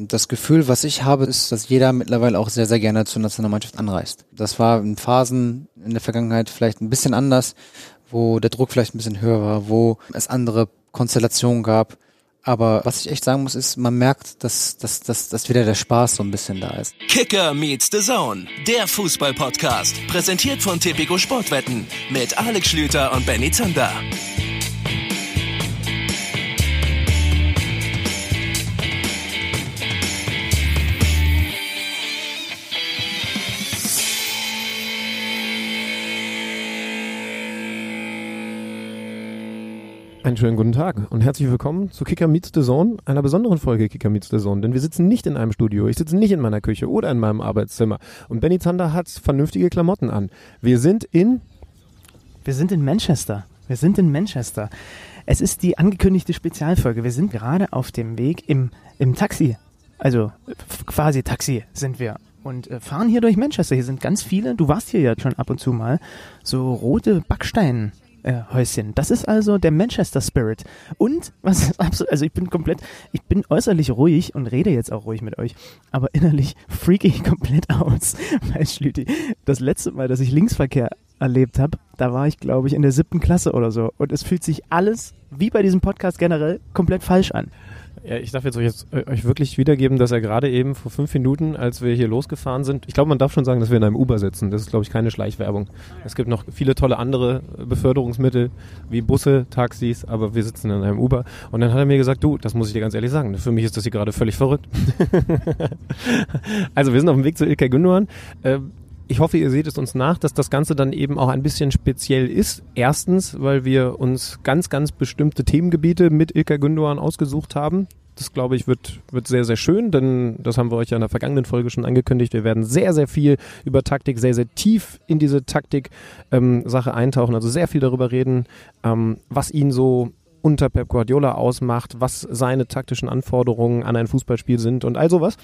Das Gefühl, was ich habe, ist, dass jeder mittlerweile auch sehr, sehr gerne zur Nationalmannschaft anreist. Das war in Phasen in der Vergangenheit vielleicht ein bisschen anders, wo der Druck vielleicht ein bisschen höher war, wo es andere Konstellationen gab. Aber was ich echt sagen muss, ist, man merkt, dass, dass, dass, dass wieder der Spaß so ein bisschen da ist. Kicker meets the Zone, der Fußball-Podcast. Präsentiert von Tipico Sportwetten mit Alex Schlüter und Benny Zander. Einen schönen guten Tag und herzlich willkommen zu Kicker Meets the Zone, einer besonderen Folge Kicker Meets the Zone, denn wir sitzen nicht in einem Studio, ich sitze nicht in meiner Küche oder in meinem Arbeitszimmer und Benny Zander hat vernünftige Klamotten an. Wir sind in... Wir sind in Manchester. Wir sind in Manchester. Es ist die angekündigte Spezialfolge. Wir sind gerade auf dem Weg im, im Taxi. Also quasi Taxi sind wir und äh, fahren hier durch Manchester. Hier sind ganz viele, du warst hier ja schon ab und zu mal, so rote Backsteine äh, Häuschen. Das ist also der Manchester Spirit. Und was absolut, also ich bin komplett, ich bin äußerlich ruhig und rede jetzt auch ruhig mit euch, aber innerlich freake ich komplett aus. Weil Schlüti, das letzte Mal, dass ich Linksverkehr erlebt habe, da war ich, glaube ich, in der siebten Klasse oder so. Und es fühlt sich alles, wie bei diesem Podcast generell, komplett falsch an. Ja, ich darf jetzt euch, jetzt äh, euch wirklich wiedergeben, dass er gerade eben vor fünf Minuten, als wir hier losgefahren sind, ich glaube, man darf schon sagen, dass wir in einem Uber sitzen. Das ist, glaube ich, keine Schleichwerbung. Es gibt noch viele tolle andere Beförderungsmittel, wie Busse, Taxis, aber wir sitzen in einem Uber. Und dann hat er mir gesagt, du, das muss ich dir ganz ehrlich sagen, für mich ist das hier gerade völlig verrückt. also wir sind auf dem Weg zu Ilkay Gündogan. Ich hoffe, ihr seht es uns nach, dass das Ganze dann eben auch ein bisschen speziell ist. Erstens, weil wir uns ganz, ganz bestimmte Themengebiete mit Ilka Gündogan ausgesucht haben. Das, glaube ich, wird, wird sehr, sehr schön, denn das haben wir euch ja in der vergangenen Folge schon angekündigt. Wir werden sehr, sehr viel über Taktik, sehr, sehr tief in diese Taktik-Sache ähm, eintauchen, also sehr viel darüber reden, ähm, was ihn so unter Pep Guardiola ausmacht, was seine taktischen Anforderungen an ein Fußballspiel sind und all sowas.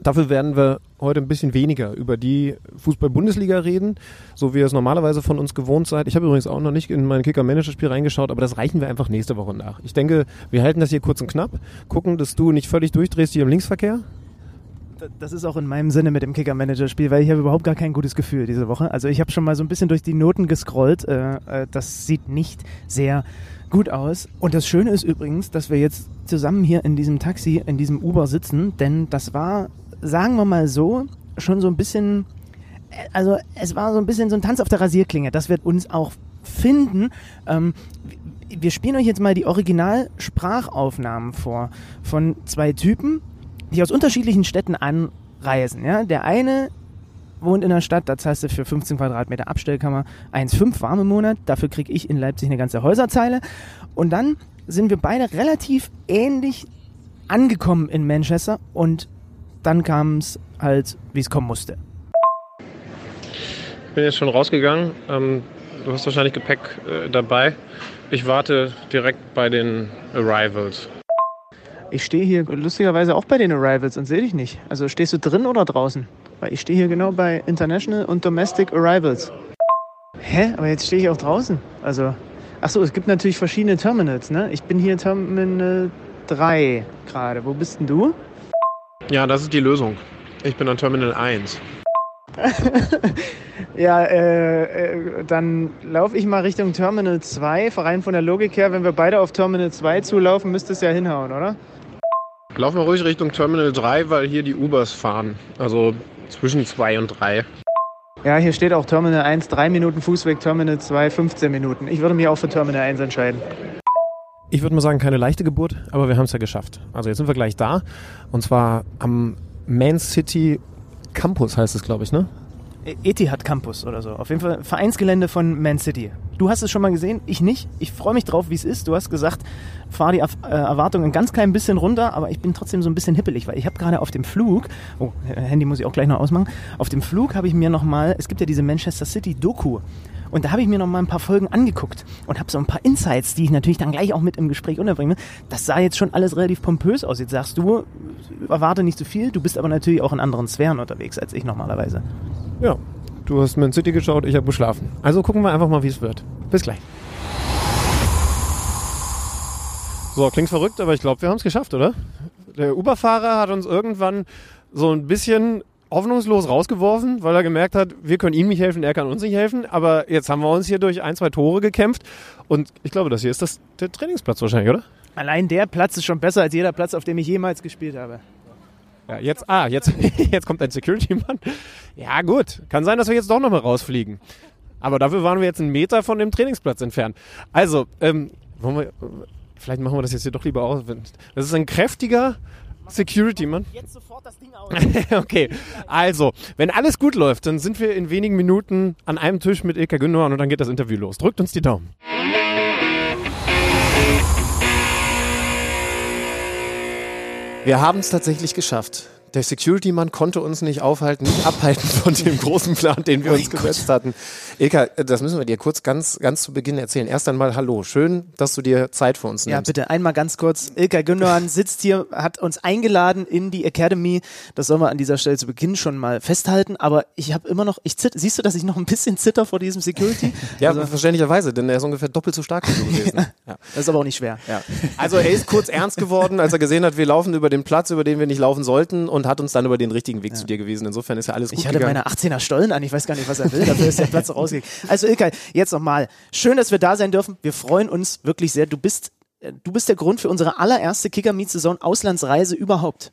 Dafür werden wir heute ein bisschen weniger über die Fußball-Bundesliga reden, so wie ihr es normalerweise von uns gewohnt seid. Ich habe übrigens auch noch nicht in mein Kicker-Manager-Spiel reingeschaut, aber das reichen wir einfach nächste Woche nach. Ich denke, wir halten das hier kurz und knapp, gucken, dass du nicht völlig durchdrehst hier im Linksverkehr. Das ist auch in meinem Sinne mit dem Kicker-Manager-Spiel, weil ich habe überhaupt gar kein gutes Gefühl diese Woche. Also ich habe schon mal so ein bisschen durch die Noten gescrollt. Äh, äh, das sieht nicht sehr gut aus. Und das Schöne ist übrigens, dass wir jetzt zusammen hier in diesem Taxi, in diesem Uber sitzen, denn das war sagen wir mal so, schon so ein bisschen, also es war so ein bisschen so ein Tanz auf der Rasierklinge. Das wird uns auch finden. Ähm, wir spielen euch jetzt mal die Original-Sprachaufnahmen vor von zwei Typen, die aus unterschiedlichen Städten anreisen. Ja? Der eine wohnt in der Stadt, da zahlst du für 15 Quadratmeter Abstellkammer 1,5 warm im Monat. Dafür kriege ich in Leipzig eine ganze Häuserzeile. Und dann sind wir beide relativ ähnlich angekommen in Manchester und dann kam es halt, wie es kommen musste. Ich bin jetzt schon rausgegangen. Ähm, du hast wahrscheinlich Gepäck äh, dabei. Ich warte direkt bei den Arrivals. Ich stehe hier lustigerweise auch bei den Arrivals und sehe dich nicht. Also stehst du drin oder draußen? Weil ich stehe hier genau bei International und Domestic Arrivals. Hä? Aber jetzt stehe ich auch draußen. Also, ach so, es gibt natürlich verschiedene Terminals, ne? Ich bin hier Terminal 3 gerade. Wo bist denn du? Ja, das ist die Lösung. Ich bin an Terminal 1. ja, äh, äh, dann laufe ich mal Richtung Terminal 2. Rein von der Logik her, wenn wir beide auf Terminal 2 zulaufen, müsste es ja hinhauen, oder? Laufen wir ruhig Richtung Terminal 3, weil hier die Ubers fahren. Also zwischen 2 und 3. Ja, hier steht auch Terminal 1, 3 Minuten Fußweg, Terminal 2, 15 Minuten. Ich würde mich auch für Terminal 1 entscheiden ich würde mal sagen, keine leichte Geburt, aber wir haben es ja geschafft. Also jetzt sind wir gleich da. Und zwar am Man City Campus heißt es, glaube ich, ne? E- Etihad Campus oder so. Auf jeden Fall Vereinsgelände von Man City. Du hast es schon mal gesehen, ich nicht. Ich freue mich drauf, wie es ist. Du hast gesagt, fahr die äh, Erwartungen ein ganz klein bisschen runter, aber ich bin trotzdem so ein bisschen hippelig, weil ich habe gerade auf dem Flug, oh, Handy muss ich auch gleich noch ausmachen, auf dem Flug habe ich mir nochmal, es gibt ja diese Manchester City Doku und da habe ich mir noch mal ein paar Folgen angeguckt und habe so ein paar Insights, die ich natürlich dann gleich auch mit im Gespräch unterbringe. Das sah jetzt schon alles relativ pompös aus. Jetzt sagst du, erwarte nicht zu so viel, du bist aber natürlich auch in anderen Sphären unterwegs als ich normalerweise. Ja, du hast Man City geschaut, ich habe geschlafen. Also gucken wir einfach mal, wie es wird. Bis gleich. So, klingt verrückt, aber ich glaube, wir haben es geschafft, oder? Der Uberfahrer hat uns irgendwann so ein bisschen hoffnungslos rausgeworfen, weil er gemerkt hat, wir können ihm nicht helfen, er kann uns nicht helfen. Aber jetzt haben wir uns hier durch ein, zwei Tore gekämpft. Und ich glaube, das hier ist das, der Trainingsplatz wahrscheinlich, oder? Allein der Platz ist schon besser als jeder Platz, auf dem ich jemals gespielt habe. Ja, jetzt, ah, jetzt, jetzt kommt ein Security-Mann. Ja, gut. Kann sein, dass wir jetzt doch nochmal rausfliegen. Aber dafür waren wir jetzt einen Meter von dem Trainingsplatz entfernt. Also, ähm, wir, vielleicht machen wir das jetzt hier doch lieber aus. Das ist ein kräftiger Security-Mann. Jetzt sofort das Ding aus. okay, also, wenn alles gut läuft, dann sind wir in wenigen Minuten an einem Tisch mit Ilka Gündogan und dann geht das Interview los. Drückt uns die Daumen. Wir haben es tatsächlich geschafft. Der Security-Mann konnte uns nicht aufhalten, nicht abhalten von dem großen Plan, den wir uns gesetzt hatten. Ilka, das müssen wir dir kurz ganz, ganz zu Beginn erzählen. Erst einmal Hallo. Schön, dass du dir Zeit für uns Ja, nimmst. bitte einmal ganz kurz. Ilka Gündogan sitzt hier, hat uns eingeladen in die Academy. Das sollen wir an dieser Stelle zu Beginn schon mal festhalten. Aber ich habe immer noch, ich zitter, siehst du, dass ich noch ein bisschen zitter vor diesem Security? Ja, Also, verständlicherweise, denn er ist ungefähr doppelt so stark wie du gewesen. ja. das ist aber auch nicht schwer. Ja. Also er ist kurz ernst geworden, als er gesehen hat, wir laufen über den Platz, über den wir nicht laufen sollten und hat uns dann über den richtigen Weg zu dir gewiesen. Insofern ist ja alles gut Ich hatte gegangen. meine 18er Stollen an, ich weiß gar nicht, was er will, dafür ist der Platz rausgegangen. Also Ilkay, jetzt nochmal. Schön, dass wir da sein dürfen. Wir freuen uns wirklich sehr. Du bist, äh, du bist der Grund für unsere allererste Kicker-Meet-Saison Auslandsreise überhaupt.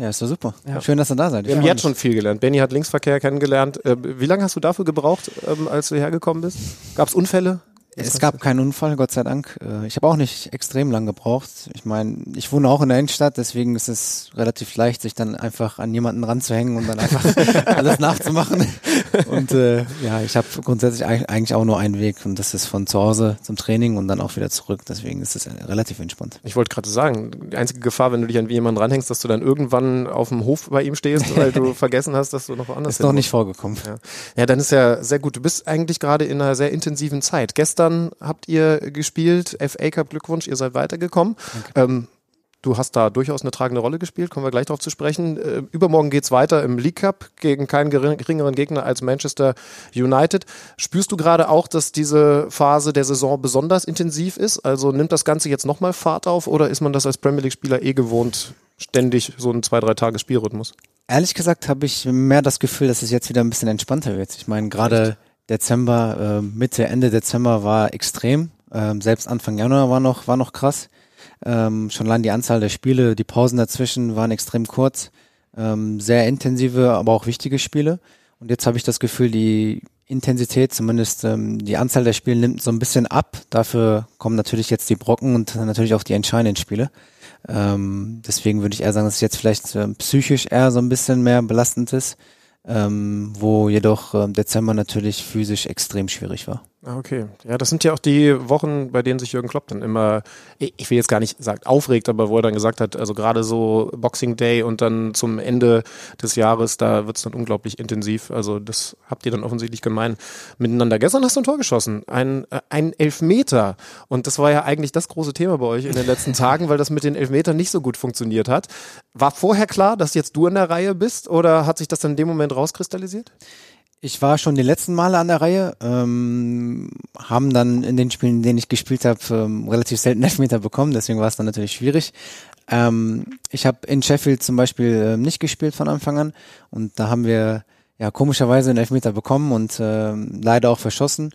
Ja, ist doch super. Schön, dass ihr da seid. wir haben jetzt schon viel gelernt. Benny hat Linksverkehr kennengelernt. Äh, Wie lange hast du dafür gebraucht, ähm, als du hergekommen bist? Gab es Unfälle? Es gab keinen Unfall, Gott sei Dank. Äh, Ich habe auch nicht extrem lang gebraucht. Ich meine, ich wohne auch in der Innenstadt, deswegen ist es relativ leicht, sich dann einfach an jemanden ranzuhängen und dann einfach alles nachzumachen. Und äh, ja, ich habe grundsätzlich eig- eigentlich auch nur einen Weg und das ist von zu Hause zum Training und dann auch wieder zurück. Deswegen ist es äh, relativ entspannt. Ich wollte gerade sagen, die einzige Gefahr, wenn du dich an jemanden ranhängst, dass du dann irgendwann auf dem Hof bei ihm stehst, weil du vergessen hast, dass du noch woanders Ist hin noch nicht vorgekommen. Ja. ja, dann ist ja sehr gut. Du bist eigentlich gerade in einer sehr intensiven Zeit. Gestern habt ihr gespielt, FA Cup Glückwunsch, ihr seid weitergekommen. Ähm, du hast da durchaus eine tragende Rolle gespielt, kommen wir gleich darauf zu sprechen. Äh, übermorgen geht's weiter im League Cup gegen keinen gering- geringeren Gegner als Manchester United. Spürst du gerade auch, dass diese Phase der Saison besonders intensiv ist? Also nimmt das Ganze jetzt nochmal Fahrt auf oder ist man das als Premier League-Spieler eh gewohnt, ständig so einen zwei, drei Tage Spielrhythmus? Ehrlich gesagt habe ich mehr das Gefühl, dass es jetzt wieder ein bisschen entspannter wird. Ich meine, gerade Dezember, äh, Mitte, Ende Dezember war extrem. Ähm, selbst Anfang Januar war noch, war noch krass. Ähm, schon allein die Anzahl der Spiele, die Pausen dazwischen waren extrem kurz. Ähm, sehr intensive, aber auch wichtige Spiele. Und jetzt habe ich das Gefühl, die Intensität, zumindest ähm, die Anzahl der Spiele nimmt so ein bisschen ab. Dafür kommen natürlich jetzt die Brocken und natürlich auch die entscheidenden Spiele. Ähm, deswegen würde ich eher sagen, dass es jetzt vielleicht ähm, psychisch eher so ein bisschen mehr belastend ist, ähm, wo jedoch ähm, Dezember natürlich physisch extrem schwierig war. Ah, Okay, ja, das sind ja auch die Wochen, bei denen sich Jürgen Klopp dann immer, ich will jetzt gar nicht sagen aufregt, aber wo er dann gesagt hat, also gerade so Boxing Day und dann zum Ende des Jahres, da wird's dann unglaublich intensiv. Also das habt ihr dann offensichtlich gemein miteinander. Gestern hast du ein Tor geschossen, ein, äh, ein Elfmeter. Und das war ja eigentlich das große Thema bei euch in den letzten Tagen, weil das mit den Elfmetern nicht so gut funktioniert hat. War vorher klar, dass jetzt du in der Reihe bist oder hat sich das dann in dem Moment rauskristallisiert? Ich war schon die letzten Male an der Reihe, ähm, haben dann in den Spielen, in denen ich gespielt habe, ähm, relativ selten Elfmeter bekommen, deswegen war es dann natürlich schwierig. Ähm, ich habe in Sheffield zum Beispiel ähm, nicht gespielt von Anfang an und da haben wir ja komischerweise einen Elfmeter bekommen und ähm, leider auch verschossen,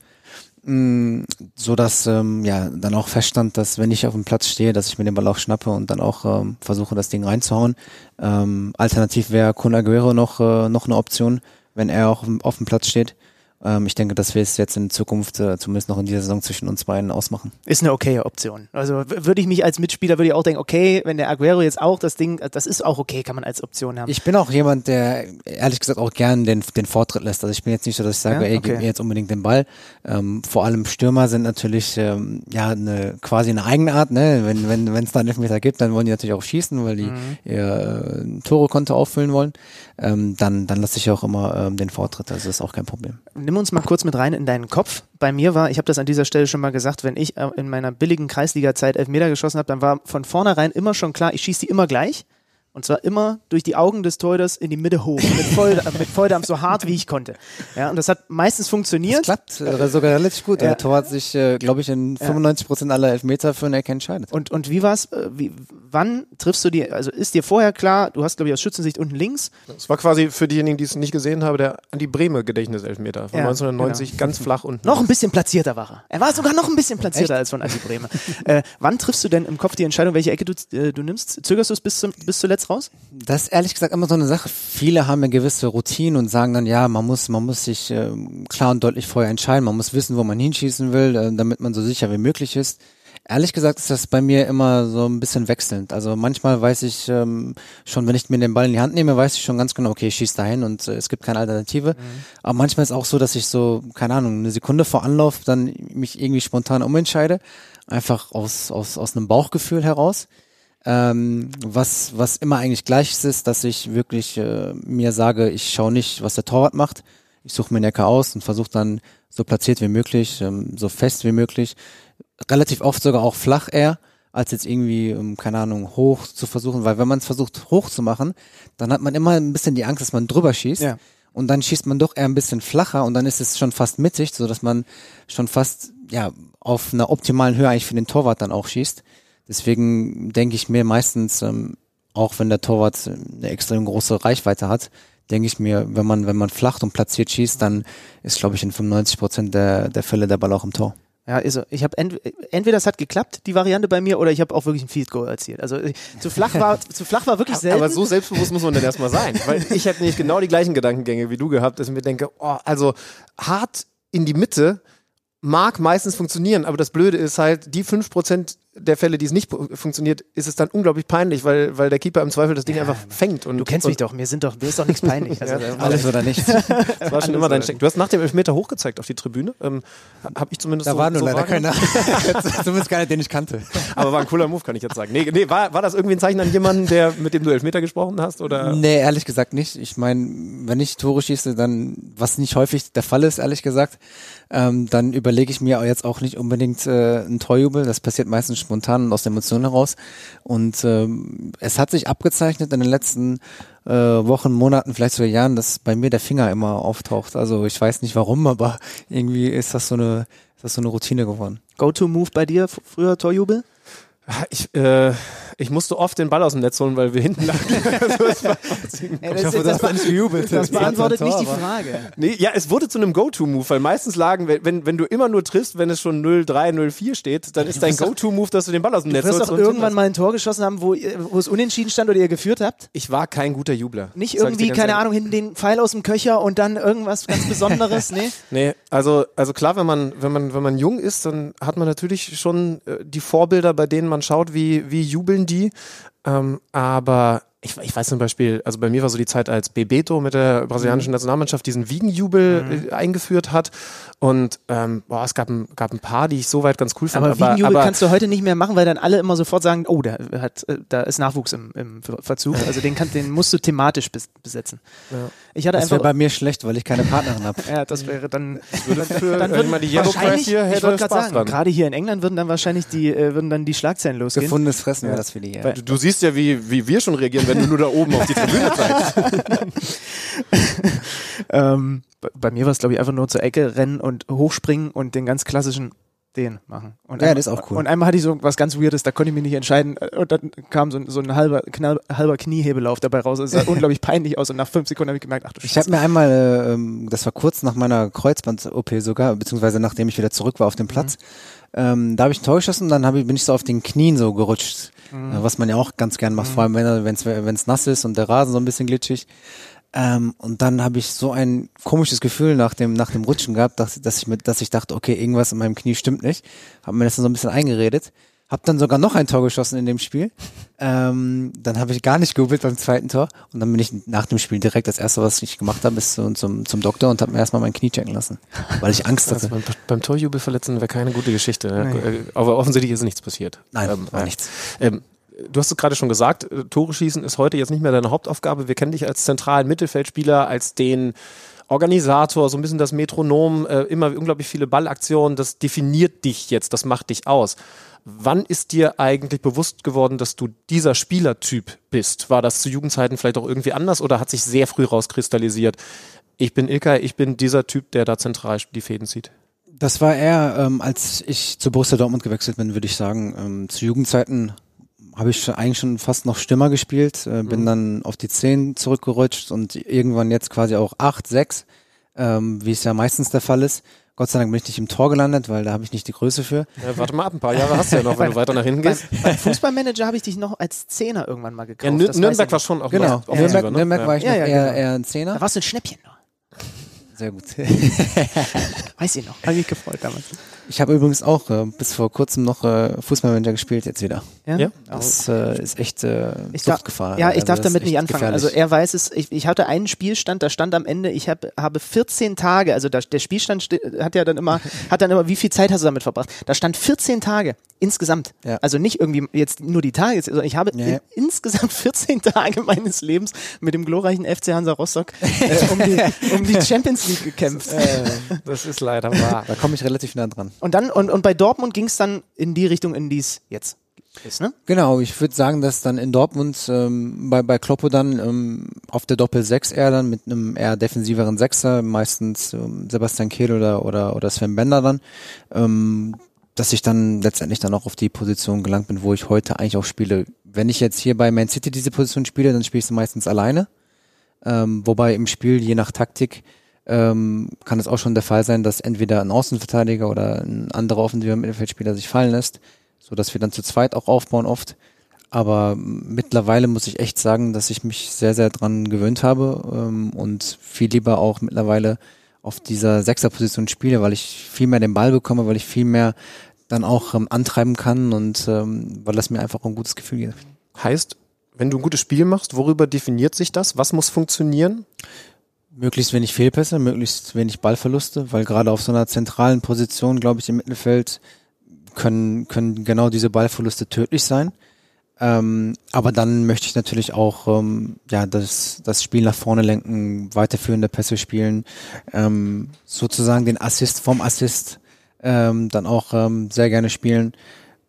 Mm, so dass ähm, ja dann auch feststand, dass wenn ich auf dem Platz stehe, dass ich mir den Ball auch schnappe und dann auch ähm, versuche, das Ding reinzuhauen. Ähm, alternativ wäre Kun Aguero noch äh, noch eine Option, wenn er auch auf dem- Platz steht. Ähm, ich denke, dass wir es jetzt in Zukunft, äh, zumindest noch in dieser Saison zwischen uns beiden ausmachen. Ist eine okaye Option. Also würde ich mich als Mitspieler, würde ich auch denken, okay, wenn der Aguero jetzt auch das Ding, das ist auch okay, kann man als Option haben. Ich bin auch jemand, der ehrlich gesagt auch gern den, den Vortritt lässt. Also ich bin jetzt nicht so, dass ich sage, Ja? ey, gib mir jetzt unbedingt den Ball. Ähm, vor allem Stürmer sind natürlich ähm, ja eine quasi eine Eigenart. Ne? Wenn wenn wenn es da einen Elfmeter gibt, dann wollen die natürlich auch schießen, weil die Mhm. ihr äh, Tore-Konto auffüllen wollen. Ähm, dann dann lasse ich auch immer ähm, den Vortritt. Also ist auch kein Problem. Nimm uns mal kurz mit rein in deinen Kopf. Bei mir war, ich habe das an dieser Stelle schon mal gesagt, wenn ich äh, in meiner billigen Kreisliga-Zeit Elfmeter geschossen habe, dann war von vornherein immer schon klar, ich schieße die immer gleich. Und zwar immer durch die Augen des Torhüters in die Mitte hoch, mit, Voll, mit Volldampf, so hart wie ich konnte. Ja, und das hat meistens funktioniert. Das klappt äh, sogar relativ gut. Ja. Der Tor hat sich, äh, glaube ich, in 95 Prozent aller Elfmeter für eine Ecke entscheidet. Und, und wie war's? äh, Wie, wann triffst du die? Also ist dir vorher klar, du hast, glaube ich, aus Schützensicht unten links. Das war quasi für diejenigen, die es nicht gesehen haben, der Andi Brehme Gedächtniselfmeter von Ja, 1990, ganz flach unten. Noch ein bisschen platzierter war er. Er war sogar noch ein bisschen platzierter als von Andi Bremer. äh, wann triffst du denn im Kopf die Entscheidung, welche Ecke du, äh, du nimmst? Zögerst du es bis, zum, bis zuletzt raus? Das ist ehrlich gesagt immer so eine Sache. Viele haben eine gewisse Routine und sagen dann, ja, man muss, man muss sich äh, klar und deutlich vorher entscheiden. Man muss wissen, wo man hinschießen will, äh, damit man so sicher wie möglich ist. Ehrlich gesagt ist das bei mir immer so ein bisschen wechselnd. Also manchmal weiß ich ähm, schon, wenn ich mir den Ball in die Hand nehme, weiß ich schon ganz genau, okay, ich schieß dahin und äh, es gibt keine Alternative. Aber manchmal ist auch so, dass ich so, keine Ahnung, eine Sekunde vor Anlauf dann mich irgendwie spontan umentscheide. Einfach aus, aus, aus einem Bauchgefühl heraus. Ähm, was, was immer eigentlich gleich ist, dass ich wirklich äh, mir sage, ich schaue nicht, was der Torwart macht. Ich suche mir eine Ecke aus und versuche dann so platziert wie möglich, ähm, so fest wie möglich, relativ oft sogar auch flach eher, als jetzt irgendwie, ähm, keine Ahnung, hoch zu versuchen, weil wenn man es versucht hoch zu machen, dann hat man immer ein bisschen die Angst, dass man drüber schießt. Ja. Und dann schießt man doch eher ein bisschen flacher und dann ist es schon fast mittig, so dass man schon fast ja auf einer optimalen Höhe eigentlich für den Torwart dann auch schießt. Deswegen denke ich mir meistens, ähm, auch wenn der Torwart eine extrem große Reichweite hat, denke ich mir, wenn man wenn man flacht und platziert schießt, dann ist glaube ich in 95 Prozent der der Fälle der Ball auch im Tor. Ja, also ich habe ent entweder es hat geklappt, die Variante bei mir, oder ich habe auch wirklich ein Field Goal erzielt. Also äh, zu flach war, zu flach war wirklich selten. Aber so selbstbewusst muss man dann erstmal sein. Weil ich hätte nämlich genau die gleichen Gedankengänge wie du gehabt, dass ich mir denke, oh, also hart in die Mitte mag meistens funktionieren, aber das Blöde ist halt, die 5% der Fälle, die es nicht funktioniert, ist es dann unglaublich peinlich, weil, weil der Keeper im Zweifel das Ding einfach fängt. Und, du kennst und mich doch, mir sind doch, mir ist doch nichts peinlich. Also, Ja, Alles oder nichts. Das war schon immer dein Steck. Du hast nach dem Elfmeter hochgezeigt auf die Tribüne. Ähm, Habe ich zumindest Da so, war nur so leider keiner. Zumindest keiner, den ich kannte. Aber war ein cooler Move, kann ich jetzt sagen. Nee, nee war, war das irgendwie ein Zeichen an jemanden, der, mit dem du Elfmeter gesprochen hast? Oder? Nee, ehrlich gesagt nicht. Ich meine, wenn ich Tore schieße, dann, was nicht häufig der Fall ist, ehrlich gesagt, ähm, dann überlege ich mir jetzt auch nicht unbedingt äh, einen Torjubel. Das passiert meistens spontan und aus der Emotion heraus. Und ähm, es hat sich abgezeichnet in den letzten äh, Wochen, Monaten, vielleicht sogar Jahren, dass bei mir der Finger immer auftaucht. Also ich weiß nicht warum, aber irgendwie ist das so eine, ist das so eine Routine geworden. Go-to-Move bei dir, früher Torjubel? Ich, äh, ich musste oft den Ball aus dem Netz holen, weil wir hinten lagen. also das, hoffe, das war nicht gejubelt. Das beantwortet Das war nicht die Frage. nee, ja, es wurde zu einem Go-To-Move, weil meistens lagen, wenn- wenn, du immer nur triffst, wenn es schon 0-3, 0-4 steht, dann ist dein Go-To-Move, dass du den Ball aus dem Du Netz wirst holst. doch und irgendwann hinlässt. mal ein Tor geschossen haben, wo, wo es unentschieden stand oder ihr geführt habt. Ich war kein guter Jubler. Nicht ich irgendwie, keine ehrlich. Ahnung, hinten den Pfeil aus dem Köcher und dann irgendwas ganz Besonderes, nee? Nee, also, also klar, wenn man, wenn man, wenn man jung ist, dann hat man natürlich schon äh, die Vorbilder, bei denen man schaut, wie, wie jubeln die. Ähm, aber ich, ich weiß zum Beispiel, also bei mir war so die Zeit, als Bebeto mit der brasilianischen Nationalmannschaft diesen Wiegenjubel äh, eingeführt hat. Und ähm, boah, es gab ein, gab ein paar, die ich soweit ganz cool fand. Aber Wiegenjubel aber, kannst du heute nicht mehr machen, weil dann alle immer sofort sagen, oh, da, hat, äh, da ist Nachwuchs im, im Ver- Verzug. Also den, kann, den musst du thematisch bes besetzen. Ich hatte Das wäre bei mir schlecht, weil ich keine Partnerin habe. Ja, das wäre dann... würde für, dann würden man die Yellow wahrscheinlich, hier ich hätte, wollte gerade Spaß sagen, dran. gerade hier in England würden dann wahrscheinlich die, äh, würden dann die Schlagzeilen losgehen. Gefundenes Fressen wäre das für die hier. Weil- Du, du siehst ja, wie, wie wir schon reagieren, wenn du nur da oben auf die Tribüne zeigst. Ähm, bei, bei mir war es, glaube ich, einfach nur zur Ecke rennen und hochspringen und den ganz klassischen den machen. Und Ja, einmal, das ist auch cool. Und einmal hatte ich so was ganz Weirdes, da konnte ich mich nicht entscheiden. Und dann kam so ein, so ein halber, knall, halber Kniehebelauf dabei raus. Es sah unglaublich peinlich aus und nach fünf Sekunden habe ich gemerkt, ach du Ich habe mir einmal, äh, ähm, das war kurz nach meiner Kreuzband-OP sogar, beziehungsweise nachdem ich wieder zurück war auf dem Platz, ähm, da habe ich ein Tor geschossen und dann ich, bin ich so auf den Knien so gerutscht, äh, was man ja auch ganz gern macht, vor allem wenn es nass ist und der Rasen so ein bisschen glitschig. Ähm, und dann habe ich so ein komisches Gefühl nach dem nach dem Rutschen gehabt, dass, dass ich mit, dass ich dachte, okay, irgendwas in meinem Knie stimmt nicht. Habe mir das dann so ein bisschen eingeredet. Hab dann sogar noch ein Tor geschossen in dem Spiel. Ähm, dann habe ich gar nicht gejubelt beim zweiten Tor und dann bin ich nach dem Spiel direkt das erste, was ich gemacht habe, ist so zum, zum Doktor und habe mir erstmal mein Knie checken lassen, weil ich Angst Also hatte. beim, beim Torjubel verletzen wäre keine gute Geschichte. Ne? Aber offensichtlich ist nichts passiert. Nein, Ähm, war nichts. Ähm, du hast es gerade schon gesagt, äh, Tore schießen ist heute jetzt nicht mehr deine Hauptaufgabe. Wir kennen dich als zentralen Mittelfeldspieler, als den Organisator, so ein bisschen das Metronom, äh, immer unglaublich viele Ballaktionen, das definiert dich jetzt, das macht dich aus. Wann ist dir eigentlich bewusst geworden, dass du dieser Spielertyp bist? War das zu Jugendzeiten vielleicht auch irgendwie anders oder hat sich sehr früh rauskristallisiert? Ich bin Ilkay, ich bin dieser Typ, der da zentral die Fäden zieht. Das war eher, ähm, als ich zu Borussia Dortmund gewechselt bin, würde ich sagen. Ähm, zu Jugendzeiten habe ich schon, eigentlich schon fast noch Stürmer gespielt, äh, bin mhm. dann auf die 10 zurückgerutscht und irgendwann jetzt quasi auch 8, 6, ähm, wie es ja meistens der Fall ist. Gott sei Dank bin ich nicht im Tor gelandet, weil da habe ich nicht die Größe für. Ja, warte mal ab, ein paar Jahre hast du ja noch, wenn du weiter nach hinten gehst. Beim Fußballmanager habe ich dich noch als Zehner irgendwann mal gekauft. Ja, Nürnberg war schon auch Genau, Nürnberg, ne? Nürnberg war ich noch eher, genau. eher ein Zehner. Da warst du ein Schnäppchen noch. Sehr gut. Weiß ich noch. Habe mich gefreut damals. Ich habe übrigens auch äh, bis vor kurzem noch äh, Fußballmanager gespielt, jetzt wieder. Ja. ja. Das äh, ist echt äh, ich Suchtgefahr. Ja, ich also darf damit nicht anfangen. Gefährlich. Also er weiß es. Ich, ich hatte einen Spielstand, da stand am Ende, ich hab, habe 14 Tage. Also da, der Spielstand hat ja dann immer, hat dann immer, wie viel Zeit hast du damit verbracht? Da stand 14 Tage insgesamt. Ja. Also nicht irgendwie jetzt nur die Tage, sondern ich habe ja, ja. In, insgesamt 14 Tage meines Lebens mit dem glorreichen FC Hansa Rostock äh, um, die, um die Champions League gekämpft. Äh, das ist leider wahr. Da komme ich relativ nah dran. Und dann, und, und bei Dortmund ging es dann in die Richtung, in die es jetzt ist, ne? Genau, ich würde sagen, dass dann in Dortmund ähm, bei, bei Kloppo dann ähm, auf der Doppel-6 eher dann mit einem eher defensiveren Sechser, meistens ähm, Sebastian Kehl oder, oder, oder Sven Bender dann, ähm, dass ich dann letztendlich dann auch auf die Position gelangt bin, wo ich heute eigentlich auch spiele. Wenn ich jetzt hier bei Man City diese Position spiele, dann spiele ich sie meistens alleine. Ähm, wobei im Spiel, je nach Taktik, ähm, kann es auch schon der Fall sein, dass entweder ein Außenverteidiger oder ein anderer offensiver Mittelfeldspieler sich fallen lässt, so dass wir dann zu zweit auch aufbauen oft. Aber mittlerweile muss ich echt sagen, dass ich mich sehr, sehr dran gewöhnt habe ähm, und viel lieber auch mittlerweile auf dieser Sechserposition spiele, weil ich viel mehr den Ball bekomme, weil ich viel mehr dann auch ähm, antreiben kann und ähm, weil das mir einfach ein gutes Gefühl gibt. Heißt, wenn du ein gutes Spiel machst, worüber definiert sich das? Was muss funktionieren? Möglichst wenig Fehlpässe, möglichst wenig Ballverluste, weil gerade auf so einer zentralen Position, glaube ich, im Mittelfeld können, können genau diese Ballverluste tödlich sein. Ähm, aber dann möchte ich natürlich auch ähm, ja das, das Spiel nach vorne lenken, weiterführende Pässe spielen, ähm, sozusagen den Assist vom Assist ähm, dann auch ähm, sehr gerne spielen.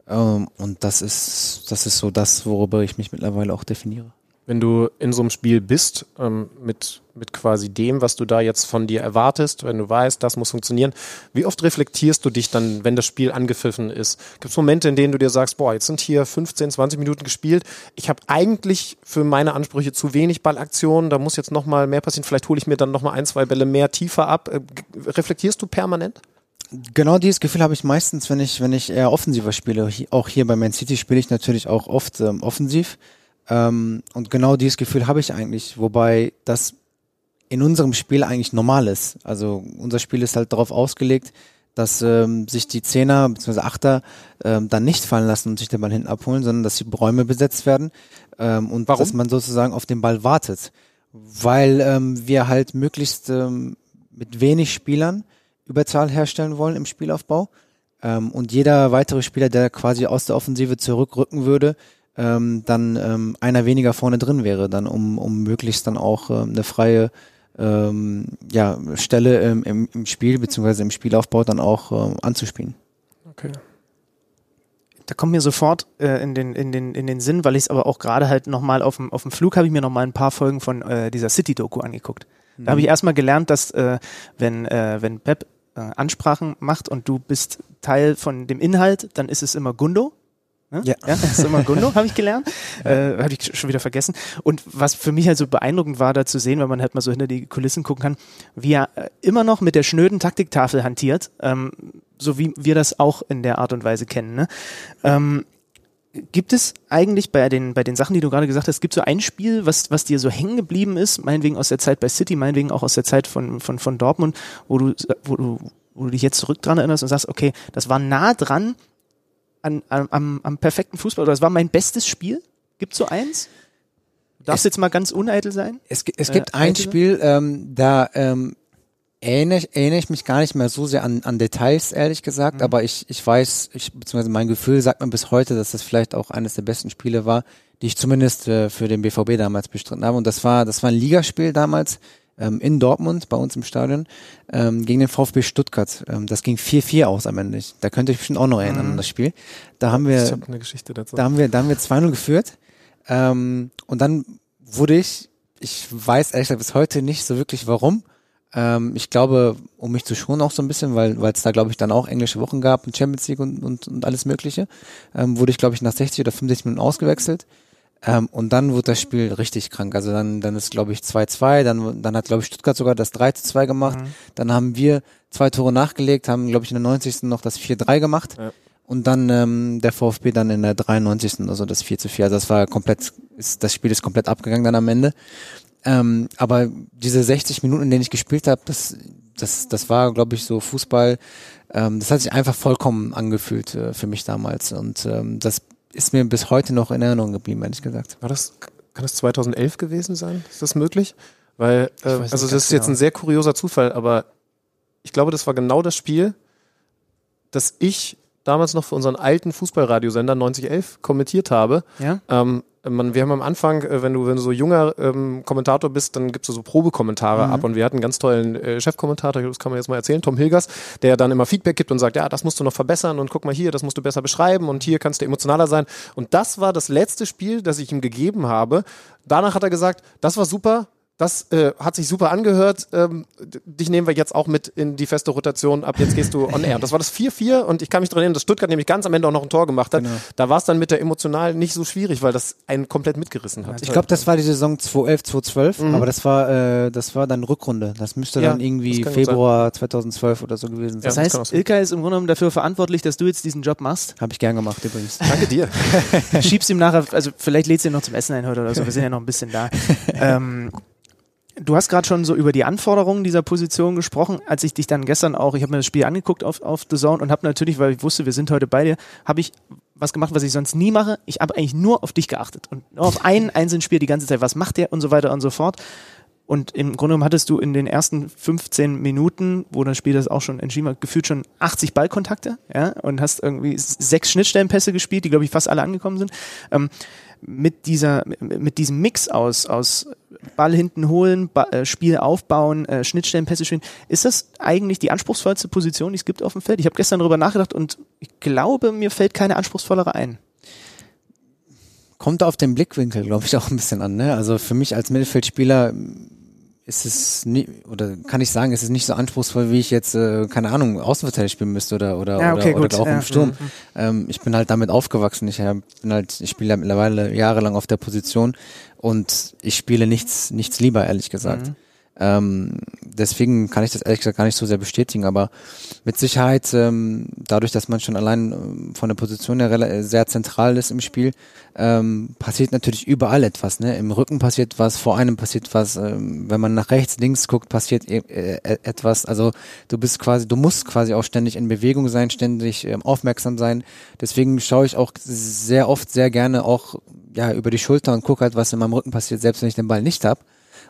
Ähm, und das ist das ist so das, worüber ich mich mittlerweile auch definiere wenn du in so einem Spiel bist, ähm, mit, mit quasi dem, was du da jetzt von dir erwartest, wenn du weißt, das muss funktionieren, wie oft reflektierst du dich dann, wenn das Spiel angepfiffen ist? Gibt es Momente, in denen du dir sagst, boah, jetzt sind hier 15, 20 Minuten gespielt, ich habe eigentlich für meine Ansprüche zu wenig Ballaktionen, da muss jetzt nochmal mehr passieren, vielleicht hole ich mir dann nochmal ein, zwei Bälle mehr tiefer ab. Äh, reflektierst du permanent? Genau dieses Gefühl habe ich meistens, wenn ich, wenn ich eher offensiver spiele. Auch hier bei Man City spiele ich natürlich auch oft ähm, offensiv. Ähm, und genau dieses Gefühl habe ich eigentlich, wobei das in unserem Spiel eigentlich normal ist. Also unser Spiel ist halt darauf ausgelegt, dass ähm, sich die Zehner bzw. Achter ähm, dann nicht fallen lassen und sich den Ball hinten abholen, sondern dass die Räume besetzt werden ähm, und Warum? dass man sozusagen auf den Ball wartet. Weil ähm, wir halt möglichst ähm, mit wenig Spielern Überzahl herstellen wollen im Spielaufbau. Ähm, und jeder weitere Spieler, der quasi aus der Offensive zurückrücken würde, ähm, dann ähm, einer weniger vorne drin wäre, dann um, um möglichst dann auch ähm, eine freie ähm, ja, Stelle ähm, im, im Spiel beziehungsweise im Spielaufbau dann auch ähm, anzuspielen. Okay. Da kommt mir sofort äh, in, den, in, den, in den Sinn, weil ich es aber auch gerade halt nochmal auf dem, auf dem Flug habe ich mir nochmal ein paar Folgen von äh, dieser City-Doku angeguckt. Da mhm. habe ich erstmal gelernt, dass äh, wenn, äh, wenn Pep äh, Ansprachen macht und du bist Teil von dem Inhalt, dann ist es immer Gundo. Ne? Ja. ja, das ist immer Gundo, habe ich gelernt. Äh, habe ich schon wieder vergessen. Und was für mich halt so beeindruckend war, da zu sehen, wenn man halt mal so hinter die Kulissen gucken kann, wie er äh, immer noch mit der schnöden Taktiktafel hantiert, ähm, so wie wir das auch in der Art und Weise kennen. Ne? Ähm, gibt es eigentlich bei den, bei den Sachen, die du gerade gesagt hast, gibt es so ein Spiel, was, was dir so hängen geblieben ist, meinetwegen aus der Zeit bei City, meinetwegen auch aus der Zeit von, von, von Dortmund, wo du, wo du, wo du dich jetzt zurück dran erinnerst und sagst, okay, das war nah dran an, an, am, am perfekten Fußball oder das war mein bestes Spiel? Gibt so eins? Darfst jetzt mal ganz uneitel sein? Es, es gibt äh, ein Spiel, ähm, da ähm, erinnere, erinnere ich mich gar nicht mehr so sehr an, an Details, ehrlich gesagt, mhm. aber ich, ich weiß, ich, beziehungsweise mein Gefühl sagt mir bis heute, dass das vielleicht auch eines der besten Spiele war, die ich zumindest äh, für den BVB damals bestritten habe. Und das war, das war ein Ligaspiel damals ähm, in Dortmund, bei uns im Stadion, ähm, gegen den VfB Stuttgart. Ähm, das ging 4-4 aus am Ende. Da könnt ihr euch bestimmt auch noch erinnern Mhm. an das Spiel. Da haben wir, dazu. da haben wir, da haben wir 2-0 geführt. Ähm, und dann wurde ich, ich weiß ehrlich gesagt bis heute nicht so wirklich warum. Ähm, ich glaube, um mich zu schonen auch so ein bisschen, weil weil es da, glaube ich, dann auch englische Wochen gab und Champions League und, und, und alles Mögliche, ähm, wurde ich, glaube ich, nach 60 oder 65 Minuten ausgewechselt. Ähm, und dann wurde das Spiel richtig krank. Also dann, dann ist, glaube ich, 2-2, dann, dann hat, glaube ich, Stuttgart sogar das 3-2 gemacht. Dann haben wir zwei Tore nachgelegt, haben, glaube ich, in der 90. noch das 4-3 gemacht. Ja. Und dann ähm, der VfB dann in der 93. also das 4 zu 4. Also das war komplett, ist, das Spiel ist komplett abgegangen dann am Ende. Ähm, aber diese 60 Minuten, in denen ich gespielt habe, das, das, das war, glaube ich, so Fußball, ähm, das hat sich einfach vollkommen angefühlt äh, für mich damals. Und ähm, das ist mir bis heute noch in Erinnerung geblieben, ehrlich gesagt. War das, kann das 2011 gewesen sein? Ist das möglich? Weil, äh, also das ist jetzt genau. ein sehr kurioser Zufall, aber ich glaube, das war genau das Spiel, das ich damals noch für unseren alten Fußballradiosender 9011 kommentiert habe. Ja? Ähm, man, wir haben am Anfang, äh, wenn du, wenn du so junger ähm, Kommentator bist, dann gibst du so Probekommentare ab und wir hatten einen ganz tollen äh, Chefkommentator, das kann man jetzt mal erzählen, Tom Hilgers, der dann immer Feedback gibt und sagt, ja, das musst du noch verbessern und guck mal hier, das musst du besser beschreiben und hier kannst du emotionaler sein. Und das war das letzte Spiel, das ich ihm gegeben habe. Danach hat er gesagt, das war super, das äh, hat sich super angehört. Ähm, dich nehmen wir jetzt auch mit in die feste Rotation. Ab jetzt gehst du on air. Das war das 4-4 und ich kann mich daran erinnern, dass Stuttgart nämlich ganz am Ende auch noch ein Tor gemacht hat. Genau. Da war es dann mit der emotional nicht so schwierig, weil das einen komplett mitgerissen hat. Ich glaube, das war die Saison 2011, 2012, aber das war, äh, das war dann Rückrunde. Das müsste Ja, dann irgendwie das Februar 2012 oder so gewesen sein. Das das heißt, sein. Ilka ist im Grunde genommen dafür verantwortlich, dass du jetzt diesen Job machst. Habe ich gern gemacht übrigens. Danke dir. Schiebst ihm nachher, also vielleicht lädst du ihn noch zum Essen ein heute oder so, wir sind ja noch ein bisschen da. ähm, du hast gerade schon so über die Anforderungen dieser Position gesprochen, als ich dich dann gestern auch, ich habe mir das Spiel angeguckt auf, auf The Zone und habe natürlich, weil ich wusste, wir sind heute bei dir, habe ich was gemacht, was ich sonst nie mache. Ich habe eigentlich nur auf dich geachtet und nur auf einen einzelnen Spiel die ganze Zeit, was macht der und so weiter und so fort. Und im Grunde genommen hattest du in den ersten 15 Minuten, wo das Spiel das auch schon entschieden war, gefühlt schon 80 Ballkontakte, ja, und hast irgendwie sechs Schnittstellenpässe gespielt, die, glaube ich, fast alle angekommen sind. Ähm, mit dieser, mit diesem Mix aus, aus Ball hinten holen, ba äh, Spiel aufbauen, äh, Schnittstellenpässe spielen, ist das eigentlich die anspruchsvollste Position, die es gibt auf dem Feld? Ich habe gestern darüber nachgedacht und ich glaube, mir fällt keine anspruchsvollere ein. Kommt auf den Blickwinkel, glaube ich, auch ein bisschen an. Ne? Also für mich als Mittelfeldspieler ist es nie, oder kann ich sagen, ist es nicht so anspruchsvoll, wie ich jetzt, äh, keine Ahnung, Außenverteidiger spielen müsste oder oder, Ja, okay, oder, oder auch ja. im Sturm. Mhm. Ähm, ich bin halt damit aufgewachsen. Ich hab, bin halt, ich spiele ja mittlerweile jahrelang auf der Position und ich spiele nichts, nichts lieber, ehrlich gesagt. Ähm, deswegen kann ich das ehrlich gesagt gar nicht so sehr bestätigen, aber mit Sicherheit, ähm, dadurch, dass man schon allein ähm, von der Position her sehr zentral ist im Spiel, ähm, passiert natürlich überall etwas. Ne? Im Rücken passiert was, vor einem passiert was, ähm, wenn man nach rechts, links guckt, passiert e- äh, etwas. Also du bist quasi, du musst quasi auch ständig in Bewegung sein, ständig ähm, aufmerksam sein. Deswegen schaue ich auch sehr oft, sehr gerne auch ja über die Schulter und gucke halt, was in meinem Rücken passiert, selbst wenn ich den Ball nicht hab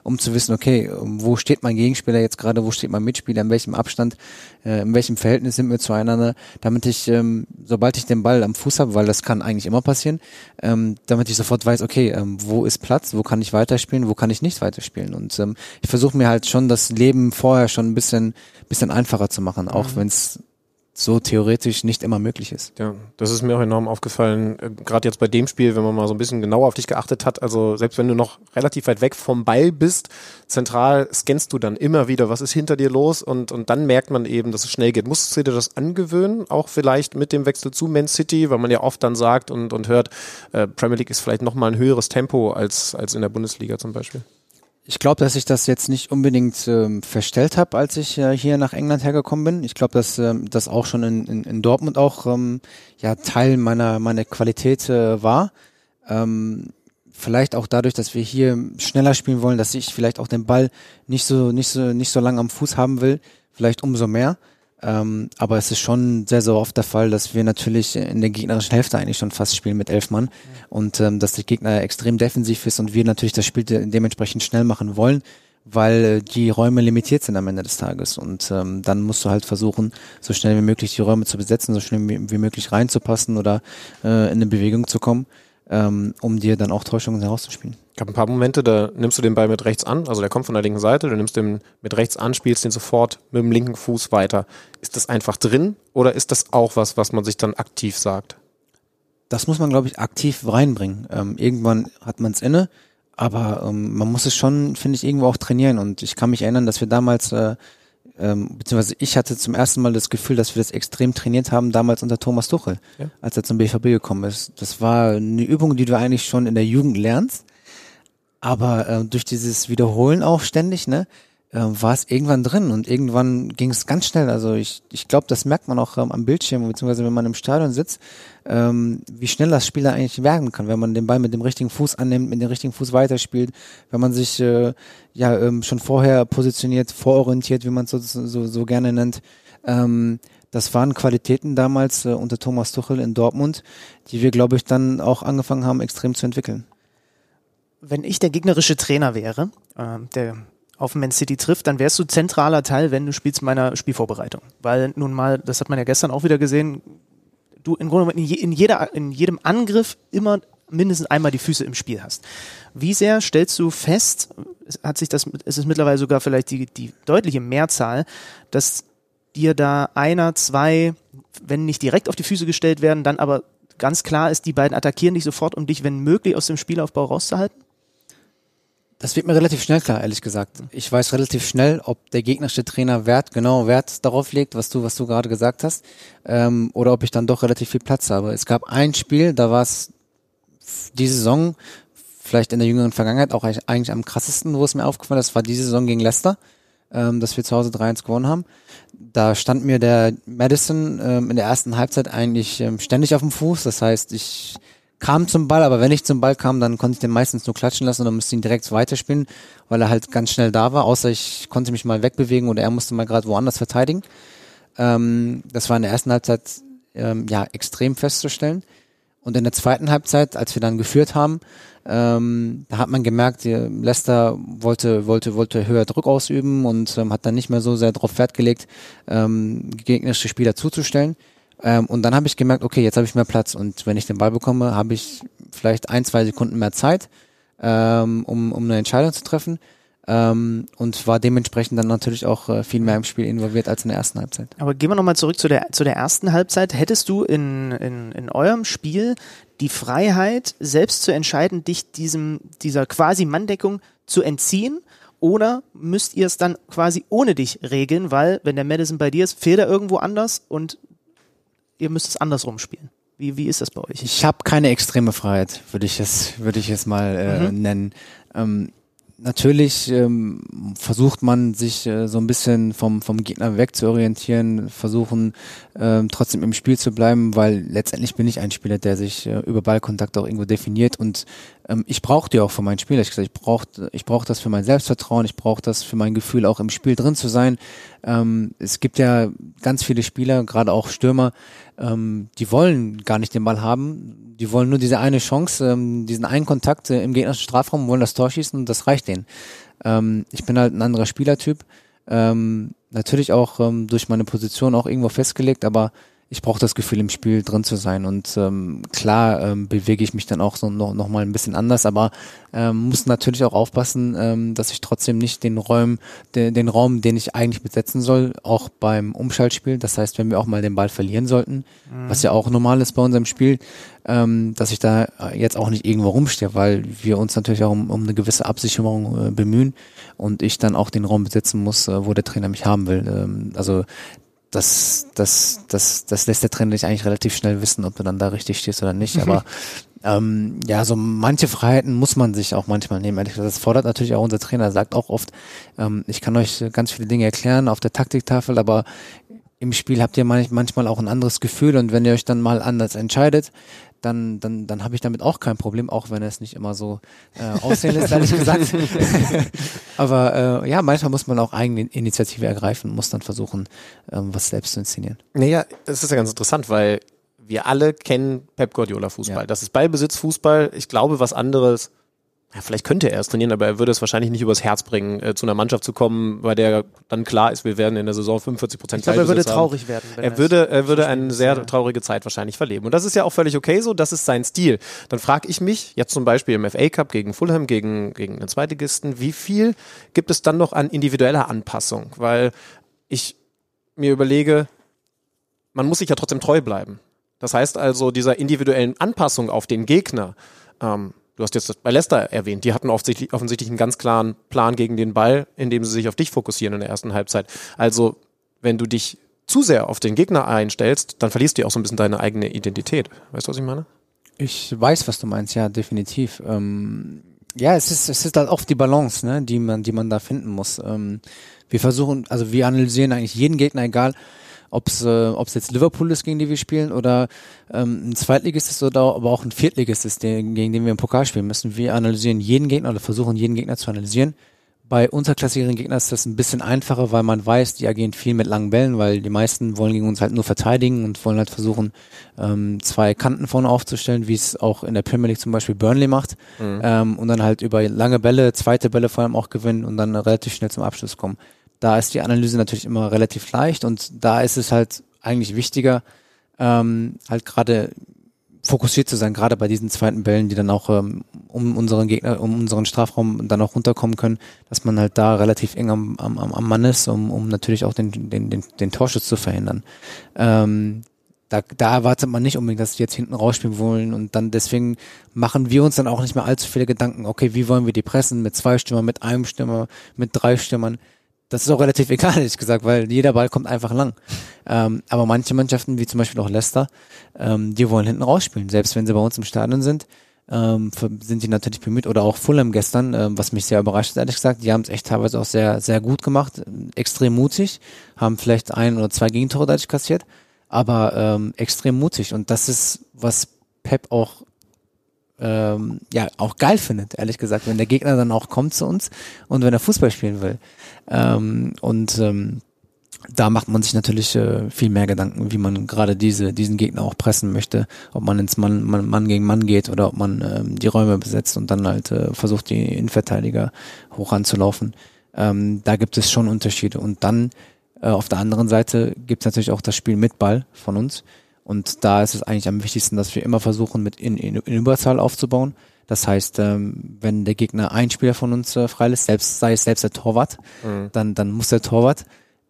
um zu wissen, okay, wo steht mein Gegenspieler jetzt gerade, wo steht mein Mitspieler, in welchem Abstand, äh, in welchem Verhältnis sind wir zueinander, damit ich, ähm, sobald ich den Ball am Fuß habe, weil das kann eigentlich immer passieren, ähm, damit ich sofort weiß, okay, ähm, wo ist Platz, wo kann ich weiterspielen, wo kann ich nicht weiterspielen. Und ähm, ich versuche mir halt schon das Leben vorher schon ein bisschen, bisschen einfacher zu machen, auch wenn es so theoretisch nicht immer möglich ist. Ja, das ist mir auch enorm aufgefallen, äh, gerade jetzt bei dem Spiel, wenn man mal so ein bisschen genauer auf dich geachtet hat. Also selbst wenn du noch relativ weit weg vom Ball bist, zentral scannst du dann immer wieder, was ist hinter dir los und, und dann merkt man eben, dass es schnell geht. Musstest du dir das angewöhnen, auch vielleicht mit dem Wechsel zu Man City, weil man ja oft dann sagt und, und hört, äh, Premier League ist vielleicht nochmal ein höheres Tempo als, als in der Bundesliga zum Beispiel. Ich glaube, dass ich das jetzt nicht unbedingt ähm, verstellt habe, als ich äh, hier nach England hergekommen bin. Ich glaube, dass ähm, das auch schon in, in, in Dortmund auch ähm, ja Teil meiner meiner Qualität äh, war. Ähm, vielleicht auch dadurch, dass wir hier schneller spielen wollen, dass ich vielleicht auch den Ball nicht so nicht so nicht so lange am Fuß haben will, vielleicht umso mehr. Ähm, aber es ist schon sehr, sehr oft der Fall, dass wir natürlich in der gegnerischen Hälfte eigentlich schon fast spielen mit elf Mann und ähm, dass der Gegner extrem defensiv ist und wir natürlich das Spiel de dementsprechend schnell machen wollen, weil äh, die Räume limitiert sind am Ende des Tages und ähm, dann musst du halt versuchen, so schnell wie möglich die Räume zu besetzen, so schnell wie möglich reinzupassen oder äh, in eine Bewegung zu kommen. Ähm, um dir dann auch Täuschungen herauszuspielen. Ich habe ein paar Momente, da nimmst du den Ball mit rechts an, also der kommt von der linken Seite, du nimmst den mit rechts an, spielst den sofort mit dem linken Fuß weiter. Ist das einfach drin oder ist das auch was, was man sich dann aktiv sagt? Das muss man, glaube ich, aktiv reinbringen. Ähm, irgendwann hat man es inne, aber ähm, man muss es schon, finde ich, irgendwo auch trainieren. Und ich kann mich erinnern, dass wir damals, äh, ähm, beziehungsweise ich hatte zum ersten Mal das Gefühl, dass wir das extrem trainiert haben, damals unter Thomas Tuchel, Ja. als er zum BVB gekommen ist. Das war eine Übung, die du eigentlich schon in der Jugend lernst, aber äh, durch dieses Wiederholen auch ständig, ne, äh, war es irgendwann drin und irgendwann ging es ganz schnell. Also ich, ich glaube, das merkt man auch ähm, am Bildschirm, beziehungsweise wenn man im Stadion sitzt, ähm, wie schnell das Spieler eigentlich werden kann, wenn man den Ball mit dem richtigen Fuß annimmt, mit dem richtigen Fuß weiterspielt, wenn man sich äh, ja ähm, schon vorher positioniert, vororientiert, wie man es so, so, so gerne nennt. Ähm, das waren Qualitäten damals äh, unter Thomas Tuchel in Dortmund, die wir, glaube ich, dann auch angefangen haben, extrem zu entwickeln. Wenn ich der gegnerische Trainer wäre, äh, der auf Man City trifft, dann wärst du zentraler Teil, wenn du spielst meiner Spielvorbereitung. Weil nun mal, das hat man ja gestern auch wieder gesehen, du im Grunde in, je, in, jeder, in jedem Angriff immer mindestens einmal die Füße im Spiel hast. Wie sehr stellst du fest, es hat sich das, es ist mittlerweile sogar vielleicht die, die deutliche Mehrzahl, dass dir da einer, zwei, wenn nicht direkt auf die Füße gestellt werden, dann aber ganz klar ist, die beiden attackieren dich sofort, um dich, wenn möglich, aus dem Spielaufbau rauszuhalten? Das wird mir relativ schnell klar, ehrlich gesagt. Ich weiß relativ schnell, ob der gegnerische Trainer Wert, genau Wert darauf legt, was du, was du gerade gesagt hast, ähm, oder ob ich dann doch relativ viel Platz habe. Es gab ein Spiel, da war es die Saison, vielleicht in der jüngeren Vergangenheit, auch eigentlich am krassesten, wo es mir aufgefallen ist, war diese Saison gegen Leicester, ähm, dass wir zu Hause 3-1 gewonnen haben. Da stand mir der Madison ähm, in der ersten Halbzeit eigentlich ähm, ständig auf dem Fuß. Das heißt, ich kam zum Ball, aber wenn ich zum Ball kam, dann konnte ich den meistens nur klatschen lassen und dann musste ich ihn direkt weiterspielen, weil er halt ganz schnell da war, außer ich konnte mich mal wegbewegen oder er musste mal gerade woanders verteidigen. Ähm, das war in der ersten Halbzeit ähm, ja extrem festzustellen. Und in der zweiten Halbzeit, als wir dann geführt haben, ähm, da hat man gemerkt, Leicester wollte, wollte, wollte höher Druck ausüben und ähm, hat dann nicht mehr so sehr darauf Wert gelegt, ähm, gegnerische Spieler zuzustellen. Ähm, und dann habe ich gemerkt, okay, jetzt habe ich mehr Platz und wenn ich den Ball bekomme, habe ich vielleicht ein, zwei Sekunden mehr Zeit, ähm, um, um eine Entscheidung zu treffen. Ähm, und war dementsprechend dann natürlich auch äh, viel mehr im Spiel involviert als in der ersten Halbzeit. Aber gehen wir nochmal zurück zu der, zu der ersten Halbzeit. Hättest du in, in, in eurem Spiel die Freiheit, selbst zu entscheiden, dich diesem, dieser quasi Manndeckung zu entziehen? Oder müsst ihr es dann quasi ohne dich regeln, weil, wenn der Madison bei dir ist, fehlt er irgendwo anders und ihr müsst es andersrum spielen? Wie, wie ist das bei euch? Ich habe keine extreme Freiheit, würde ich es, würde ich es mal äh, Mhm. nennen. Ähm, natürlich ähm, versucht man sich äh, so ein bisschen vom, vom Gegner wegzuorientieren, versuchen ähm, trotzdem im Spiel zu bleiben, weil letztendlich bin ich ein Spieler, der sich äh, über Ballkontakt auch irgendwo definiert und ähm, ich brauche die auch für mein Spiel. Ich, gesagt, ich brauche ich brauch das für mein Selbstvertrauen, ich brauche das für mein Gefühl, auch im Spiel drin zu sein. Ähm, es gibt ja ganz viele Spieler, gerade auch Stürmer, ähm, die wollen gar nicht den Ball haben, die wollen nur diese eine Chance, ähm, diesen einen Kontakt äh, im gegnerischen Strafraum, wollen das Tor schießen und das reicht denen. Ähm, ich bin halt ein anderer Spielertyp, ähm, natürlich auch ähm, durch meine Position auch irgendwo festgelegt, aber ich brauche das Gefühl, im Spiel drin zu sein. Und ähm, klar ähm, bewege ich mich dann auch so noch, noch mal ein bisschen anders, aber ähm, muss natürlich auch aufpassen, ähm, dass ich trotzdem nicht den Räum, den, den Raum, den ich eigentlich besetzen soll, auch beim Umschaltspiel. Das heißt, wenn wir auch mal den Ball verlieren sollten, was ja auch normal ist bei unserem Spiel, ähm, dass ich da äh, jetzt auch nicht irgendwo rumstehe, weil wir uns natürlich auch um, um eine gewisse Absicherung äh, bemühen und ich dann auch den Raum besetzen muss, äh, wo der Trainer mich haben will. Ähm, also das, das, das, das lässt der Trainer dich eigentlich relativ schnell wissen, ob du dann da richtig stehst oder nicht. Aber ähm, ja, so manche Freiheiten muss man sich auch manchmal nehmen. Ehrlich gesagt, das fordert natürlich auch unser Trainer, sagt auch oft, ähm, ich kann euch ganz viele Dinge erklären auf der Taktiktafel, aber im Spiel habt ihr manch- manchmal auch ein anderes Gefühl und wenn ihr euch dann mal anders entscheidet, dann, dann, dann habe ich damit auch kein Problem, auch wenn es nicht immer so äh, aussehen lässt, ehrlich gesagt. Aber äh, ja, manchmal muss man auch eigene Initiative ergreifen, muss dann versuchen, ähm, was selbst zu inszenieren. Naja, das ist ja ganz interessant, weil wir alle kennen Pep Guardiola Fußball. Ja. Das ist Ballbesitz Fußball. Ich glaube, was anderes ja, vielleicht könnte er es trainieren, aber er würde es wahrscheinlich nicht übers Herz bringen, äh, zu einer Mannschaft zu kommen, bei der dann klar ist, wir werden in der Saison 45 Prozent Ich glaube, er würde traurig werden. wenn Er würde, er würde eine sehr traurige Zeit wahrscheinlich verleben. Und das ist ja auch völlig okay so, das ist sein Stil. Dann frage ich mich, jetzt zum Beispiel im FA Cup gegen Fulham, gegen, gegen den Zweitligisten, wie viel gibt es dann noch an individueller Anpassung? Weil ich mir überlege, man muss sich ja trotzdem treu bleiben. Das heißt also, dieser individuellen Anpassung auf den Gegner, ähm, du hast jetzt bei Leicester erwähnt, die hatten offensichtlich, offensichtlich einen ganz klaren Plan gegen den Ball, indem sie sich auf dich fokussieren in der ersten Halbzeit. Also, wenn du dich zu sehr auf den Gegner einstellst, dann verlierst du auch so ein bisschen deine eigene Identität. Weißt du, was ich meine? Ich weiß, was du meinst, ja, definitiv. Ähm, ja, es ist, es ist halt oft die Balance, ne, die man, die man da finden muss. Ähm, wir versuchen, also wir analysieren eigentlich jeden Gegner, egal ob es äh, ob's jetzt Liverpool ist, gegen die wir spielen, oder ähm, ein Zweitligist ist oder aber auch ein Viertligist ist, den, gegen den wir im Pokal spielen müssen. Wir analysieren jeden Gegner oder versuchen jeden Gegner zu analysieren. Bei unterklassigeren Gegnern ist das ein bisschen einfacher, weil man weiß, die agieren viel mit langen Bällen, weil die meisten wollen gegen uns halt nur verteidigen und wollen halt versuchen, ähm, zwei Kanten vorne aufzustellen, wie es auch in der Premier League zum Beispiel Burnley macht. Ähm, und dann halt über lange Bälle, zweite Bälle vor allem auch gewinnen und dann relativ schnell zum Abschluss kommen. Da ist die Analyse natürlich immer relativ leicht und da ist es halt eigentlich wichtiger, ähm, halt gerade fokussiert zu sein, gerade bei diesen zweiten Bällen, die dann auch ähm, um unseren Gegner, um unseren Strafraum dann auch runterkommen können, dass man halt da relativ eng am, am, am Mann ist, um, um natürlich auch den, den, den, den Torschuss zu verhindern. Ähm, da, da erwartet man nicht unbedingt, dass sie jetzt hinten rausspielen wollen und dann deswegen machen wir uns dann auch nicht mehr allzu viele Gedanken, okay, wie wollen wir die pressen, mit zwei Stürmern, mit einem Stürmer, mit drei Stürmern. Das ist auch relativ egal, ehrlich gesagt, weil jeder Ball kommt einfach lang. Ähm, aber manche Mannschaften, wie zum Beispiel auch Leicester, ähm, die wollen hinten rausspielen. Selbst wenn sie bei uns im Stadion sind, ähm, sind die natürlich bemüht. Oder auch Fulham gestern, ähm, was mich sehr überrascht hat, ehrlich gesagt. Die haben es echt teilweise auch sehr, sehr gut gemacht, extrem mutig, haben vielleicht ein oder zwei Gegentore dadurch kassiert, aber ähm, extrem mutig. Und das ist, was Pep auch ähm, ja auch geil findet, ehrlich gesagt, wenn der Gegner dann auch kommt zu uns und wenn er Fußball spielen will. Ähm, und ähm, da macht man sich natürlich äh, viel mehr Gedanken, wie man gerade diese diesen Gegner auch pressen möchte, ob man ins Mann, Mann, Mann gegen Mann geht oder ob man ähm, die Räume besetzt und dann halt äh, versucht, die Innenverteidiger hoch anzulaufen. Ähm, da gibt es schon Unterschiede. Und dann äh, auf der anderen Seite gibt es natürlich auch das Spiel mit Ball von uns. Und da ist es eigentlich am wichtigsten, dass wir immer versuchen, mit in, in, in Überzahl aufzubauen. Das heißt, ähm, wenn der Gegner einen Spieler von uns äh, freilässt, selbst sei es selbst der Torwart, dann, dann muss der Torwart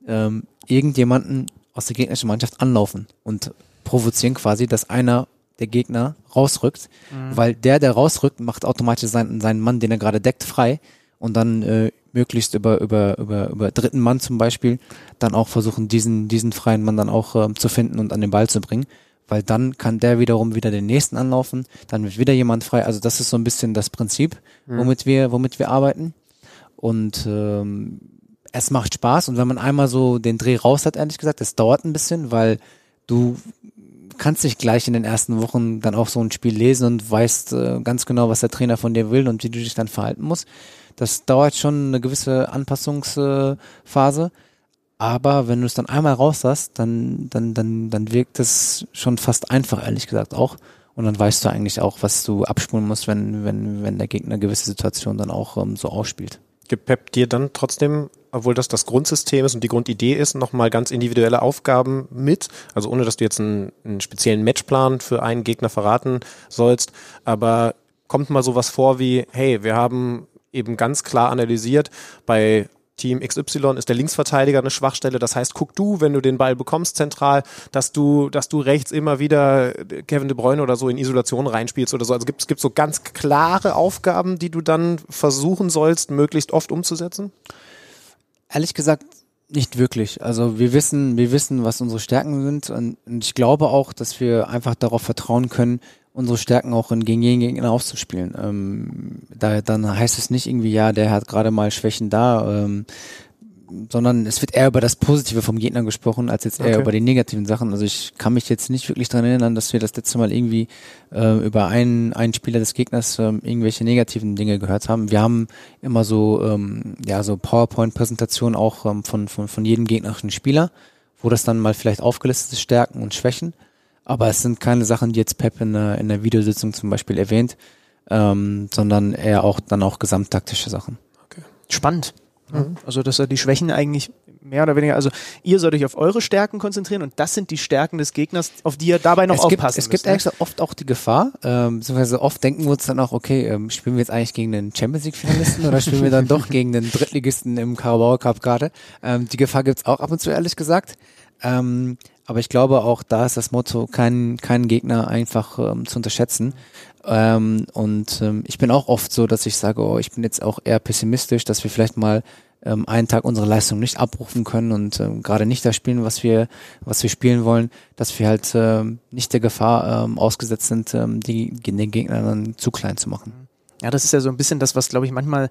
ähm, irgendjemanden aus der gegnerischen Mannschaft anlaufen und provozieren quasi, dass einer der Gegner rausrückt, weil der, der rausrückt, macht automatisch seinen, seinen Mann, den er gerade deckt, frei und dann äh, möglichst über, über, über, über dritten Mann zum Beispiel dann auch versuchen, diesen, diesen freien Mann dann auch ähm, zu finden und an den Ball zu bringen. Weil dann kann der wiederum wieder den nächsten anlaufen, dann wird wieder jemand frei. Also das ist so ein bisschen das Prinzip, womit wir, womit wir arbeiten. Und ähm, es macht Spaß und wenn man einmal so den Dreh raus hat, ehrlich gesagt, das dauert ein bisschen, weil du kannst nicht gleich in den ersten Wochen dann auch so ein Spiel lesen und weißt äh, ganz genau, was der Trainer von dir will und wie du dich dann verhalten musst. Das dauert schon eine gewisse Anpassungsphase. Aber wenn du es dann einmal raus hast, dann, dann, dann, dann wirkt es schon fast einfach, ehrlich gesagt auch. Und dann weißt du eigentlich auch, was du abspulen musst, wenn, wenn, wenn der Gegner gewisse Situationen dann auch ähm, so ausspielt. Gibt Pep dir dann trotzdem, obwohl das das Grundsystem ist und die Grundidee ist, nochmal ganz individuelle Aufgaben mit? Also ohne, dass du jetzt einen, einen speziellen Matchplan für einen Gegner verraten sollst, aber kommt mal sowas vor wie, hey, wir haben eben ganz klar analysiert, bei Team XY ist der Linksverteidiger eine Schwachstelle. Das heißt, guck du, wenn du den Ball bekommst zentral, dass du, dass du rechts immer wieder Kevin De Bruyne oder so in Isolation reinspielst oder so. Also gibt es gibt so ganz klare Aufgaben, die du dann versuchen sollst, möglichst oft umzusetzen? Ehrlich gesagt, nicht wirklich. Also wir wissen, wir wissen, was unsere Stärken sind und, und ich glaube auch, dass wir einfach darauf vertrauen können, unsere Stärken auch in, gegen jeden Gegner auszuspielen. Ähm, da, dann heißt es nicht irgendwie, ja, der hat gerade mal Schwächen da, ähm, sondern es wird eher über das Positive vom Gegner gesprochen, als jetzt eher Okay. über die negativen Sachen. Also ich kann mich jetzt nicht wirklich dran erinnern, dass wir das letzte Mal irgendwie äh, über einen, einen Spieler des Gegners ähm, irgendwelche negativen Dinge gehört haben. Wir haben immer so, ähm, ja, so PowerPoint-Präsentationen auch ähm, von, von, von jedem gegnerischen Spieler, wo das dann mal vielleicht aufgelistet ist, Stärken und Schwächen. Aber es sind keine Sachen, die jetzt Pep in der, in der Videositzung zum Beispiel erwähnt. ähm, sondern eher auch dann auch gesamttaktische Sachen. Spannend. Also, dass er die Schwächen eigentlich mehr oder weniger, also ihr sollt euch auf eure Stärken konzentrieren und das sind die Stärken des Gegners, auf die ihr dabei noch es gibt, aufpassen es gibt müsst, ne? eigentlich oft auch die Gefahr, ähm, beziehungsweise oft denken wir uns dann auch, okay, ähm, spielen wir jetzt eigentlich gegen den Champions League Finalisten oder spielen wir dann doch gegen den Drittligisten im Carabao Cup gerade? Ähm, die Gefahr gibt's auch ab und zu, ehrlich gesagt. Ähm, aber ich glaube auch, da ist das Motto, keinen keinen Gegner einfach ähm, zu unterschätzen. Ähm, und ähm, ich bin auch oft so, dass ich sage, oh, ich bin jetzt auch eher pessimistisch, dass wir vielleicht mal ähm, einen Tag unsere Leistung nicht abrufen können und ähm, gerade nicht das spielen, was wir, was wir spielen wollen, dass wir halt ähm, nicht der Gefahr ähm, ausgesetzt sind, ähm, die, den Gegner dann zu klein zu machen. Ja, das ist ja so ein bisschen das, was, glaube ich, manchmal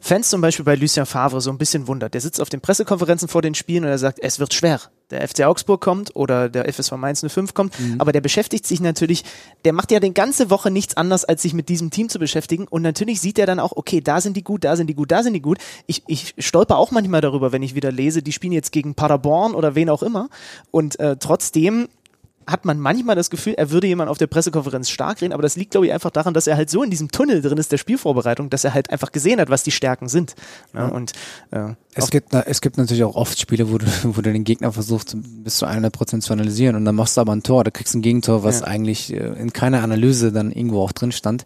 Fans zum Beispiel bei Lucien Favre so ein bisschen wundert. Der sitzt auf den Pressekonferenzen vor den Spielen und er sagt, es wird schwer. Der FC Augsburg kommt oder der FSV Mainz 05 kommt, aber der beschäftigt sich natürlich, der macht ja die ganze Woche nichts anderes, als sich mit diesem Team zu beschäftigen und natürlich sieht er dann auch, okay, da sind die gut, da sind die gut, da sind die gut. Ich, ich stolper auch manchmal darüber, wenn ich wieder lese, die spielen jetzt gegen Paderborn oder wen auch immer und äh, trotzdem hat man manchmal das Gefühl, er würde jemand auf der Pressekonferenz stark reden, aber das liegt, glaube ich, einfach daran, dass er halt so in diesem Tunnel drin ist der Spielvorbereitung, dass er halt einfach gesehen hat, was die Stärken sind. Ja, und äh, Es gibt, na- es gibt natürlich auch oft Spiele, wo du, wo du den Gegner versuchst, bis zu 100% zu analysieren und dann machst du aber ein Tor, da kriegst du ein Gegentor, was Ja. eigentlich äh, in keiner Analyse dann irgendwo auch drin stand.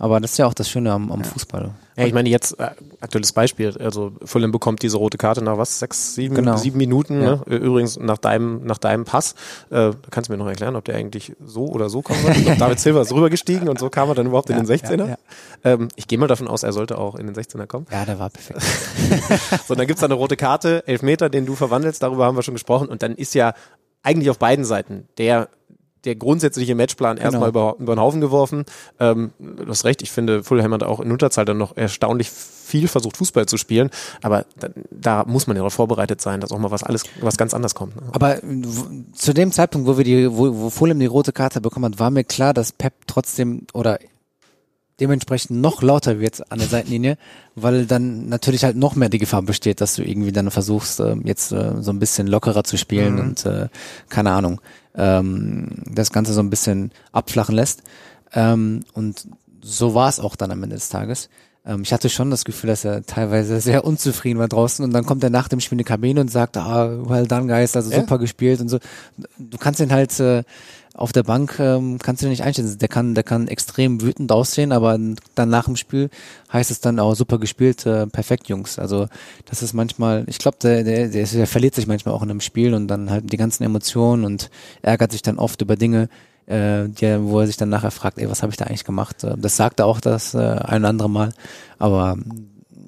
Aber das ist ja auch das Schöne am, am Fußball. Ja, ich meine jetzt äh, aktuelles Beispiel, also Fulham bekommt diese rote Karte nach was, sechs, sieben, Genau. sieben Minuten, Ja. ne? Übrigens nach deinem, nach deinem Pass, äh, kannst du mir noch erklären, ob der eigentlich so oder so kommen glaub, David Silva ist rübergestiegen und so kam er dann überhaupt in Ja, den 16er. ja, ja. Ähm, ich gehe mal davon aus, er sollte auch in den 16er kommen. Ja, der war perfekt. So, dann gibt's da eine rote Karte, Elfmeter, den du verwandelst, darüber haben wir schon gesprochen. Und dann ist ja eigentlich auf beiden Seiten der, der grundsätzliche Matchplan erstmal über, über den Haufen geworfen. Ähm, du hast recht, ich finde, Fulham hat auch in Unterzahl dann noch erstaunlich viel versucht, Fußball zu spielen. Aber da, da muss man ja darauf vorbereitet sein, dass auch mal was alles, was ganz anders kommt. Ne? Aber zu dem Zeitpunkt, wo wir die, wo, wo Fulham die rote Karte bekommen hat, war mir klar, dass Pep trotzdem oder dementsprechend noch lauter wird an der Seitenlinie, weil dann natürlich halt noch mehr die Gefahr besteht, dass du irgendwie dann versuchst, ähm, jetzt äh, so ein bisschen lockerer zu spielen und äh, keine Ahnung, ähm, das Ganze so ein bisschen abflachen lässt. Ähm, und so war es auch dann am Ende des Tages. Ähm, ich hatte schon das Gefühl, dass er teilweise sehr unzufrieden war draußen und dann kommt er nach dem Spiel in die Kabine und sagt, ah, well done guys, also Ja. super gespielt und so. Du kannst ihn halt äh, auf der Bank ähm, kannst du den nicht einschätzen. Der kann, der kann extrem wütend aussehen, aber dann nach dem Spiel heißt es dann auch super gespielt, äh, perfekt, Jungs. Also das ist manchmal, ich glaube, der, der, der, der verliert sich manchmal auch in einem Spiel und dann halt die ganzen Emotionen und ärgert sich dann oft über Dinge, äh, die, wo er sich dann nachher fragt, ey, was habe ich da eigentlich gemacht? Äh, Das sagt er auch das äh, ein oder andere Mal, aber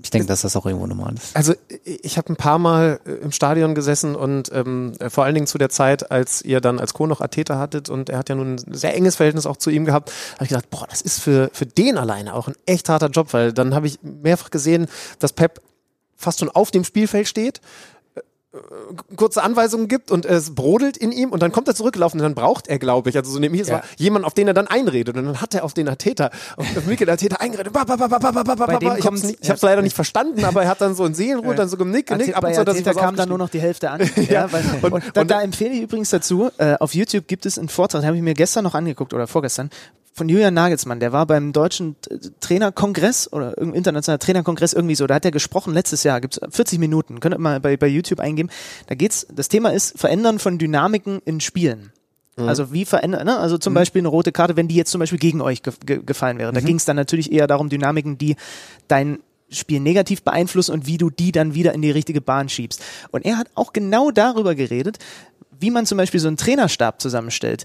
ich denke, dass das auch irgendwo normal ist. Also ich habe ein paar Mal äh, im Stadion gesessen und ähm, äh, vor allen Dingen zu der Zeit, als ihr dann als Co. noch Ateta hattet und er hat ja nun ein sehr enges Verhältnis auch zu ihm gehabt, habe ich gedacht, boah, das ist für, für den alleine auch ein echt harter Job, weil dann habe ich mehrfach gesehen, dass Pep fast schon auf dem Spielfeld steht, kurze Anweisungen gibt und es brodelt in ihm und dann kommt er zurückgelaufen und dann braucht er, glaube ich, also so nehme ich es Ja. wahr, jemanden, auf den er dann einredet und dann hat er auf den Ateta, auf, auf Mikel Arteta eingeredet. Ba, ba, ba, ba, ba, ba, ba, ba. Ich habe es leider nicht verstanden, aber er hat dann so in Seelenruhe, dann so genickt, genickt, ab und zu, dass ich kam dann nur noch die Hälfte an. ja, weil, und, Und- da, und- da empfehle ich übrigens dazu, äh, auf YouTube gibt es einen Vortrag, den habe ich mir gestern noch angeguckt oder vorgestern, von Julian Nagelsmann, der war beim deutschen Trainerkongress oder irgendein internationaler Trainerkongress irgendwie so, da hat er gesprochen, letztes Jahr, gibt's 40 Minuten, könnt ihr mal bei, bei YouTube eingeben. Da geht's, das Thema ist Verändern von Dynamiken in Spielen. Also wie verändern, ne? also zum Beispiel eine rote Karte, wenn die jetzt zum Beispiel gegen euch ge ge gefallen wäre. Da ging es dann natürlich eher darum, Dynamiken, die dein Spiel negativ beeinflussen und wie du die dann wieder in die richtige Bahn schiebst. Und er hat auch genau darüber geredet, wie man zum Beispiel so einen Trainerstab zusammenstellt.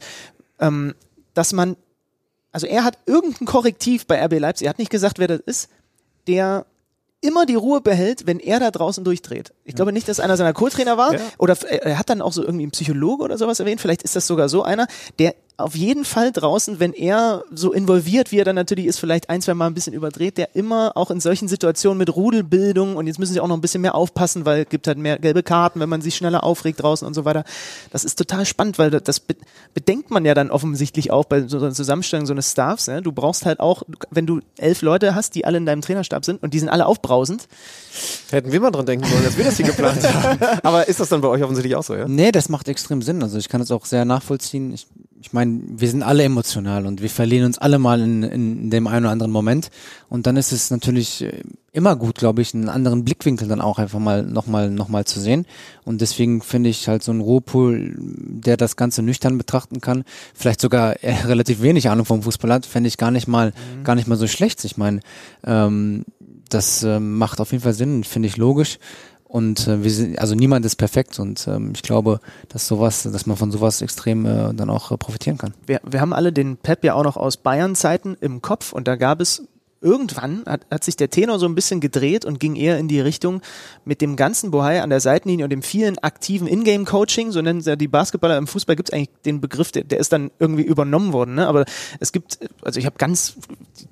Ähm, dass man, also er hat irgendein Korrektiv bei RB Leipzig, er hat nicht gesagt, wer das ist, der immer die Ruhe behält, wenn er da draußen durchdreht. Ich glaube nicht, dass einer seiner Co-Trainer war Ja. oder f- er hat dann auch so irgendwie einen Psychologe oder sowas erwähnt. Vielleicht ist das sogar so einer, der auf jeden Fall draußen, wenn er so involviert, wie er dann natürlich ist, vielleicht ein, zwei Mal ein bisschen überdreht, der immer auch in solchen Situationen mit Rudelbildung und jetzt müssen sie auch noch ein bisschen mehr aufpassen, weil es gibt halt mehr gelbe Karten, wenn man sich schneller aufregt draußen und so weiter. Das ist total spannend, weil das be- bedenkt man ja dann offensichtlich auch bei so einer Zusammenstellung so eines Staffs. Ne? Du brauchst halt auch, wenn du elf Leute hast, die alle in deinem Trainerstab sind und die sind alle aufbrausend, Hätten wir mal dran denken sollen, dass wir das hier geplant haben. Aber ist das dann bei euch offensichtlich auch so, ja? Nee, das macht extrem Sinn. Also ich kann es auch sehr nachvollziehen. Ich, ich meine, wir sind alle emotional und wir verlieren uns alle mal in, in dem einen oder anderen Moment. Und dann ist es natürlich äh, immer gut, glaube ich, einen anderen Blickwinkel dann auch einfach mal nochmal noch mal zu sehen. Und deswegen finde ich halt so ein Ruhepool, der das Ganze nüchtern betrachten kann, vielleicht sogar äh, relativ wenig Ahnung vom Fußball hat, fände ich gar nicht mal, mhm. gar nicht mal so schlecht. Ich meine, ähm, das äh, macht auf jeden Fall Sinn, finde ich logisch. Und äh, wir sind, also niemand ist perfekt und ähm, ich glaube, dass sowas, dass man von sowas extrem äh, dann auch äh, profitieren kann. Wir, wir haben alle den Pep ja auch noch aus Bayern-Zeiten im Kopf und da gab es irgendwann hat, hat sich der Tenor so ein bisschen gedreht und ging eher in die Richtung mit dem ganzen Bohai an der Seitenlinie und dem vielen aktiven Ingame-Coaching, so nennen sie ja die Basketballer im Fußball, gibt es eigentlich den Begriff, der, der ist dann irgendwie übernommen worden. Ne? Aber es gibt, also ich habe ganz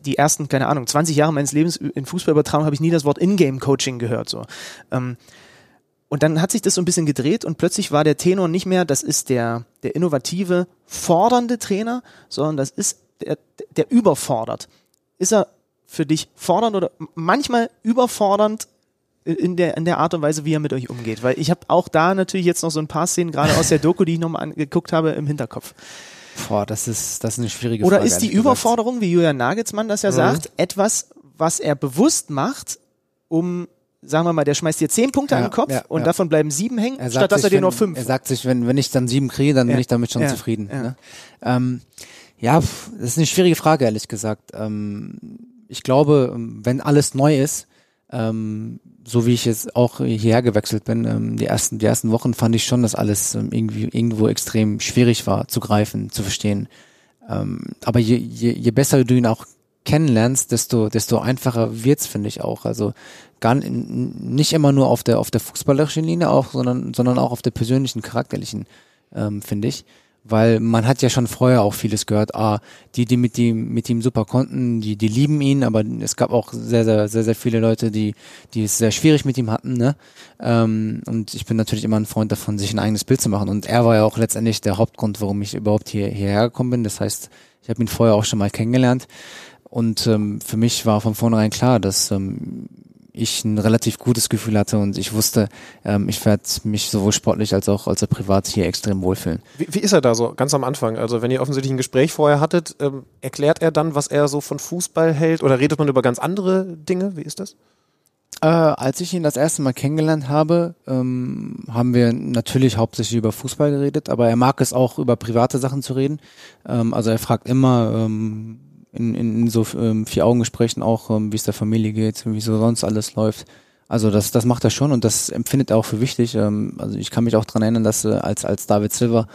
die ersten, keine Ahnung, 20 Jahre meines Lebens in Fußball übertragen, habe ich nie das Wort Ingame-Coaching gehört. So. Ähm, und dann hat sich das so ein bisschen gedreht und plötzlich war der Tenor nicht mehr, das ist der, der innovative, fordernde Trainer, sondern das ist der, der überfordert. Ist er für dich fordernd oder manchmal überfordernd in der, in der Art und Weise, wie er mit euch umgeht? Weil ich habe auch da natürlich jetzt noch so ein paar Szenen, gerade aus der Doku, die ich nochmal angeguckt habe, im Hinterkopf. Boah, das ist, das ist eine schwierige Oder Frage. ist die Überforderung, wie Julian Nagelsmann das ja mhm. sagt, etwas, was er bewusst macht, um sagen wir mal, der schmeißt dir zehn Punkte ja, an den Kopf ja, und ja. davon bleiben sieben hängen, statt dass er dir nur fünf. Er sagt sich, wenn, wenn ich dann sieben kriege, dann bin ich damit schon zufrieden. Ne? Ähm, ja, das ist eine schwierige Frage, ehrlich gesagt. Ähm, ich glaube, ähm, wenn alles neu ist, ähm, so wie ich jetzt auch hierher gewechselt bin, ähm, die ersten, die ersten Wochen fand ich schon, dass alles ähm, irgendwie irgendwo extrem schwierig war zu greifen, zu verstehen. Ähm, aber je, je, je besser du ihn auch kennenlernst, desto, desto einfacher wird's, finde ich auch. Also gar nicht immer nur auf der, auf der fußballerischen Linie auch, sondern, sondern auch auf der persönlichen, charakterlichen, ähm, finde ich weil man hat ja schon vorher auch vieles gehört. Ah, die, die mit ihm, mit ihm super konnten, die, die lieben ihn, aber es gab auch sehr, sehr, sehr, sehr viele Leute, die, die es sehr schwierig mit ihm hatten, ne? Ähm, und ich bin natürlich immer ein Freund davon, sich ein eigenes Bild zu machen. Und er war ja auch letztendlich der Hauptgrund, warum ich überhaupt hier, hierher gekommen bin. Das heißt, ich habe ihn vorher auch schon mal kennengelernt. Und ähm, für mich war von vornherein klar, dass ähm, ich ein relativ gutes Gefühl hatte und ich wusste, ähm, ich werde mich sowohl sportlich als auch als auch privat hier extrem wohlfühlen. Wie, wie, ist er da so, ganz am Anfang? Also wenn ihr offensichtlich ein Gespräch vorher hattet, ähm, erklärt er dann, was er so von Fußball hält oder redet man über ganz andere Dinge? Wie ist das? Äh, als ich ihn das erste Mal kennengelernt habe, ähm, haben wir natürlich hauptsächlich über Fußball geredet, aber er mag es auch über private Sachen zu reden. Ähm, also er fragt immer, ähm, in, in, in so ähm, vier Augengesprächen auch, ähm, wie es der Familie geht, wie so sonst alles läuft. Also das, das macht er schon und das empfindet er auch für wichtig. Ähm, also ich kann mich auch dran erinnern, dass äh, als, als David Silva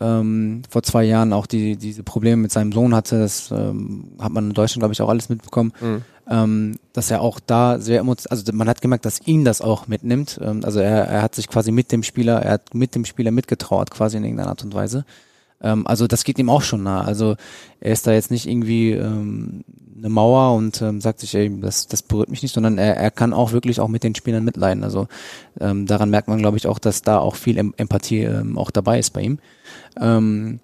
ähm, vor zwei Jahren auch die, diese Probleme mit seinem Sohn hatte, das ähm, hat man in Deutschland, glaube ich, auch alles mitbekommen, mhm. ähm, dass er auch da sehr emotional, also man hat gemerkt, dass ihn das auch mitnimmt. Ähm, also er, er hat sich quasi mit dem Spieler, er hat mit dem Spieler mitgetraut, quasi in irgendeiner Art und Weise. Ähm, also das geht ihm auch schon nah. Also er ist da jetzt nicht irgendwie ähm, eine Mauer und ähm, sagt sich, ey, das, das berührt mich nicht, sondern er, er kann auch wirklich auch mit den Spielern mitleiden. Also ähm, daran merkt man, glaube ich, auch, dass da auch viel Empathie ähm, auch dabei ist bei ihm. Ähm,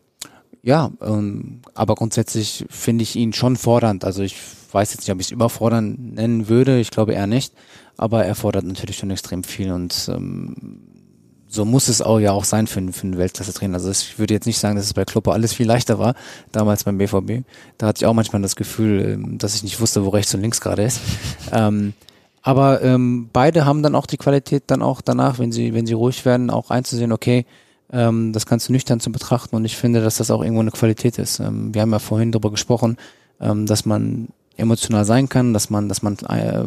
ja, ähm, aber grundsätzlich finde ich ihn schon fordernd. Also ich weiß jetzt nicht, ob ich es überfordernd nennen würde. Ich glaube eher nicht. Aber er fordert natürlich schon extrem viel und ähm, so muss es auch ja auch sein für, für einen Weltklasse-Trainer. Also ich würde jetzt nicht sagen, dass es bei Kloppe alles viel leichter war, damals beim BVB. Da hatte ich auch manchmal das Gefühl, ähm, dass ich nicht wusste, wo rechts und links gerade ist. ähm, aber ähm, beide haben dann auch die Qualität, dann auch danach, wenn sie, wenn sie ruhig werden, auch einzusehen, okay, ähm, das kannst du nüchtern zu betrachten und ich finde, dass das auch irgendwo eine Qualität ist. Ähm, wir haben ja vorhin darüber gesprochen, ähm, dass man emotional sein kann, dass man, dass man äh,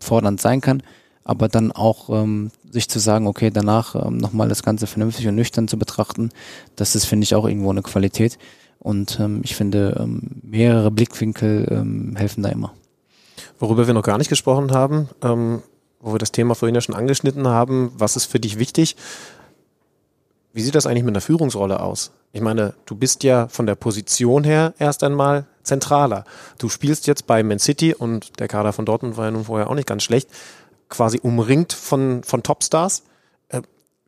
fordernd sein kann aber dann auch ähm, sich zu sagen, okay, danach ähm, nochmal das Ganze vernünftig und nüchtern zu betrachten, das ist, finde ich, auch irgendwo eine Qualität. Und ähm, ich finde, ähm, mehrere Blickwinkel ähm, helfen da immer. Worüber wir noch gar nicht gesprochen haben, ähm, wo wir das Thema vorhin ja schon angeschnitten haben, was ist für dich wichtig? Wie sieht das eigentlich mit einer Führungsrolle aus? Ich meine, du bist ja von der Position her erst einmal zentraler. Du spielst jetzt bei Man City und der Kader von Dortmund war ja nun vorher auch nicht ganz schlecht quasi umringt von, von Topstars. Äh,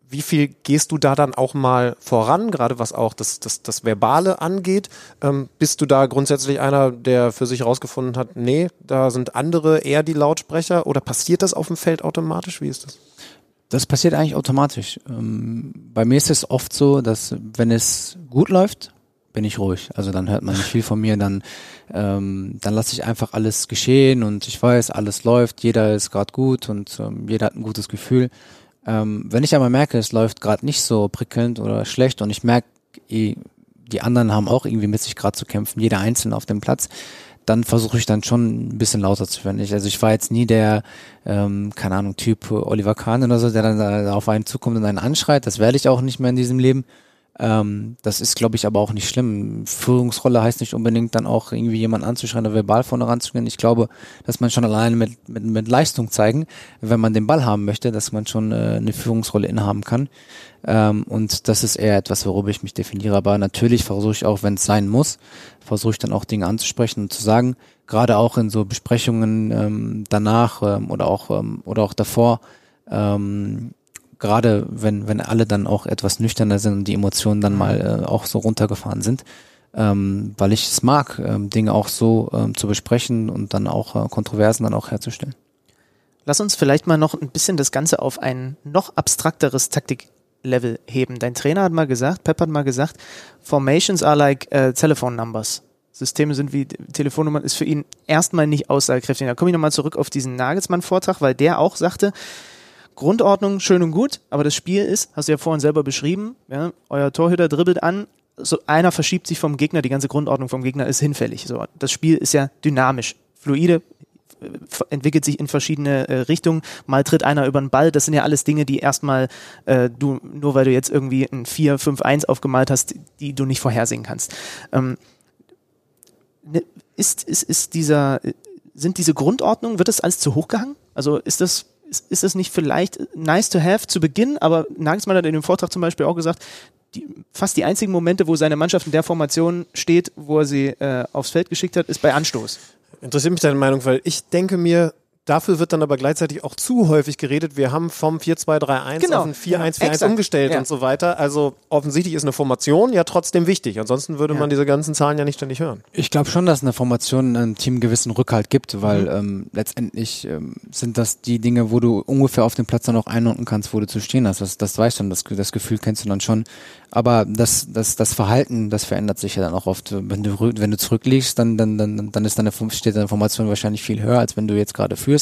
wie viel gehst du da dann auch mal voran, gerade was auch das, das, das Verbale angeht? Ähm, bist du da grundsätzlich einer, der für sich herausgefunden hat, nee, da sind andere eher die Lautsprecher oder passiert das auf dem Feld automatisch? Wie ist das? Das passiert eigentlich automatisch. Ähm, bei mir ist es oft so, dass wenn es gut läuft, bin ich ruhig. Also dann hört man nicht viel von mir, dann, ähm, dann lasse ich einfach alles geschehen und ich weiß, alles läuft, jeder ist gerade gut und ähm, jeder hat ein gutes Gefühl. Ähm, wenn ich aber merke, es läuft gerade nicht so prickelnd oder schlecht und ich merke, eh, die anderen haben auch irgendwie mit sich gerade zu kämpfen, jeder Einzelne auf dem Platz, dann versuche ich dann schon ein bisschen lauter zu werden. Ich, also ich war jetzt nie der, ähm, keine Ahnung, Typ Oliver Kahn oder so, der dann da auf einen zukommt und einen anschreit. Das werde ich auch nicht mehr in diesem Leben. Ähm, das ist, glaube ich, aber auch nicht schlimm. Führungsrolle heißt nicht unbedingt dann auch irgendwie jemand anzuschreien oder verbal vorne ranzugehen. Ich glaube, dass man schon alleine mit, mit, mit Leistung zeigen, wenn man den Ball haben möchte, dass man schon äh, eine Führungsrolle innehaben kann. Ähm, und das ist eher etwas, worüber ich mich definiere. Aber natürlich versuche ich auch, wenn es sein muss, versuche ich dann auch Dinge anzusprechen und zu sagen, gerade auch in so Besprechungen ähm, danach ähm, oder auch ähm, oder auch davor, ähm, gerade wenn, wenn alle dann auch etwas nüchterner sind und die Emotionen dann mal äh, auch so runtergefahren sind, ähm, weil ich es mag, ähm, Dinge auch so ähm, zu besprechen und dann auch äh, Kontroversen dann auch herzustellen. Lass uns vielleicht mal noch ein bisschen das Ganze auf ein noch abstrakteres Taktiklevel heben. Dein Trainer hat mal gesagt, Pep hat mal gesagt, Formations are like uh, telephone numbers. Systeme sind wie Telefonnummern, ist für ihn erstmal nicht aussagekräftig. Da komme ich nochmal zurück auf diesen Nagelsmann-Vortrag, weil der auch sagte, Grundordnung schön und gut, aber das Spiel ist, hast du ja vorhin selber beschrieben, ja, euer Torhüter dribbelt an, so einer verschiebt sich vom Gegner, die ganze Grundordnung vom Gegner ist hinfällig. So, das Spiel ist ja dynamisch, fluide, äh, entwickelt sich in verschiedene äh, Richtungen. Mal tritt einer über den Ball. Das sind ja alles Dinge, die erstmal äh, du, nur weil du jetzt irgendwie ein 4-5-1 aufgemalt hast, die du nicht vorhersehen kannst. Ähm, ne, ist, ist, ist dieser, sind diese Grundordnungen, wird das alles zu hoch gehangen? Also ist das ist, ist es nicht vielleicht nice to have zu Beginn, aber Nagelsmann hat in dem Vortrag zum Beispiel auch gesagt, die, fast die einzigen Momente, wo seine Mannschaft in der Formation steht, wo er sie äh, aufs Feld geschickt hat, ist bei Anstoß. Interessiert mich deine Meinung, weil ich denke mir, Dafür wird dann aber gleichzeitig auch zu häufig geredet. Wir haben vom 4-2-3-1 genau. auf ein 4-1-4-1 umgestellt ja. und so weiter. Also offensichtlich ist eine Formation ja trotzdem wichtig. Ansonsten würde ja. man diese ganzen Zahlen ja nicht ständig hören. Ich glaube schon, dass eine Formation einem Team gewissen Rückhalt gibt, weil mhm. ähm, letztendlich ähm, sind das die Dinge, wo du ungefähr auf dem Platz dann auch einordnen kannst, wo du zu stehen hast. Das, das weißt du, das, das Gefühl kennst du dann schon. Aber das, das, das Verhalten, das verändert sich ja dann auch oft. Wenn du, wenn du zurückliegst, dann, dann, dann, dann ist deine, steht deine Formation wahrscheinlich viel höher, als wenn du jetzt gerade führst.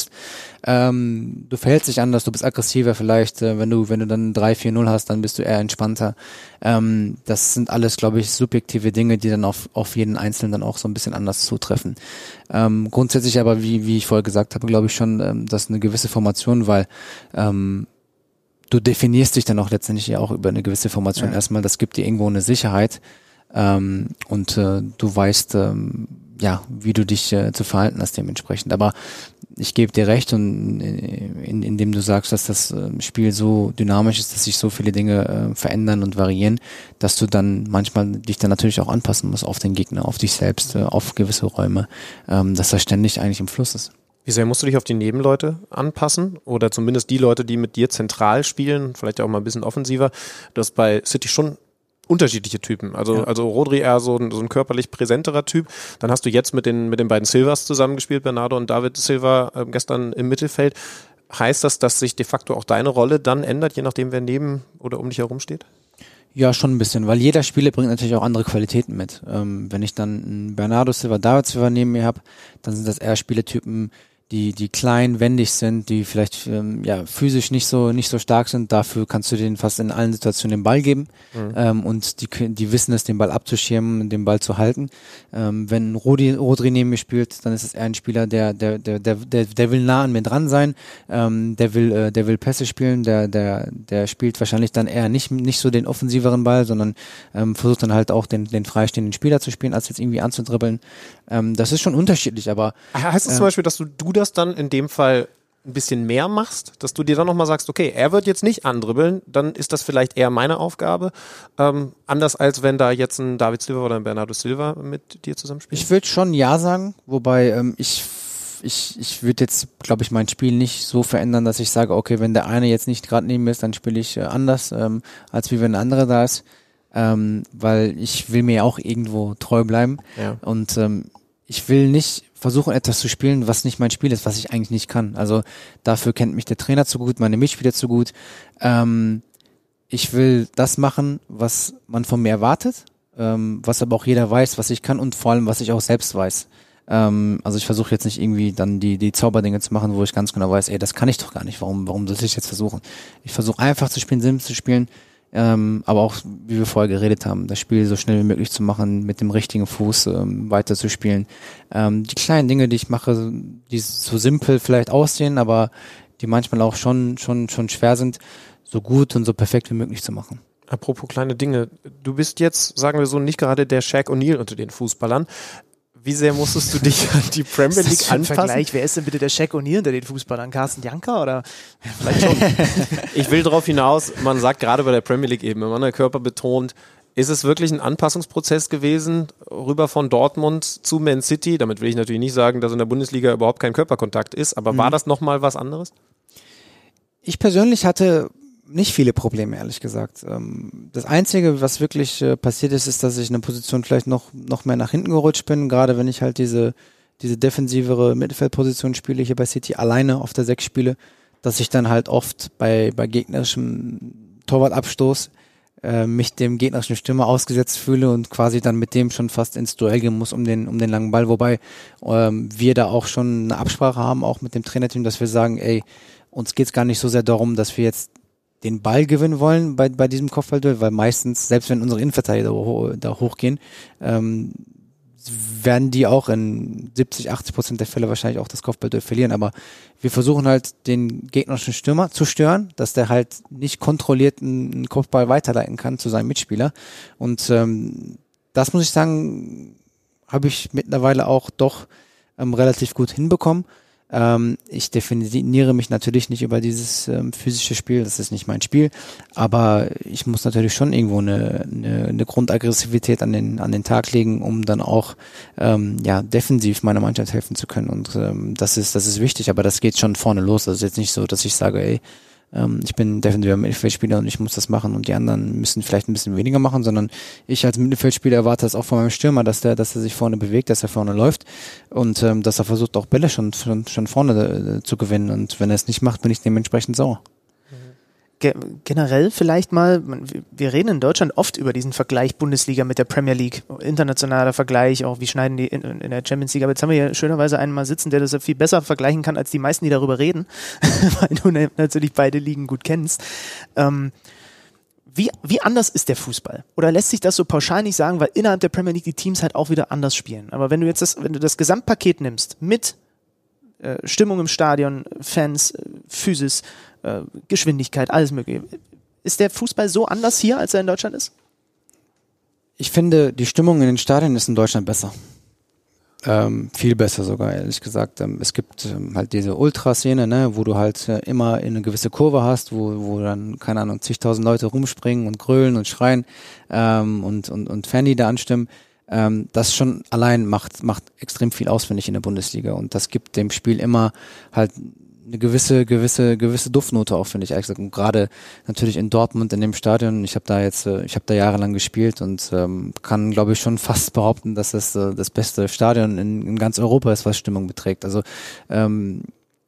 Ähm, du verhältst dich anders, du bist aggressiver vielleicht. Äh, wenn du, wenn du dann 3-4-0 hast, dann bist du eher entspannter. Ähm, das sind alles, glaube ich, subjektive Dinge, die dann auf, auf jeden Einzelnen dann auch so ein bisschen anders zutreffen. Ähm, grundsätzlich aber, wie, wie ich vorher gesagt habe, glaube ich schon, ähm, dass eine gewisse Formation, weil ähm, du definierst dich dann auch letztendlich ja auch über eine gewisse Formation ja. erstmal. Das gibt dir irgendwo eine Sicherheit ähm, und äh, du weißt, ähm, ja, wie du dich äh, zu verhalten hast dementsprechend. Aber ich gebe dir recht und äh, in, indem du sagst, dass das ähm, Spiel so dynamisch ist, dass sich so viele Dinge äh, verändern und variieren, dass du dann manchmal dich dann natürlich auch anpassen musst auf den Gegner, auf dich selbst, äh, auf gewisse Räume, ähm, dass er ständig eigentlich im Fluss ist. Wie sehr musst du dich auf die Nebenleute anpassen? Oder zumindest die Leute, die mit dir zentral spielen, vielleicht auch mal ein bisschen offensiver. Du hast bei City schon unterschiedliche Typen. Also, ja. also Rodri eher so ein, so ein körperlich präsenterer Typ. Dann hast du jetzt mit den, mit den beiden Silvers zusammengespielt, Bernardo und David Silva äh, gestern im Mittelfeld. Heißt das, dass sich de facto auch deine Rolle dann ändert, je nachdem, wer neben oder um dich herum steht? Ja, schon ein bisschen, weil jeder Spieler bringt natürlich auch andere Qualitäten mit. Ähm, wenn ich dann einen Bernardo Silva, David Silva neben mir habe, dann sind das eher Spielertypen, die, die klein, wendig sind, die vielleicht ähm, ja, physisch nicht so, nicht so stark sind. Dafür kannst du denen fast in allen Situationen den Ball geben. Mhm. Ähm, und die, die wissen es, den Ball abzuschirmen, den Ball zu halten. Ähm, wenn Rodi, Rodri neben mir spielt, dann ist es eher ein Spieler, der, der, der, der, der, der will nah an mir dran sein, ähm, der will, äh, der will Pässe spielen, der, der, der spielt wahrscheinlich dann eher nicht, nicht so den offensiveren Ball, sondern ähm, versucht dann halt auch den, den freistehenden Spieler zu spielen, als jetzt irgendwie anzudribbeln. Ähm, das ist schon unterschiedlich, aber. Heißt es äh, zum Beispiel, dass du, du das dann in dem Fall ein bisschen mehr machst, dass du dir dann nochmal sagst, okay, er wird jetzt nicht andribbeln, dann ist das vielleicht eher meine Aufgabe. Ähm, anders als wenn da jetzt ein David Silva oder ein Bernardo Silva mit dir zusammenspielt. Ich würde schon ja sagen, wobei ähm, ich ich, ich würde jetzt, glaube ich, mein Spiel nicht so verändern, dass ich sage, okay, wenn der eine jetzt nicht gerade neben mir ist, dann spiele ich äh, anders, ähm, als wie wenn der andere da ist. Ähm, weil ich will mir auch irgendwo treu bleiben. Ja. Und ähm, ich will nicht versuchen, etwas zu spielen, was nicht mein Spiel ist, was ich eigentlich nicht kann. Also dafür kennt mich der Trainer zu gut, meine Mitspieler zu gut. Ähm, ich will das machen, was man von mir erwartet. ähm, was aber auch jeder weiß, was ich kann und vor allem, was ich auch selbst weiß. Ähm, also ich versuche jetzt nicht irgendwie dann die, die Zauberdinge zu machen, wo ich ganz genau weiß, ey, das kann ich doch gar nicht. Warum, warum soll ich jetzt versuchen? Ich versuche einfach zu spielen, simpel zu spielen, ähm, aber auch, wie wir vorher geredet haben, das Spiel so schnell wie möglich zu machen, mit dem richtigen Fuß ähm, weiter zu spielen. Ähm, die kleinen Dinge, die ich mache, die so simpel vielleicht aussehen, aber die manchmal auch schon, schon, schon schwer sind, so gut und so perfekt wie möglich zu machen. Apropos kleine Dinge. Du bist jetzt, sagen wir so, nicht gerade der Shaq O'Neal unter den Fußballern. Wie sehr musstest du dich an die Premier League das anpassen? Vergleich? Wer ist denn bitte der Shaq O'Neal unter den Fußballern? Carsten Janker oder? Vielleicht schon. ich will darauf hinaus, man sagt gerade bei der Premier League eben, wenn man den Körper betont, ist es wirklich ein Anpassungsprozess gewesen, rüber von Dortmund zu Man City? Damit will ich natürlich nicht sagen, dass in der Bundesliga überhaupt kein Körperkontakt ist, aber mhm. war das nochmal was anderes? Ich persönlich hatte nicht viele Probleme, ehrlich gesagt. Ähm, das Einzige, was wirklich äh, passiert ist, ist, dass ich in einer Position vielleicht noch, noch mehr nach hinten gerutscht bin, gerade wenn ich halt diese, diese defensivere Mittelfeldposition spiele, hier bei City alleine auf der Sechs spiele, dass ich dann halt oft bei, bei gegnerischem Torwartabstoß äh, mich dem gegnerischen Stürmer ausgesetzt fühle und quasi dann mit dem schon fast ins Duell gehen muss um den, um den langen Ball, wobei ähm, wir da auch schon eine Absprache haben, auch mit dem Trainerteam, dass wir sagen, ey, uns geht's gar nicht so sehr darum, dass wir jetzt den Ball gewinnen wollen bei, bei diesem Kopfballduell, weil meistens, selbst wenn unsere Innenverteidiger da, da hochgehen, ähm, werden die auch in 70, 80 Prozent der Fälle wahrscheinlich auch das Kopfballduell verlieren. Aber wir versuchen halt den gegnerischen Stürmer zu stören, dass der halt nicht kontrolliert einen Kopfball weiterleiten kann zu seinem Mitspieler. Und ähm, das muss ich sagen, habe ich mittlerweile auch doch ähm, relativ gut hinbekommen. Ähm, ich definiere mich natürlich nicht über dieses ähm, physische Spiel, das ist nicht mein Spiel, aber ich muss natürlich schon irgendwo eine, eine, eine Grundaggressivität an den, an den Tag legen, um dann auch ähm, ja, defensiv meiner Mannschaft helfen zu können. Und ähm, das ist, das ist wichtig, aber das geht schon vorne los. Das ist jetzt nicht so, dass ich sage, ey, ähm, ich bin defensiver Mittelfeldspieler und ich muss das machen und die anderen müssen vielleicht ein bisschen weniger machen, sondern ich als Mittelfeldspieler erwarte das auch von meinem Stürmer, dass der, dass er sich vorne bewegt, dass er vorne läuft und ähm, dass er versucht auch Bälle schon, schon, schon vorne äh, zu gewinnen. Und wenn er es nicht macht, bin ich dementsprechend sauer ge generell vielleicht mal, wir reden in Deutschland oft über diesen Vergleich Bundesliga mit der Premier League, internationaler Vergleich, auch wie schneiden die in, in der Champions League, aber jetzt haben wir hier schönerweise einen mal sitzen, der das viel besser vergleichen kann als die meisten, die darüber reden, weil du natürlich beide Ligen gut kennst. Ähm, wie, wie anders ist der Fußball? Oder lässt sich das so pauschal nicht sagen, weil innerhalb der Premier League die Teams halt auch wieder anders spielen. Aber wenn du jetzt das, wenn du das Gesamtpaket nimmst mit äh, Stimmung im Stadion, Fans, äh, Physis, äh, Geschwindigkeit, alles mögliche. Ist der Fußball so anders hier, als er in Deutschland ist? Ich finde, die Stimmung in den Stadien ist in Deutschland besser. Ähm, viel besser sogar, ehrlich gesagt. Ähm, es gibt ähm, halt diese Ultraszene, ne, wo du halt äh, immer in eine gewisse Kurve hast, wo, wo dann, keine Ahnung, zigtausend Leute rumspringen und grölen und schreien ähm, und, und, und Fanlieder anstimmen. Ähm, das schon allein macht, macht extrem viel aus, finde ich, in der Bundesliga. Und das gibt dem Spiel immer halt eine gewisse, gewisse, gewisse Duftnote auch, finde ich ehrlich gesagt. Und gerade natürlich in Dortmund in dem Stadion, ich habe da jetzt, äh, ich habe da jahrelang gespielt und ähm, kann, glaube ich, schon fast behaupten, dass das äh, das beste Stadion in, in ganz Europa ist, was Stimmung beträgt. Also ähm,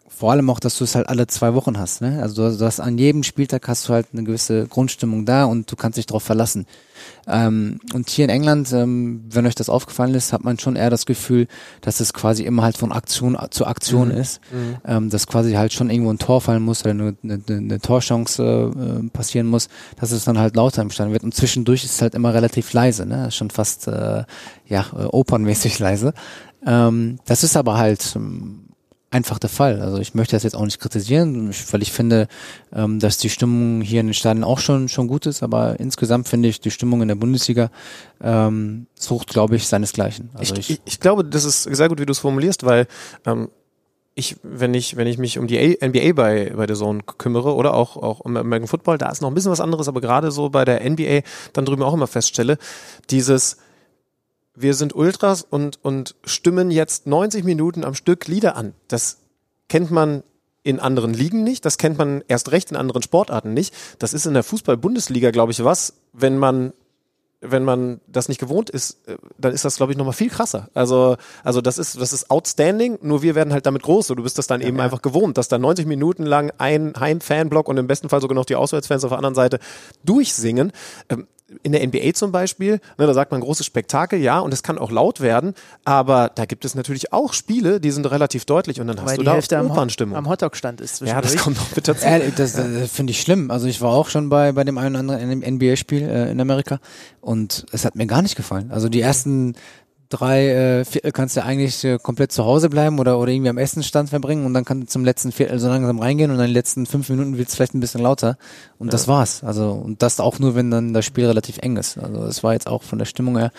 vor allem auch, dass du es halt alle zwei Wochen hast. Ne? Also du, hast an jedem Spieltag hast du halt eine gewisse Grundstimmung da und du kannst dich darauf verlassen. Ähm, und hier in England, ähm, wenn euch das aufgefallen ist, hat man schon eher das Gefühl, dass es quasi immer halt von Aktion zu Aktion mhm. ist. Mhm. Ähm, dass quasi halt schon irgendwo ein Tor fallen muss oder eine, eine, eine Torchance äh, passieren muss, dass es dann halt lauter im Stand wird. Und zwischendurch ist es halt immer relativ leise, ne? Schon fast äh, ja, äh, opernmäßig leise. Ähm, das ist aber halt ähm, einfach der Fall. Also ich möchte das jetzt auch nicht kritisieren, weil ich finde, ähm, dass die Stimmung hier in den Stadien auch schon schon gut ist, aber insgesamt finde ich die Stimmung in der Bundesliga ähm, sucht, glaube ich, seinesgleichen. Also ich, ich, ich glaube, das ist sehr gut, wie du es formulierst, weil ähm, ich, wenn ich, wenn ich mich um die NBA bei, bei der Zone kümmere oder auch, auch um American Football, da ist noch ein bisschen was anderes, aber gerade so bei der NBA dann drüben auch immer feststelle, dieses wir sind Ultras und, und stimmen jetzt 90 Minuten am Stück Lieder an. Das kennt man in anderen Ligen nicht, das kennt man erst recht in anderen Sportarten nicht. Das ist in der Fußball-Bundesliga, glaube ich, was, wenn man wenn man das nicht gewohnt ist, äh, dann ist das, glaube ich, nochmal viel krasser. Also, also das ist, das ist outstanding, nur wir werden halt damit groß. So, du bist das dann ja, eben ja. einfach gewohnt, dass da 90 Minuten lang ein Heim-Fanblock und im besten Fall sogar noch die Auswärtsfans auf der anderen Seite durchsingen. In der NBA zum Beispiel, ne, da sagt man großes Spektakel, ja, und es kann auch laut werden, aber da gibt es natürlich auch Spiele, die sind relativ deutlich und dann hast Weil du da Hälfte am, Hot- Opernstimmung. am Hotdog-Stand ist ja, das kommt noch mit dazu. Ehrlich, das, das finde ich schlimm. Also ich war auch schon bei, bei dem einen oder anderen NBA-Spiel äh, in Amerika und es hat mir gar nicht gefallen. Also die ersten drei äh, Viertel kannst du eigentlich äh, komplett zu Hause bleiben oder, oder irgendwie am Essenstand verbringen und dann kannst du zum letzten Viertel so langsam reingehen und dann die letzten fünf Minuten wird es vielleicht ein bisschen lauter und das war's. Also und das auch nur, wenn dann das Spiel relativ eng ist. Also es war jetzt auch von der Stimmung her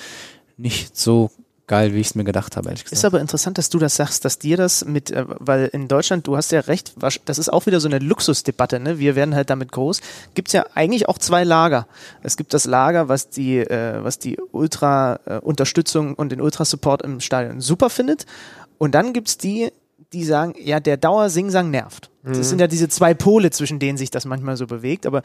nicht so geil, wie ich es mir gedacht habe, ehrlich Ist gesagt. aber interessant, dass du das sagst, dass dir das mit, äh, weil in Deutschland, du hast ja recht, das ist auch wieder so eine Luxusdebatte, ne? Wir werden halt damit groß. Gibt's ja eigentlich auch zwei Lager. Es gibt das Lager, was die, äh, was die Ultra-Unterstützung und den Ultra-Support im Stadion super findet. Und dann gibt's die, die sagen, ja, der Dauer-Singsang nervt. Das sind ja diese zwei Pole, zwischen denen sich das manchmal so bewegt, aber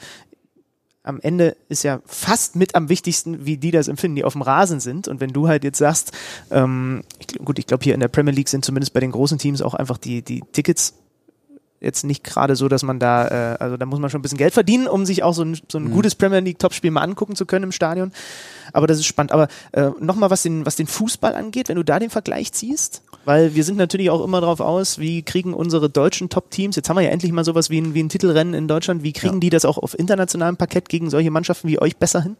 am Ende ist ja fast mit am wichtigsten, wie die das empfinden, die auf dem Rasen sind. Und wenn du halt jetzt sagst, ähm, ich, gut, ich glaube, hier in der Premier League sind zumindest bei den großen Teams auch einfach die, die Tickets jetzt nicht gerade so, dass man da, äh, also da muss man schon ein bisschen Geld verdienen, um sich auch so ein, so ein gutes Premier League Topspiel mal angucken zu können im Stadion. Aber das ist spannend. Aber äh, nochmal, was den, was den Fußball angeht, wenn du da den Vergleich ziehst, weil wir sind natürlich auch immer drauf aus, wie kriegen unsere deutschen Top-Teams, jetzt haben wir ja endlich mal sowas wie ein, wie ein Titelrennen in Deutschland, wie kriegen die das auch auf internationalem Parkett gegen solche Mannschaften wie euch besser hin?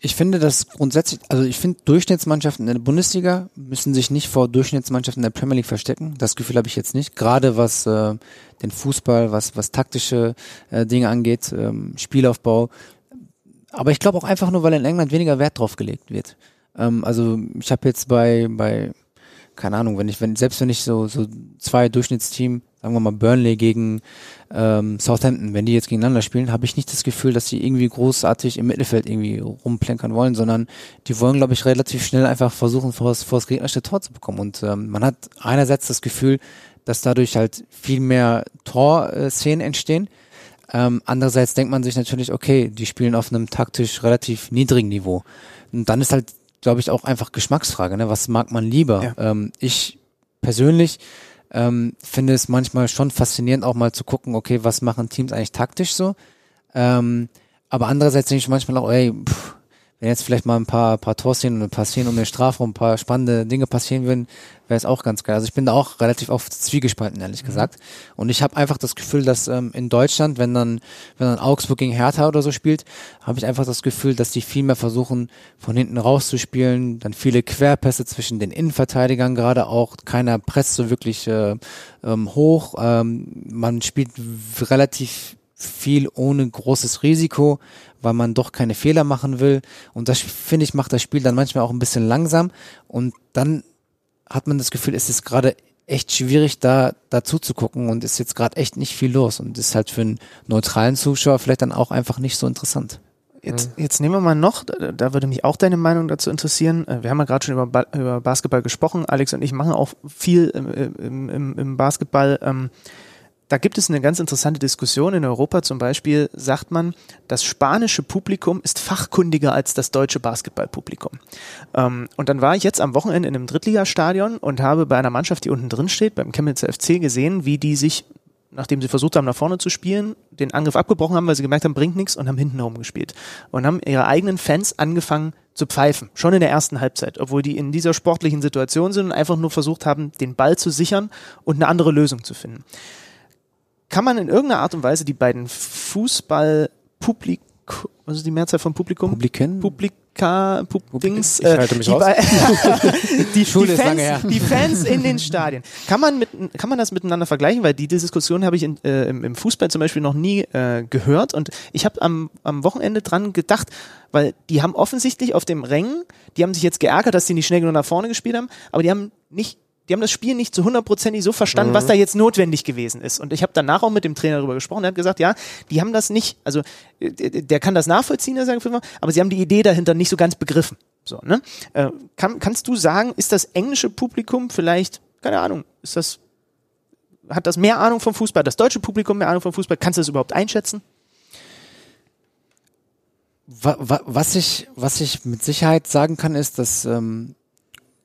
Ich finde das grundsätzlich, also ich finde Durchschnittsmannschaften in der Bundesliga müssen sich nicht vor Durchschnittsmannschaften in der Premier League verstecken. Das Gefühl habe ich jetzt nicht. Gerade was äh, den Fußball, was was taktische äh, Dinge angeht, ähm, Spielaufbau. Aber ich glaube auch einfach nur, weil in England weniger Wert drauf gelegt wird. Ähm, also ich habe jetzt bei bei keine Ahnung, wenn ich wenn selbst wenn ich so so zwei Durchschnittsteam, sagen wir mal Burnley gegen ähm, Southampton, wenn die jetzt gegeneinander spielen, habe ich nicht das Gefühl, dass sie irgendwie großartig im Mittelfeld irgendwie rumplänkern wollen, sondern die wollen, glaube ich, relativ schnell einfach versuchen, vor das, vor das gegnerische Tor zu bekommen. Und ähm, man hat einerseits das Gefühl, dass dadurch halt viel mehr Torszenen entstehen. Ähm, andererseits denkt man sich natürlich, okay, die spielen auf einem taktisch relativ niedrigen Niveau. Und dann ist halt, glaube ich, auch einfach Geschmacksfrage, ne? Was mag man lieber? Ja. Ähm, ich persönlich ähm, finde es manchmal schon faszinierend, auch mal zu gucken, okay, was machen Teams eigentlich taktisch so? Ähm, aber andererseits denke ich manchmal auch, ey, pff, wenn jetzt vielleicht mal ein paar, paar Torszenen und ein paar Szenen um den Strafraum, ein paar spannende Dinge passieren würden, wäre es auch ganz geil. Also ich bin da auch relativ oft zwiegespalten, ehrlich gesagt. Und ich habe einfach das Gefühl, dass ähm, in Deutschland, wenn dann, wenn dann Augsburg gegen Hertha oder so spielt, habe ich einfach das Gefühl, dass die viel mehr versuchen, von hinten rauszuspielen, dann viele Querpässe zwischen den Innenverteidigern gerade auch, keiner presst so wirklich äh, ähm, hoch, ähm, man spielt relativ viel ohne großes Risiko, weil man doch keine Fehler machen will. Und das finde ich macht das Spiel dann manchmal auch ein bisschen langsam. Und dann hat man das Gefühl, es ist gerade echt schwierig, da dazu zu gucken und ist jetzt gerade echt nicht viel los und ist halt für einen neutralen Zuschauer vielleicht dann auch einfach nicht so interessant. Jetzt, jetzt nehmen wir mal noch, da, würde mich auch deine Meinung dazu interessieren. Äh, Wir haben ja gerade schon über, ba über Basketball gesprochen. Alex und ich machen auch viel im, im, im, im Basketball. Ähm, da gibt es eine ganz interessante Diskussion. In Europa zum Beispiel sagt man, das spanische Publikum ist fachkundiger als das deutsche Basketballpublikum. Ähm, und dann war ich jetzt am Wochenende in einem Drittligastadion und habe bei einer Mannschaft, die unten drin steht, beim Chemnitzer FC gesehen, wie die sich nachdem sie versucht haben, nach vorne zu spielen, den Angriff abgebrochen haben, weil sie gemerkt haben, bringt nichts und haben hinten rumgespielt. Und haben ihre eigenen Fans angefangen zu pfeifen. Schon in der ersten Halbzeit, obwohl die in dieser sportlichen Situation sind und einfach nur versucht haben, den Ball zu sichern und eine andere Lösung zu finden. Kann man in irgendeiner Art und Weise die beiden Fußball-Publik, ist die Mehrzahl von Publikum? Publiken? Publika, Pub Dings, mich die, die, die, Fans, die Fans in den Stadien. Kann man, mit, kann man das miteinander vergleichen? Weil die Diskussion habe ich in, äh, im, im Fußball zum Beispiel noch nie äh, gehört. Und ich habe am, am Wochenende dran gedacht, weil die haben offensichtlich auf dem Rängen, die haben sich jetzt geärgert, dass sie nicht schnell genug nach vorne gespielt haben, aber die haben nicht die haben das Spiel nicht zu hundertprozentig so verstanden, was da jetzt notwendig gewesen ist. Und ich habe danach auch mit dem Trainer darüber gesprochen. Der hat gesagt, ja, die haben das nicht, also äh, der kann das nachvollziehen, der sagt, aber sie haben die Idee dahinter nicht so ganz begriffen. So, ne? Äh, kann, kannst du sagen, ist das englische Publikum vielleicht, keine Ahnung, ist das, hat das mehr Ahnung vom Fußball, das deutsche Publikum mehr Ahnung vom Fußball? Kannst du das überhaupt einschätzen? Wa wa was ich, was ich mit Sicherheit sagen kann, ist, dass ähm,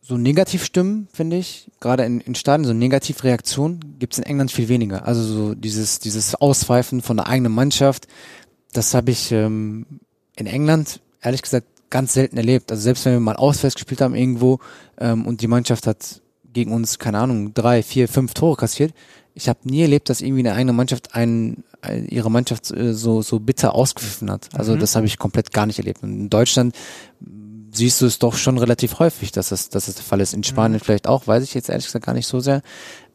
so Negativstimmen, finde ich, gerade in, in Stadien, so Negativreaktionen gibt es in England viel weniger. Also so dieses, dieses Auspfeifen von der eigenen Mannschaft, das habe ich ähm, in England, ehrlich gesagt, ganz selten erlebt. Also selbst wenn wir mal auswärts gespielt haben irgendwo ähm, und die Mannschaft hat gegen uns, keine Ahnung, drei, vier, fünf Tore kassiert, ich habe nie erlebt, dass irgendwie eine eigene Mannschaft einen, ein, ihre Mannschaft äh, so, so bitter ausgepfiffen hat. Also Mhm. das habe ich komplett gar nicht erlebt. Und in Deutschland siehst du es doch schon relativ häufig, dass das, dass das der Fall ist. In Spanien vielleicht auch, weiß ich jetzt ehrlich gesagt gar nicht so sehr.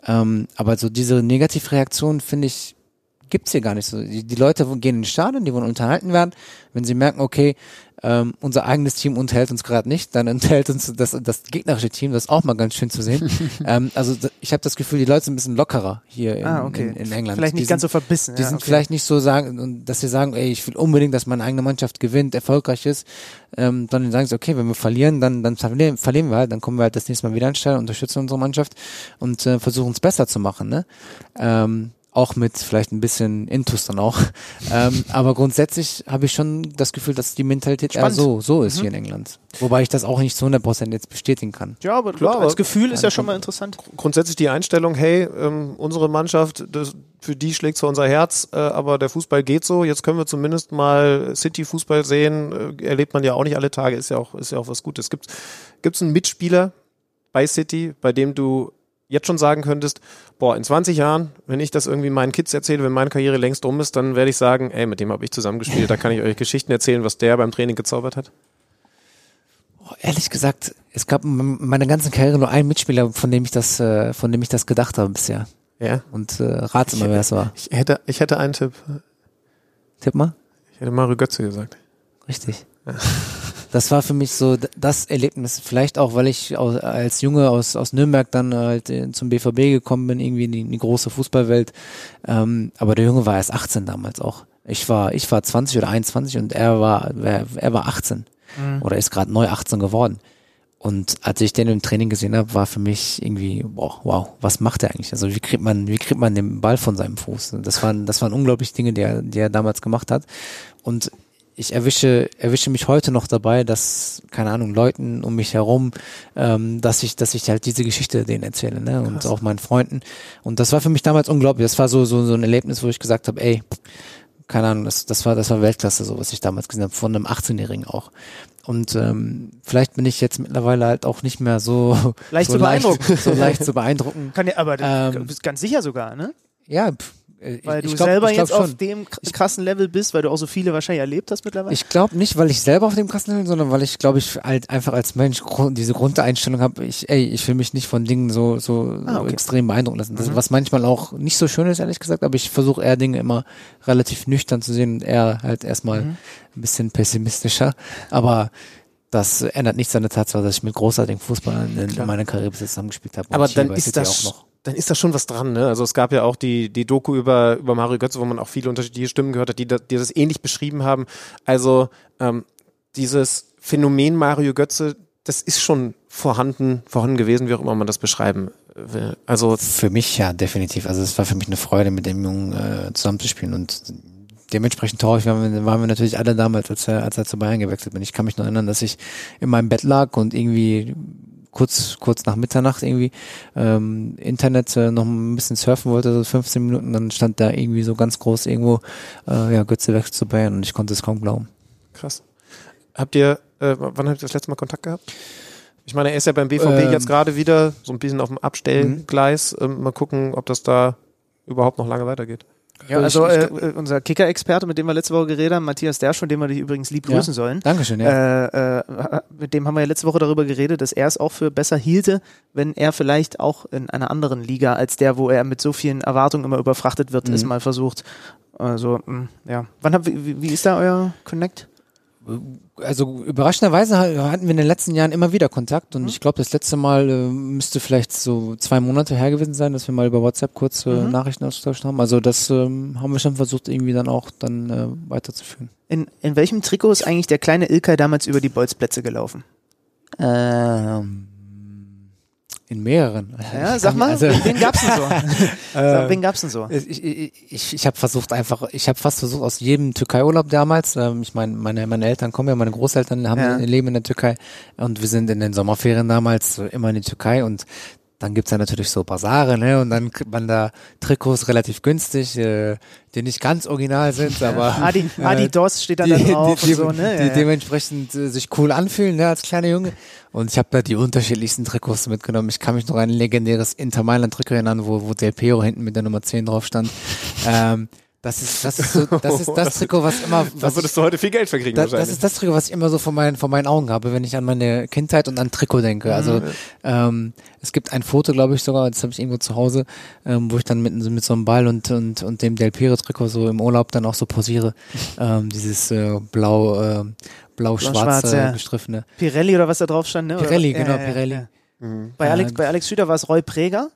Ähm, aber so diese Negativreaktion, finde ich, gibt's hier gar nicht so. Die, die Leute gehen in den Stadion, die wollen unterhalten werden. Wenn sie merken, okay, ähm, unser eigenes Team unterhält uns gerade nicht, dann unterhält uns das, das gegnerische Team, das ist auch mal ganz schön zu sehen. ähm, also ich habe das Gefühl, die Leute sind ein bisschen lockerer hier in, Ah, okay. in, in England. Vielleicht Die nicht ganz so sind, verbissen. Die ja, sind okay. vielleicht nicht so sagen, dass sie sagen, ey, ich will unbedingt, dass meine eigene Mannschaft gewinnt, erfolgreich ist, ähm, sondern sagen sie, okay, wenn wir verlieren, dann, dann verlieren, verlieren wir halt, dann kommen wir halt das nächste Mal wieder anstellen, unterstützen unsere Mannschaft und äh, versuchen es besser zu machen, ne? Ähm, auch mit vielleicht ein bisschen Intus dann auch. ähm, aber grundsätzlich habe ich schon das Gefühl, dass die Mentalität eher Spannend. so, so ist Mhm. hier in England. Wobei ich das auch nicht zu 100% jetzt bestätigen kann. Ja, aber Klar, gut, als Gefühl ist ja schon mal interessant. grundsätzlich die Einstellung, hey, ähm, unsere Mannschaft, das, für die schlägt zwar unser Herz, äh, aber der Fußball geht so. Jetzt können wir zumindest mal City-Fußball sehen. Äh, erlebt man ja auch nicht alle Tage, ist ja auch, ist ja auch was Gutes. Gibt es einen Mitspieler bei City, bei dem du jetzt schon sagen könntest, boah, in 20 Jahren, wenn ich das irgendwie meinen Kids erzähle, wenn meine Karriere längst rum ist, dann werde ich sagen, ey, mit dem habe ich zusammengespielt, da kann ich euch Geschichten erzählen, was der beim Training gezaubert hat. Oh, ehrlich gesagt, es gab in meiner ganzen Karriere nur einen Mitspieler, von dem ich das, äh, von dem ich das gedacht habe bisher. Ja. Und äh, rat's immer, wer es war. Ich hätte, ich hätte einen Tipp. Tipp mal. Ich hätte Mario Götze gesagt. Richtig. Das war für mich so das Erlebnis, vielleicht auch, weil ich als Junge aus, aus Nürnberg dann halt äh, zum BVB gekommen bin, irgendwie in die, in die große Fußballwelt. Ähm, aber der Junge war erst 18 damals auch. Ich war, ich war 20 oder 21 und er war, er, er war 18 oder ist gerade neu 18 geworden. Und als ich den im Training gesehen habe, war für mich irgendwie, boah, wow, was macht er eigentlich? Also wie kriegt man, wie kriegt man den Ball von seinem Fuß? Das waren, das waren unglaublich Dinge, die er, die er damals gemacht hat. Und ich erwische, erwische mich heute noch dabei, dass, keine Ahnung, Leuten um mich herum, ähm, dass ich, dass ich halt diese Geschichte denen erzähle, ne? Und auch meinen Freunden. Und das war für mich damals unglaublich. Das war so, so, so ein Erlebnis, wo ich gesagt habe, ey, keine Ahnung, das, das war, das war Weltklasse, so was ich damals gesehen habe, von einem 18-Jährigen auch. Und ähm, vielleicht bin ich jetzt mittlerweile halt auch nicht mehr so Leicht so zu beeindrucken. so leicht zu beeindrucken. Kann ja, aber Ähm, du bist ganz sicher sogar, ne? Ja, pff, äh, Weil ich, du ich glaub, selber jetzt auf schon. dem k- krassen Level bist, weil du auch so viele wahrscheinlich erlebt hast mittlerweile. Ich glaube nicht, weil ich selber auf dem Kasten bin, sondern weil ich, glaube ich, halt einfach als Mensch diese Grundeinstellung habe, ich, ey, ich will mich nicht von Dingen so, so, Ah, okay. extrem beeindrucken lassen. Das, Mhm. Was manchmal auch nicht so schön ist, ehrlich gesagt, aber ich versuche eher Dinge immer relativ nüchtern zu sehen und eher halt erstmal Mhm. ein bisschen pessimistischer. Aber das ändert nichts an der Tatsache, dass ich mit großartigen Fußballern in, in meiner Karriere bis jetzt zusammengespielt habe. Aber dann ist das, dann ist da schon was dran, ne? Also es gab ja auch die, die Doku über, über Mario Götze, wo man auch viele unterschiedliche Stimmen gehört hat, die, die das ähnlich beschrieben haben. Also ähm, dieses Phänomen Mario Götze, das ist schon vorhanden, vorhanden gewesen, wie auch immer man das beschreiben will. Also Für mich ja, definitiv. Also es war für mich eine Freude, mit dem Jungen äh, zusammenzuspielen und dementsprechend traurig waren wir, waren wir natürlich alle damals, als er, als er zu Bayern gewechselt bin. Ich kann mich noch erinnern, dass ich in meinem Bett lag und irgendwie kurz, kurz nach Mitternacht irgendwie ähm, Internet äh, noch ein bisschen surfen wollte, so 15 Minuten, dann stand da irgendwie so ganz groß irgendwo, äh, ja, Götze wechselt zu Bayern und ich konnte es kaum glauben. krass. Habt ihr, äh, wann habt ihr das letzte Mal Kontakt gehabt? Ich meine, er ist ja beim BVB Ähm. jetzt gerade wieder so ein bisschen auf dem Abstellgleis. Ähm, mal gucken, ob das da überhaupt noch lange weitergeht. Ja, also äh, äh, unser Kicker-Experte, mit dem wir letzte Woche geredet haben, Matthias Dersch, von dem wir dich übrigens lieb Ja. grüßen sollen. Dankeschön, ja. Äh, äh, mit dem haben wir ja letzte Woche darüber geredet, dass er es auch für besser hielte, wenn er vielleicht auch in einer anderen Liga als der, wo er mit so vielen Erwartungen immer überfrachtet wird, Mhm. es mal versucht. Also, mh, ja. Wann hab, wie, wie ist da euer Connect? Also überraschenderweise ha- hatten wir in den letzten Jahren immer wieder Kontakt Mhm. und ich glaube, das letzte Mal äh, müsste vielleicht so zwei Monate her gewesen sein, dass wir mal über WhatsApp kurz äh, Mhm. Nachrichten ausgetauscht haben. Also das ähm, haben wir schon versucht, irgendwie dann auch dann äh, weiterzuführen. In, in welchem Trikot ist eigentlich der kleine Ilkay damals über die Bolzplätze gelaufen? Ähm, in mehreren. Ja, Ich sag mal, Also, wen gab's denn so? Sag, äh, wen gab's denn so? ich ich, ich, ich habe versucht einfach, ich habe fast versucht aus jedem Türkei-Urlaub damals, ähm, ich meine, meine, meine Eltern kommen ja, meine Großeltern haben Ja. leben in der Türkei und wir sind in den Sommerferien damals äh, immer in die Türkei und dann gibt's ja natürlich so Basare, ne? Und dann kriegt man da Trikots relativ günstig, äh, die nicht ganz original sind, aber Adi, äh, Adidas steht dann die, da drauf die, und so, ne? die Ja, dementsprechend äh, sich cool anfühlen, ne, als kleiner Junge. Und ich habe da die unterschiedlichsten Trikots mitgenommen. Ich kann mich noch an ein legendäres Inter Mailand Trikot erinnern, wo, wo Del Piero hinten mit der Nummer 10 drauf stand. ähm, das ist, das ist so, das ist das Trikot, was immer, Da was ich, würdest du heute viel Geld verkriegen da, das wahrscheinlich. ist das Trikot, was ich immer so vor meinen, vor meinen Augen habe, wenn ich an meine Kindheit und an Trikot denke. Also ähm, es gibt ein Foto, glaube ich sogar, das habe ich irgendwo zu Hause, ähm, wo ich dann mit, mit so einem Ball und, und, und dem Del Piero Trikot so im Urlaub dann auch so posiere. Ähm, dieses äh, blau, äh, Blau-schwarz, blau-schwarze ja. gestriffene. Pirelli oder was da drauf stand, ne? Oder- Pirelli, ja, genau, ja, ja, Pirelli. ja. Bei Alex, bei Alex Schüter war es Roy Preger.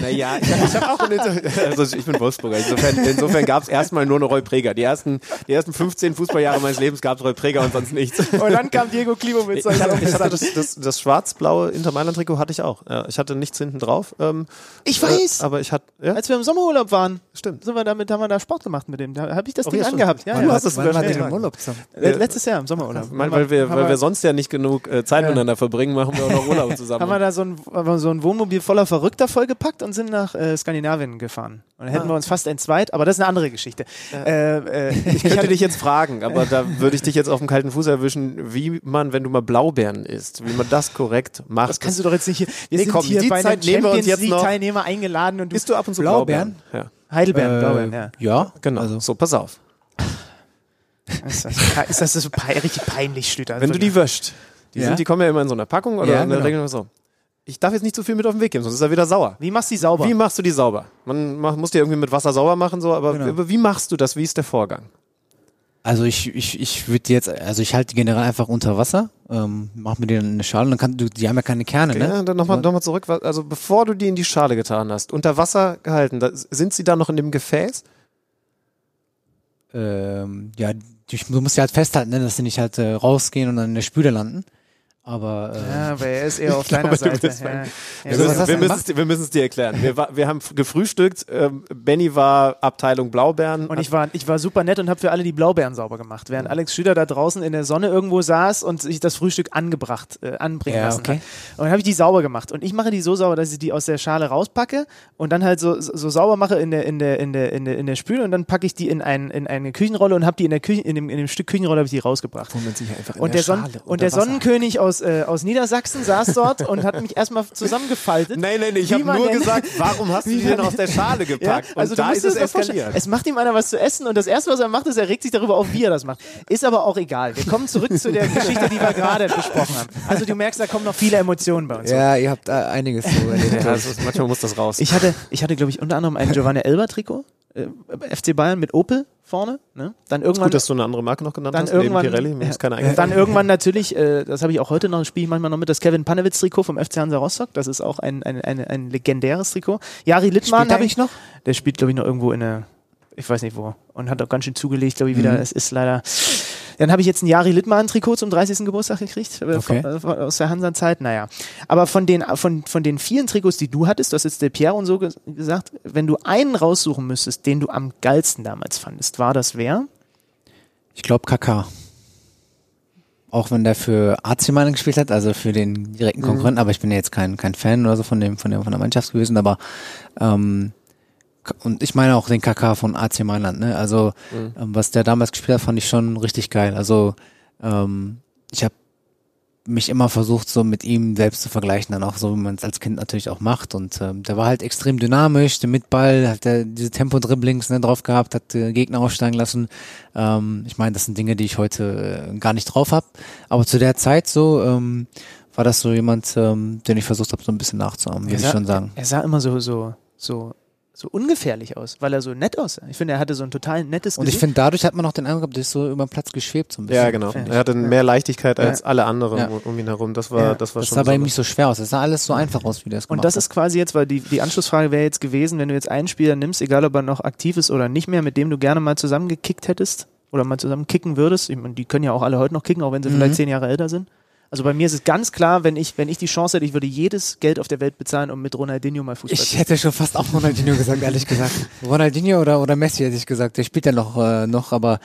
Naja, ich habe hab auch in also ich bin Wolfsburger. Insofern, insofern gab es erstmal nur eine Roy Preger. Die ersten, die ersten 15 Fußballjahre meines Lebens gab es Roy Preger und sonst nichts. Und dann kam Diego Klimo mit Ich hatte, ich hatte das, das, das schwarz-blaue Inter Mailand Trikot hatte ich auch. Ja, ich hatte nichts hinten drauf. Ähm, Ich weiß. Äh, aber ich hatte, ja, Als wir im Sommerurlaub waren, stimmt. sind wir damit, haben wir da Sport gemacht mit dem. Da habe ich das Oh, Ding ja, angehabt. Ja, du das Wann war im? Urlaub zusammen? Let- Letztes Jahr im Sommerurlaub. Weil, Haben weil, wir, weil wir sonst ja nicht genug äh, Zeit miteinander verbringen, machen wir auch noch Urlaub zusammen. haben wir da so ein, so ein Wohnmobil voller Verrückter vollgepackt und sind nach äh, Skandinavien gefahren. Und dann hätten wir uns fast entzweit, aber das ist eine andere Geschichte. Äh, äh, ich könnte dich jetzt fragen, aber da würde ich dich jetzt auf dem kalten Fuß erwischen, wie man, wenn du mal Blaubeeren isst, wie man das korrekt macht. das kannst du doch jetzt nicht hier. Wir Nee, sind komm, hier die bei einem Zeit nehmen wir uns Champions jetzt League noch. Teilnehmer eingeladen und du Isst du ab und zu Blaubeeren? Blaubeeren? Ja, Heidelbeeren, Äh, Blaubeeren, ja. Ja, genau. Also, so, pass auf. Ist das, ist das so pein, richtig peinlich, Schlüter? Wenn du die wäscht, die, Ja. sind, die kommen ja immer in so einer Packung oder Ja, in der genau. Regel immer so. Ich darf jetzt nicht zu viel mit auf den Weg geben, sonst ist er wieder sauer. Wie machst du die sauber? Wie machst du die sauber? Man mach, muss die irgendwie mit Wasser sauber machen, so, aber Genau. wie- wie machst du das? Wie ist der Vorgang? Also ich, ich, ich würde jetzt, also ich halte die generell einfach unter Wasser, ähm, mach mir die dann in eine Schale und dann kann, du, die haben ja keine Kerne, ne? Ja, dann nochmal noch mal zurück. Also bevor du die in die Schale getan hast, unter Wasser gehalten, da, sind sie da noch in dem Gefäß? Ähm, ja, die, du musst sie halt festhalten, ne, dass sie nicht halt äh, rausgehen und dann in der Spüle landen. Aber äh, ja, aber er ist eher auf deiner glaube, Seite. Ja. Ja, Wir was müssen, wir, müssen wir müssen es dir erklären. Wir, war, wir haben gefrühstückt. Ähm, Benny war Abteilung Blaubeeren. Und ich war, ich war super nett und habe für alle die Blaubeeren sauber gemacht, während Alex Schüler da draußen in der Sonne irgendwo saß und sich das Frühstück angebracht, äh, anbringen Ja, lassen okay. hat. Und dann habe ich die sauber gemacht. Und ich mache die so sauber, dass ich die aus der Schale rauspacke und dann halt so, so sauber mache in der, in der, in der, in der, in der Spüle und dann packe ich die in, ein, in eine Küchenrolle und habe die in der Küche, in dem, in dem Stück Küchenrolle habe ich die rausgebracht. Und der, Son und der Sonnenkönig aus, äh, aus Niedersachsen saß dort und hat mich erstmal zusammengefaltet. Nein, nein, ich habe nur denn- gesagt, warum hast du die denn aus der Schale Ja, gepackt? also und du da ist es eskaliert. Es macht ihm einer was zu essen und das erste, was er macht, ist, er regt sich darüber auf, wie er das macht. Ist aber auch egal. Wir kommen zurück zu der Geschichte, die wir gerade besprochen haben. Also du merkst, da kommen noch viele Emotionen bei uns. ja, ihr habt äh, einiges so erlebt. Ja, manchmal muss das raus. Ich hatte, ich hatte, glaube ich, unter anderem ein Giovanni Elber Trikot, äh, FC Bayern mit Opel vorne. Ne? Dann irgendwann, Gut, dass du eine andere Marke noch genannt dann hast, neben irgendwann, Pirelli. Mir ist keine ja, eingefallen. dann irgendwann natürlich, äh, das habe ich auch heute noch, spiele ich manchmal noch mit, das Kevin Panewitz Trikot vom FC Hansa Rostock. Das ist auch ein, ein, ein, ein legendäres Trikot. Jari Littmann habe ich noch? Der spielt, glaube ich, noch irgendwo in der, ich weiß nicht wo. Und hat auch ganz schön zugelegt, glaube ich, wieder. Es ist leider. Dann habe ich jetzt ein Jari Littmann-Trikot zum 30. Geburtstag gekriegt, äh, Okay. von, äh, aus der Hansa-Zeit. Naja. Aber von den, von, von den vielen Trikots, die du hattest, du hast jetzt der Pierre und so ge gesagt, wenn du einen raussuchen müsstest, den du am geilsten damals fandest, war das wer? Ich glaube KK. Auch wenn der für AC Mailand gespielt hat, also für den direkten Konkurrenten, aber ich bin ja jetzt kein, kein Fan oder so von dem, von dem, von der Mannschaft gewesen, aber ähm, und ich meine auch den KK von AC Mailand, ne? Also ähm, was der damals gespielt hat, fand ich schon richtig geil. Also ähm, ich habe mich immer versucht, so mit ihm selbst zu vergleichen, dann auch so, wie man es als Kind natürlich auch macht. Und ähm, der war halt extrem dynamisch, der mit Ball, hat der diese Tempo-Dribblings ne, drauf gehabt, hat äh, Gegner aussteigen lassen. Ähm, ich meine, das sind Dinge, die ich heute äh, gar nicht drauf habe. Aber zu der Zeit so ähm, war das so jemand, ähm, den ich versucht habe, so ein bisschen nachzuahmen, würde ich schon sagen. Er sah immer so, so, so, so ungefährlich aus, weil er so nett aussah. Ich finde, er hatte so ein total nettes Und ich Gesicht. finde, dadurch hat man auch den Eindruck gehabt, der ist so über den Platz geschwebt so ein bisschen. Ja, genau. Finde ich. Er hatte mehr Leichtigkeit als Ja. alle anderen Ja. um, ihn herum. Das war, Ja. das war Das schon sah bei ihm nicht so schwer aus. Das sah alles so einfach aus, wie es gemacht Und das hat. ist quasi jetzt, weil die, die Anschlussfrage wäre jetzt gewesen, wenn du jetzt einen Spieler nimmst, egal ob er noch aktiv ist oder nicht mehr, mit dem du gerne mal zusammengekickt hättest oder mal zusammen kicken würdest. Ich meine, die können ja auch alle heute noch kicken, auch wenn sie Mhm. vielleicht zehn Jahre älter sind. Also bei mir ist es ganz klar, wenn ich, wenn ich die Chance hätte, ich würde jedes Geld auf der Welt bezahlen, um mit Ronaldinho mal Fußball zu Ich hätte schon fast auch Ronaldinho gesagt, ehrlich gesagt. Ronaldinho oder, oder Messi hätte ich gesagt. Der spielt ja noch, äh, noch aber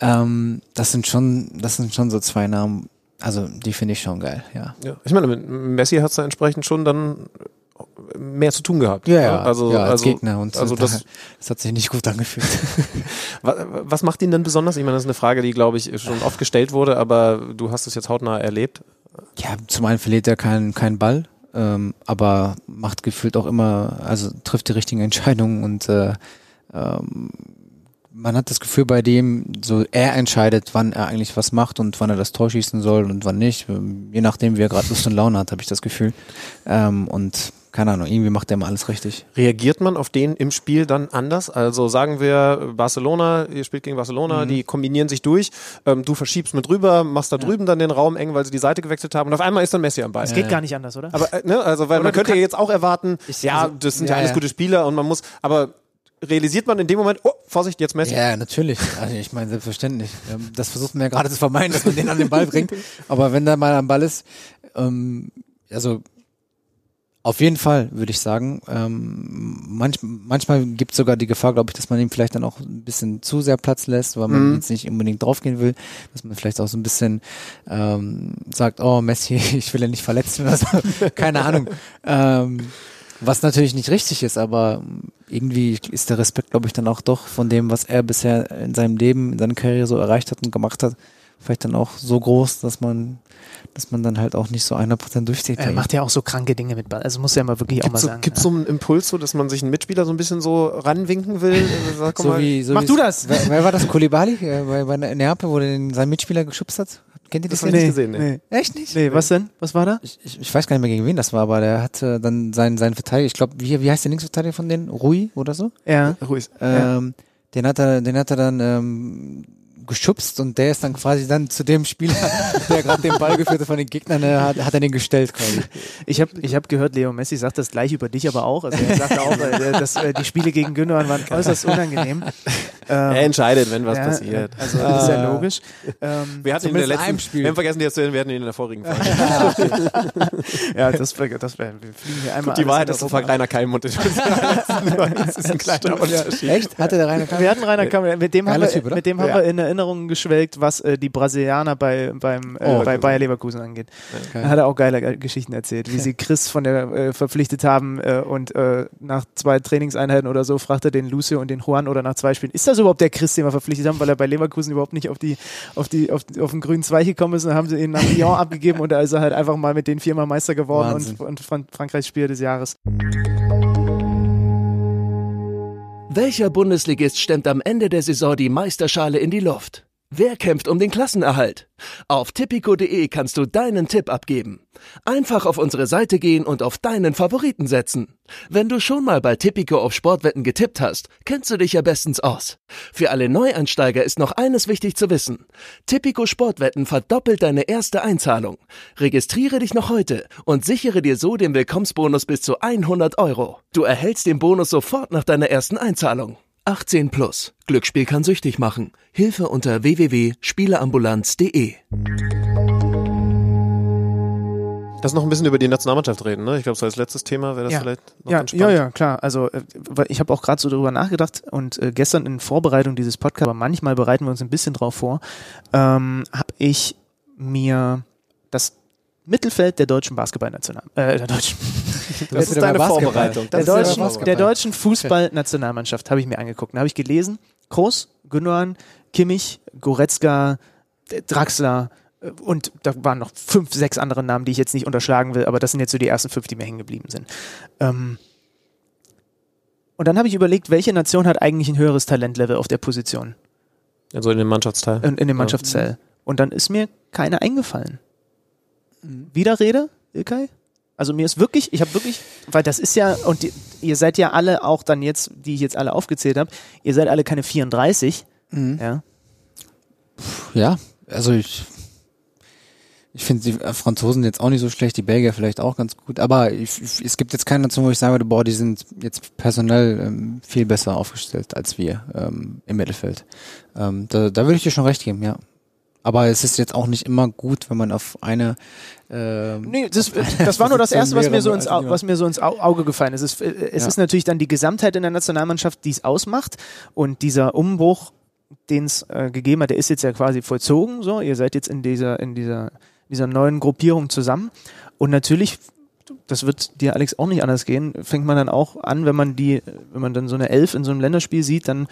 ähm, das sind schon, das sind schon so zwei Namen. Also die finde ich schon geil, ja. Ja. Ich meine, mit Messi hat es da entsprechend schon dann mehr zu tun gehabt. Ja, ja, also, ja, als also, Gegner. Und also das, das hat sich nicht gut angefühlt. wa- was macht ihn denn besonders? Ich meine, das ist eine Frage, die, glaube ich, schon oft gestellt wurde, aber du hast es jetzt hautnah erlebt. Ja, zum einen verliert er keinen keinen Ball, ähm, aber macht gefühlt auch immer, also trifft die richtigen Entscheidungen und äh, ähm, man hat das Gefühl bei dem, so er entscheidet, wann er eigentlich was macht und wann er das Tor schießen soll und wann nicht. Ähm, Je nachdem, wie er gerade Lust und Laune hat, habe ich das Gefühl. Ähm, und keine Ahnung, irgendwie macht er immer alles richtig. Reagiert man auf den im Spiel dann anders? Also sagen wir Barcelona, ihr spielt gegen Barcelona, die kombinieren sich durch, ähm, du verschiebst mit rüber, machst da drüben dann den Raum eng, weil sie die Seite gewechselt haben und auf einmal ist dann Messi am Ball. Es geht gar nicht anders, oder? Aber äh, ne, also weil Oder man könnte ja jetzt auch erwarten, Ich- ja, also- das sind ja, ja, alles ja. gute Spieler und man muss, aber realisiert man in dem Moment, oh, Vorsicht, jetzt Messi. Ja, natürlich. Also ich meine, selbstverständlich. Ähm, Das versucht man ja gerade zu vermeiden, dass man den an den Ball bringt. Aber wenn der mal am Ball ist, ähm, also auf jeden Fall, würde ich sagen. Ähm, manch, manchmal gibt es sogar die Gefahr, glaube ich, dass man ihm vielleicht dann auch ein bisschen zu sehr Platz lässt, weil man Mhm. jetzt nicht unbedingt draufgehen will. Dass man vielleicht auch so ein bisschen ähm, sagt, oh Messi, ich will ja nicht verletzen oder so. Keine Ahnung. Ähm, was natürlich nicht richtig ist, aber irgendwie ist der Respekt, glaube ich, dann auch doch von dem, was er bisher in seinem Leben, in seiner Karriere so erreicht hat und gemacht hat, vielleicht dann auch so groß, dass man, dass man dann halt auch nicht so 100% durchzieht. Er macht ja auch so kranke Dinge mit Ball. Also muss ja mal wirklich auch Gibt mal so, sagen. gibt's ja. so einen Impuls, so, dass man sich einen Mitspieler so ein bisschen so ranwinken will? Äh, Sag so mal, wie, so Mach du es- das! Wer, wer war das? Kulibali äh, bei, bei Neapel, wo der den, seinen Mitspieler geschubst hat? Kennt ihr das? Das hab ich Szene? nicht gesehen, nee. Echt nicht? Nee, was denn? Was war da? Ich, ich, ich weiß gar nicht mehr gegen wen das war, aber der hatte dann seinen, seinen Verteidiger, ich glaube, wie, wie heißt der Linksverteidiger von denen? Rui oder so? Ja. Ruhig. Ähm, den hat er, den hat er dann ähm, geschubst und der ist dann quasi dann zu dem Spieler, der gerade den Ball geführt hat von den Gegnern, äh, hat, hat er den gestellt quasi. Ich habe ich hab gehört, Leo Messi sagt das gleich über dich aber auch. Also er sagte auch, äh, dass äh, die Spiele gegen Gündogan waren äußerst unangenehm. Ähm, Er entscheidet, wenn was ja, passiert. Also das ist ja logisch. Ähm, Wir hatten ihn in der letzten, Spiel. wir haben vergessen, die erzählen, wir hatten ihn in der vorigen Folge. ja, das wäre, das wär, wir fliegen hier einmal. die alles Wahrheit ist, das war Rainer Keimund. Das ist ein kleiner Unterschied. Echt? Hatte der Rainer Wir hatten Rainer Kammer, mit dem haben, Geiler wir, Typ, mit dem haben Ja. wir in Erinnerung geschwelgt, was äh, die Brasilianer bei, beim, äh, Oh. bei Bayer Leverkusen angeht. Da hat er auch geile äh, Geschichten erzählt, wie sie Chris von der äh, verpflichtet haben äh, und äh, nach zwei Trainingseinheiten oder so fragte den Lucio und den Juan oder nach zwei Spielen, ist das überhaupt der Chris, den wir verpflichtet haben, weil er bei Leverkusen überhaupt nicht auf die auf die auf, auf den grünen Zweig gekommen ist und dann haben sie ihn nach Lyon abgegeben und da ist er halt einfach mal mit den viermal Meister geworden Wahnsinn. und, und Fran Frankreichs Spieler des Jahres. Welcher Bundesligist stemmt am Ende der Saison die Meisterschale in die Luft? Wer kämpft um den Klassenerhalt? Auf tipico.de kannst du deinen Tipp abgeben. Einfach auf unsere Seite gehen und auf deinen Favoriten setzen. Wenn du schon mal bei Tipico auf Sportwetten getippt hast, kennst du dich ja bestens aus. Für alle Neueinsteiger ist noch eines wichtig zu wissen. Tipico Sportwetten verdoppelt deine erste Einzahlung. Registriere dich noch heute und sichere dir so den Willkommensbonus bis zu 100 Euro. Du erhältst den Bonus sofort nach deiner ersten Einzahlung. 18 plus. Glücksspiel kann süchtig machen. Hilfe unter www.spieleambulanz.de. Lass noch ein bisschen über die Nationalmannschaft reden. Ne? Ich glaube, so als letztes Thema wäre das Ja. vielleicht noch Ja, ganz ja, spannend. ja, klar. Also äh, ich habe auch gerade so darüber nachgedacht und äh, gestern in Vorbereitung dieses Podcasts, aber manchmal bereiten wir uns ein bisschen drauf vor, ähm, habe ich mir das Mittelfeld der deutschen Basketballnational, äh, der deutschen, Das ist deine. Vorbereitung. der Das deutschen, der deutschen Fußballnationalmannschaft habe ich mir angeguckt. Da habe ich gelesen, Kroos, Gündogan, Kimmich, Goretzka, äh, Draxler äh, und da waren noch fünf, sechs andere Namen, die ich jetzt nicht unterschlagen will, aber das sind jetzt so die ersten fünf, die mir hängen geblieben sind. Ähm, und dann habe ich überlegt, welche Nation hat eigentlich ein höheres Talentlevel auf der Position Also in dem Mannschaftsteil. in, in dem Mannschaftszell. Und dann ist mir keine eingefallen. Widerrede, Ilkay? Also mir ist wirklich, ich habe wirklich, weil das ist ja, und die, ihr seid ja alle auch dann jetzt, die ich jetzt alle aufgezählt habe, ihr seid alle keine 34, Mhm. ja. Ja, also ich, ich finde die äh, Franzosen jetzt auch nicht so schlecht, die Belgier vielleicht auch ganz gut, aber ich, ich, es gibt jetzt keine Nation, wo ich sagen würde, boah, die sind jetzt personell ähm, viel besser aufgestellt als wir ähm, im Mittelfeld. Ähm, da, da würde ich dir schon recht geben, ja. Aber es ist jetzt auch nicht immer gut, wenn man auf eine ähm, Nee, das, das war nur das Erste, was mir so ins, Au- Also, was mir so ins Au- Auge gefallen ist. Es, ist, äh, es Ja. ist natürlich dann die Gesamtheit in der Nationalmannschaft, die es ausmacht. Und dieser Umbruch, den es äh, gegeben hat, der ist jetzt ja quasi vollzogen. So, ihr seid jetzt in dieser, in dieser, dieser neuen Gruppierung zusammen. Und natürlich das wird dir Alex auch nicht anders gehen, fängt man dann auch an, wenn man die, wenn man dann so eine Elf in so einem Länderspiel sieht, dann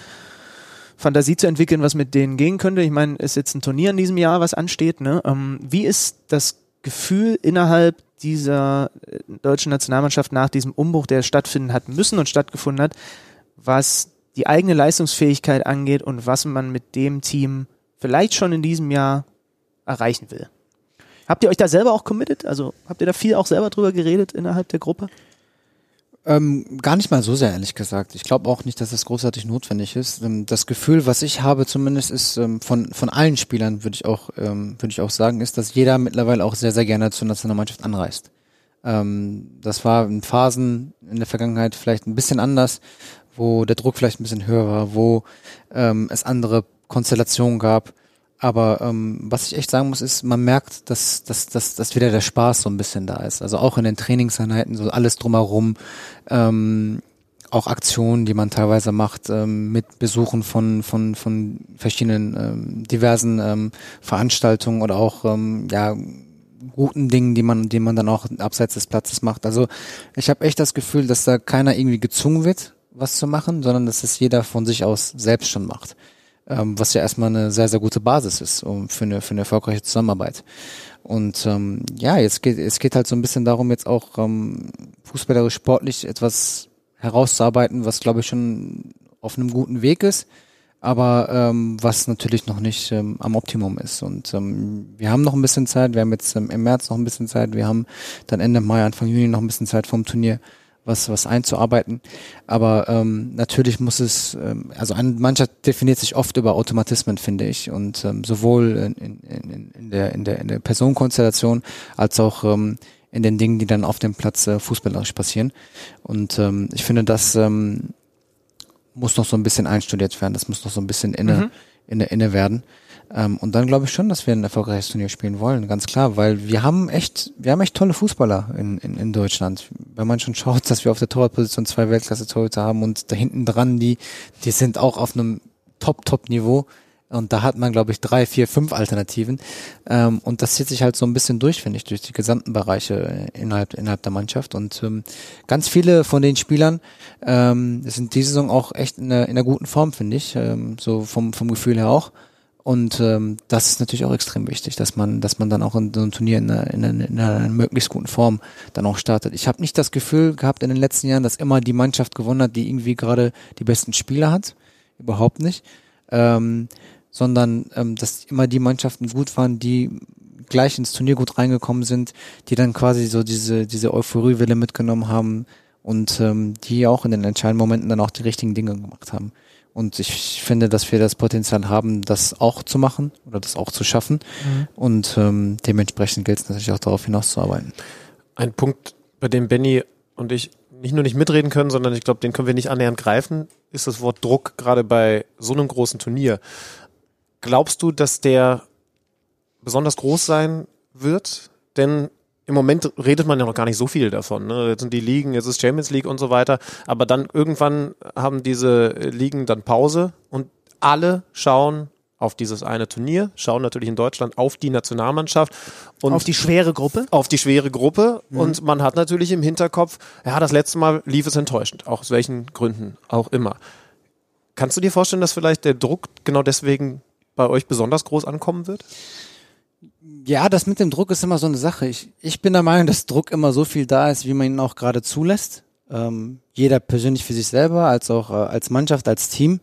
Fantasie zu entwickeln, was mit denen gehen könnte. Ich meine, ist jetzt ein Turnier in diesem Jahr, was ansteht. Ne? Ähm, wie ist das Gefühl innerhalb dieser äh, deutschen Nationalmannschaft nach diesem Umbruch, der stattfinden hat müssen und stattgefunden hat, was die eigene Leistungsfähigkeit angeht und was man mit dem Team vielleicht schon in diesem Jahr erreichen will? Habt ihr euch da selber auch committed? Also habt ihr da viel auch selber drüber geredet innerhalb der Gruppe? Ähm, gar nicht mal so sehr, ehrlich gesagt. Ich glaube auch nicht, dass das großartig notwendig ist. Ähm, das Gefühl, was ich habe zumindest, ist ähm, von, von allen Spielern, würde ich auch, ähm, würde ich auch sagen, ist, dass jeder mittlerweile auch sehr, sehr gerne zur Nationalmannschaft anreist. Das war in Phasen in der Vergangenheit vielleicht ein bisschen anders, wo der Druck vielleicht ein bisschen höher war, wo es andere Konstellationen gab. Aber ähm, was ich echt sagen muss, ist, man merkt, dass, dass, dass, dass wieder der Spaß so ein bisschen da ist. Also auch in den Trainingseinheiten, so alles drumherum, ähm, auch Aktionen, die man teilweise macht, ähm, mit Besuchen von, von, von verschiedenen ähm, diversen ähm, Veranstaltungen oder auch ähm, ja, guten Dingen, die man, die man dann auch abseits des Platzes macht. Also ich habe echt das Gefühl, dass da keiner irgendwie gezwungen wird, was zu machen, sondern dass es jeder von sich aus selbst schon macht ähm, was ja erstmal eine sehr, sehr gute Basis ist um, für, eine, für eine erfolgreiche Zusammenarbeit. Und ähm, ja, jetzt geht es geht halt so ein bisschen darum, jetzt auch ähm, fußballerisch sportlich etwas herauszuarbeiten, was glaube ich schon auf einem guten Weg ist, aber ähm, was natürlich noch nicht ähm, am Optimum ist. Und ähm, wir haben noch ein bisschen Zeit, wir haben jetzt ähm, im März noch ein bisschen Zeit, wir haben dann Ende Mai, Anfang Juni noch ein bisschen Zeit vom Turnier was, was einzuarbeiten. Aber ähm, natürlich muss es, ähm, also eine Mannschaft definiert sich oft über Automatismen, finde ich. Und ähm, sowohl in, in, in, der, in, der, in der Personenkonstellation als auch ähm, in den Dingen, die dann auf dem Platz äh, fußballerisch passieren. Und ähm, ich finde, das ähm, muss noch so ein bisschen einstudiert werden, das muss noch so ein bisschen inne, mhm. inne, inne werden. Ähm, und dann glaube ich schon, dass wir ein erfolgreiches Turnier spielen wollen, ganz klar, weil wir haben echt, wir haben echt tolle Fußballer in, in, in Deutschland. Wenn man schon schaut, dass wir auf der Torwartposition zwei Weltklasse-Torhüter haben und da hinten dran, die, die sind auch auf einem Top-Top-Niveau. Und da hat man, glaube ich, drei, vier, fünf Alternativen. Ähm, und das zieht sich halt so ein bisschen durch, finde ich, durch die gesamten Bereiche innerhalb, innerhalb der Mannschaft. Und ähm, ganz viele von den Spielern ähm, sind diese Saison auch echt in einer, in einer guten Form, finde ich. Ähm, so vom, vom Gefühl her auch. Und ähm, das ist natürlich auch extrem wichtig, dass man, dass man dann auch in so einem Turnier in einer, in einer, in einer möglichst guten Form dann auch startet. Ich habe nicht das Gefühl gehabt in den letzten Jahren, dass immer die Mannschaft gewonnen hat, die irgendwie gerade die besten Spieler hat. Überhaupt nicht. Ähm, sondern ähm, dass immer die Mannschaften gut waren, die gleich ins Turnier gut reingekommen sind, die dann quasi so diese, diese Euphoriewelle mitgenommen haben und ähm, die auch in den entscheidenden Momenten dann auch die richtigen Dinge gemacht haben. Und ich finde, dass wir das Potenzial haben, das auch zu machen oder das auch zu schaffen. Mhm. Und ähm, dementsprechend gilt es natürlich auch darauf hinauszuarbeiten. Ein Punkt, bei dem Benny und ich nicht nur nicht mitreden können, sondern ich glaube, den können wir nicht annähernd greifen, ist das Wort Druck, gerade bei so einem großen Turnier. Glaubst du, dass der besonders groß sein wird? Denn im Moment redet man ja noch gar nicht so viel davon. Ne? Jetzt sind die Ligen, jetzt ist Champions League und so weiter. Aber dann irgendwann haben diese Ligen dann Pause und alle schauen auf dieses eine Turnier, schauen natürlich in Deutschland auf die Nationalmannschaft und auf die schwere Gruppe. Auf die schwere Gruppe mhm. und man hat natürlich im Hinterkopf, ja, das letzte Mal lief es enttäuschend, auch aus welchen Gründen auch immer. Kannst du dir vorstellen, dass vielleicht der Druck genau deswegen bei euch besonders groß ankommen wird? Ja, das mit dem Druck ist immer so eine Sache. Ich, ich bin der Meinung, dass Druck immer so viel da ist, wie man ihn auch gerade zulässt. Ähm, jeder persönlich für sich selber, als auch äh, als Mannschaft, als Team.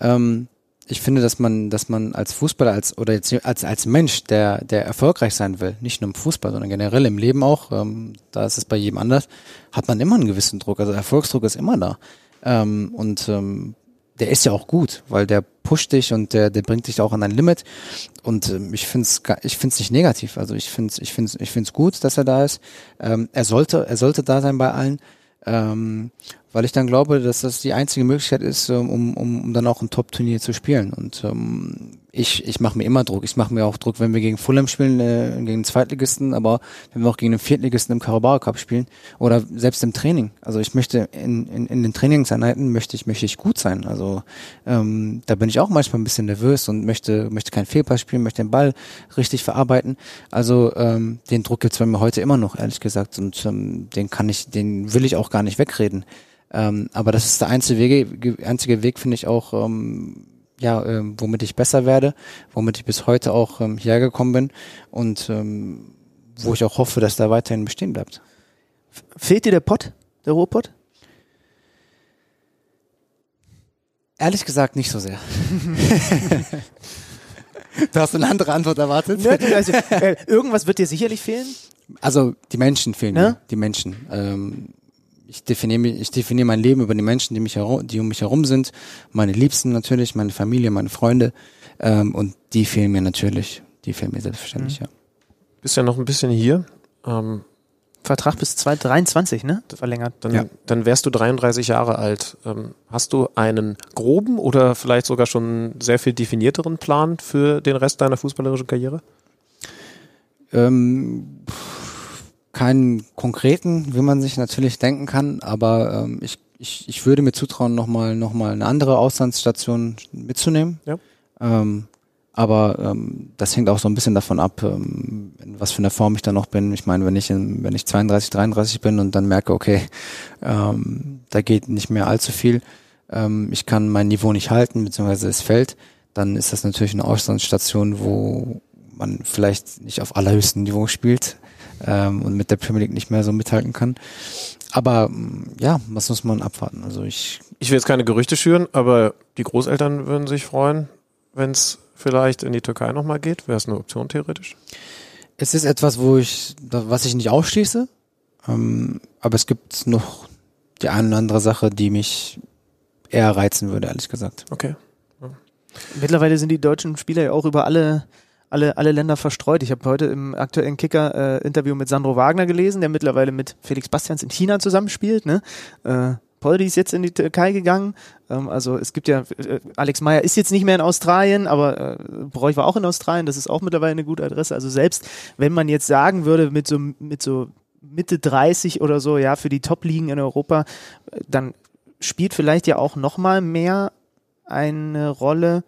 Ähm, ich finde, dass man, dass man als Fußballer, als oder jetzt als als Mensch, der der erfolgreich sein will, nicht nur im Fußball, sondern generell im Leben auch, ähm, da ist es bei jedem anders, hat man immer einen gewissen Druck. Also Erfolgsdruck ist immer da. Ähm, und ähm, der ist ja auch gut, weil der pusht dich und der, der bringt dich auch an ein Limit. Und ähm, ich finde es ich find's nicht negativ. Also ich finde es ich find's, ich find's gut, dass er da ist. Ähm, er, sollte, er sollte da sein bei allen. Ähm, weil ich dann glaube, dass das die einzige Möglichkeit ist, ähm, um, um, um dann auch ein Top-Turnier zu spielen. Und ähm, ich, ich mache mir immer Druck. Ich mache mir auch Druck, wenn wir gegen Fulham spielen, äh, gegen den Zweitligisten, aber wenn wir auch gegen den Viertligisten im Carabao Cup spielen oder selbst im Training. Also ich möchte in, in, in den Trainingseinheiten möchte ich möchte ich gut sein. Also ähm, da bin ich auch manchmal ein bisschen nervös und möchte möchte keinen Fehlpass spielen, möchte den Ball richtig verarbeiten. Also ähm, den Druck gibt's bei mir heute immer noch, ehrlich gesagt, und ähm, den kann ich, den will ich auch gar nicht wegreden. Ähm, aber das ist der einzige Wege, einzige Weg, finde ich auch. Ähm, ja, ähm, womit ich besser werde, womit ich bis heute auch ähm, hierher gekommen bin und ähm, wo ich auch hoffe, dass da weiterhin bestehen bleibt. Fehlt dir der Pott, der Ruhrpott? Ehrlich gesagt nicht so sehr. du hast eine andere Antwort erwartet. Ja, also, äh, irgendwas wird dir sicherlich fehlen. Also die Menschen fehlen Ja? mir, die Menschen. Ähm, ich definiere ich definiere mein Leben über die Menschen, die mich herum, die um mich herum sind, meine Liebsten natürlich, meine Familie, meine Freunde ähm, und die fehlen mir natürlich. Die fehlen mir selbstverständlich, ja. Bist ja noch ein bisschen hier. Ähm, Vertrag bis 2023, ne? Verlängert. dann, Ja. dann wärst du 33 Jahre alt. Ähm, hast du einen groben oder vielleicht sogar schon sehr viel definierteren Plan für den Rest deiner fußballerischen Karriere? Ähm, keinen konkreten, wie man sich natürlich denken kann, aber ähm, ich, ich, ich würde mir zutrauen, nochmal noch mal eine andere Auslandsstation mitzunehmen. Ja. Ähm, aber ähm, das hängt auch so ein bisschen davon ab, ähm, in was für einer Form ich da noch bin. Ich meine, wenn ich in, wenn ich 32, 33 bin und dann merke, okay, ähm, da geht nicht mehr allzu viel, ähm, ich kann mein Niveau nicht halten, beziehungsweise es fällt, dann ist das natürlich eine Auslandsstation, wo man vielleicht nicht auf allerhöchstem Niveau spielt ähm, und mit der Premier League nicht mehr so mithalten kann. Aber mm, ja, was muss man abwarten? Also ich Ich will jetzt keine Gerüchte schüren, aber die Großeltern würden sich freuen, wenn es vielleicht in die Türkei nochmal geht. Wäre es eine Option theoretisch? Es ist etwas, wo ich, was ich nicht ausschließe, ähm, aber es gibt noch die eine oder andere Sache, die mich eher reizen würde, ehrlich gesagt. Okay. Mittlerweile sind die deutschen Spieler ja auch über alle, alle, alle Länder verstreut. Ich habe heute im aktuellen Kicker äh, Interview mit Sandro Wagner gelesen, der mittlerweile mit Felix Bastians in China zusammenspielt. Ne? Äh, Poldi ist jetzt in die Türkei gegangen. Ähm, also es gibt ja, äh, Alex Meyer ist jetzt nicht mehr in Australien, aber äh, Bräuch war auch in Australien. Das ist auch mittlerweile eine gute Adresse. Also selbst wenn man jetzt sagen würde, mit so, mit so Mitte 30 oder so, ja, für die Top-Ligen in Europa, äh, dann spielt vielleicht ja auch noch mal mehr eine Rolle,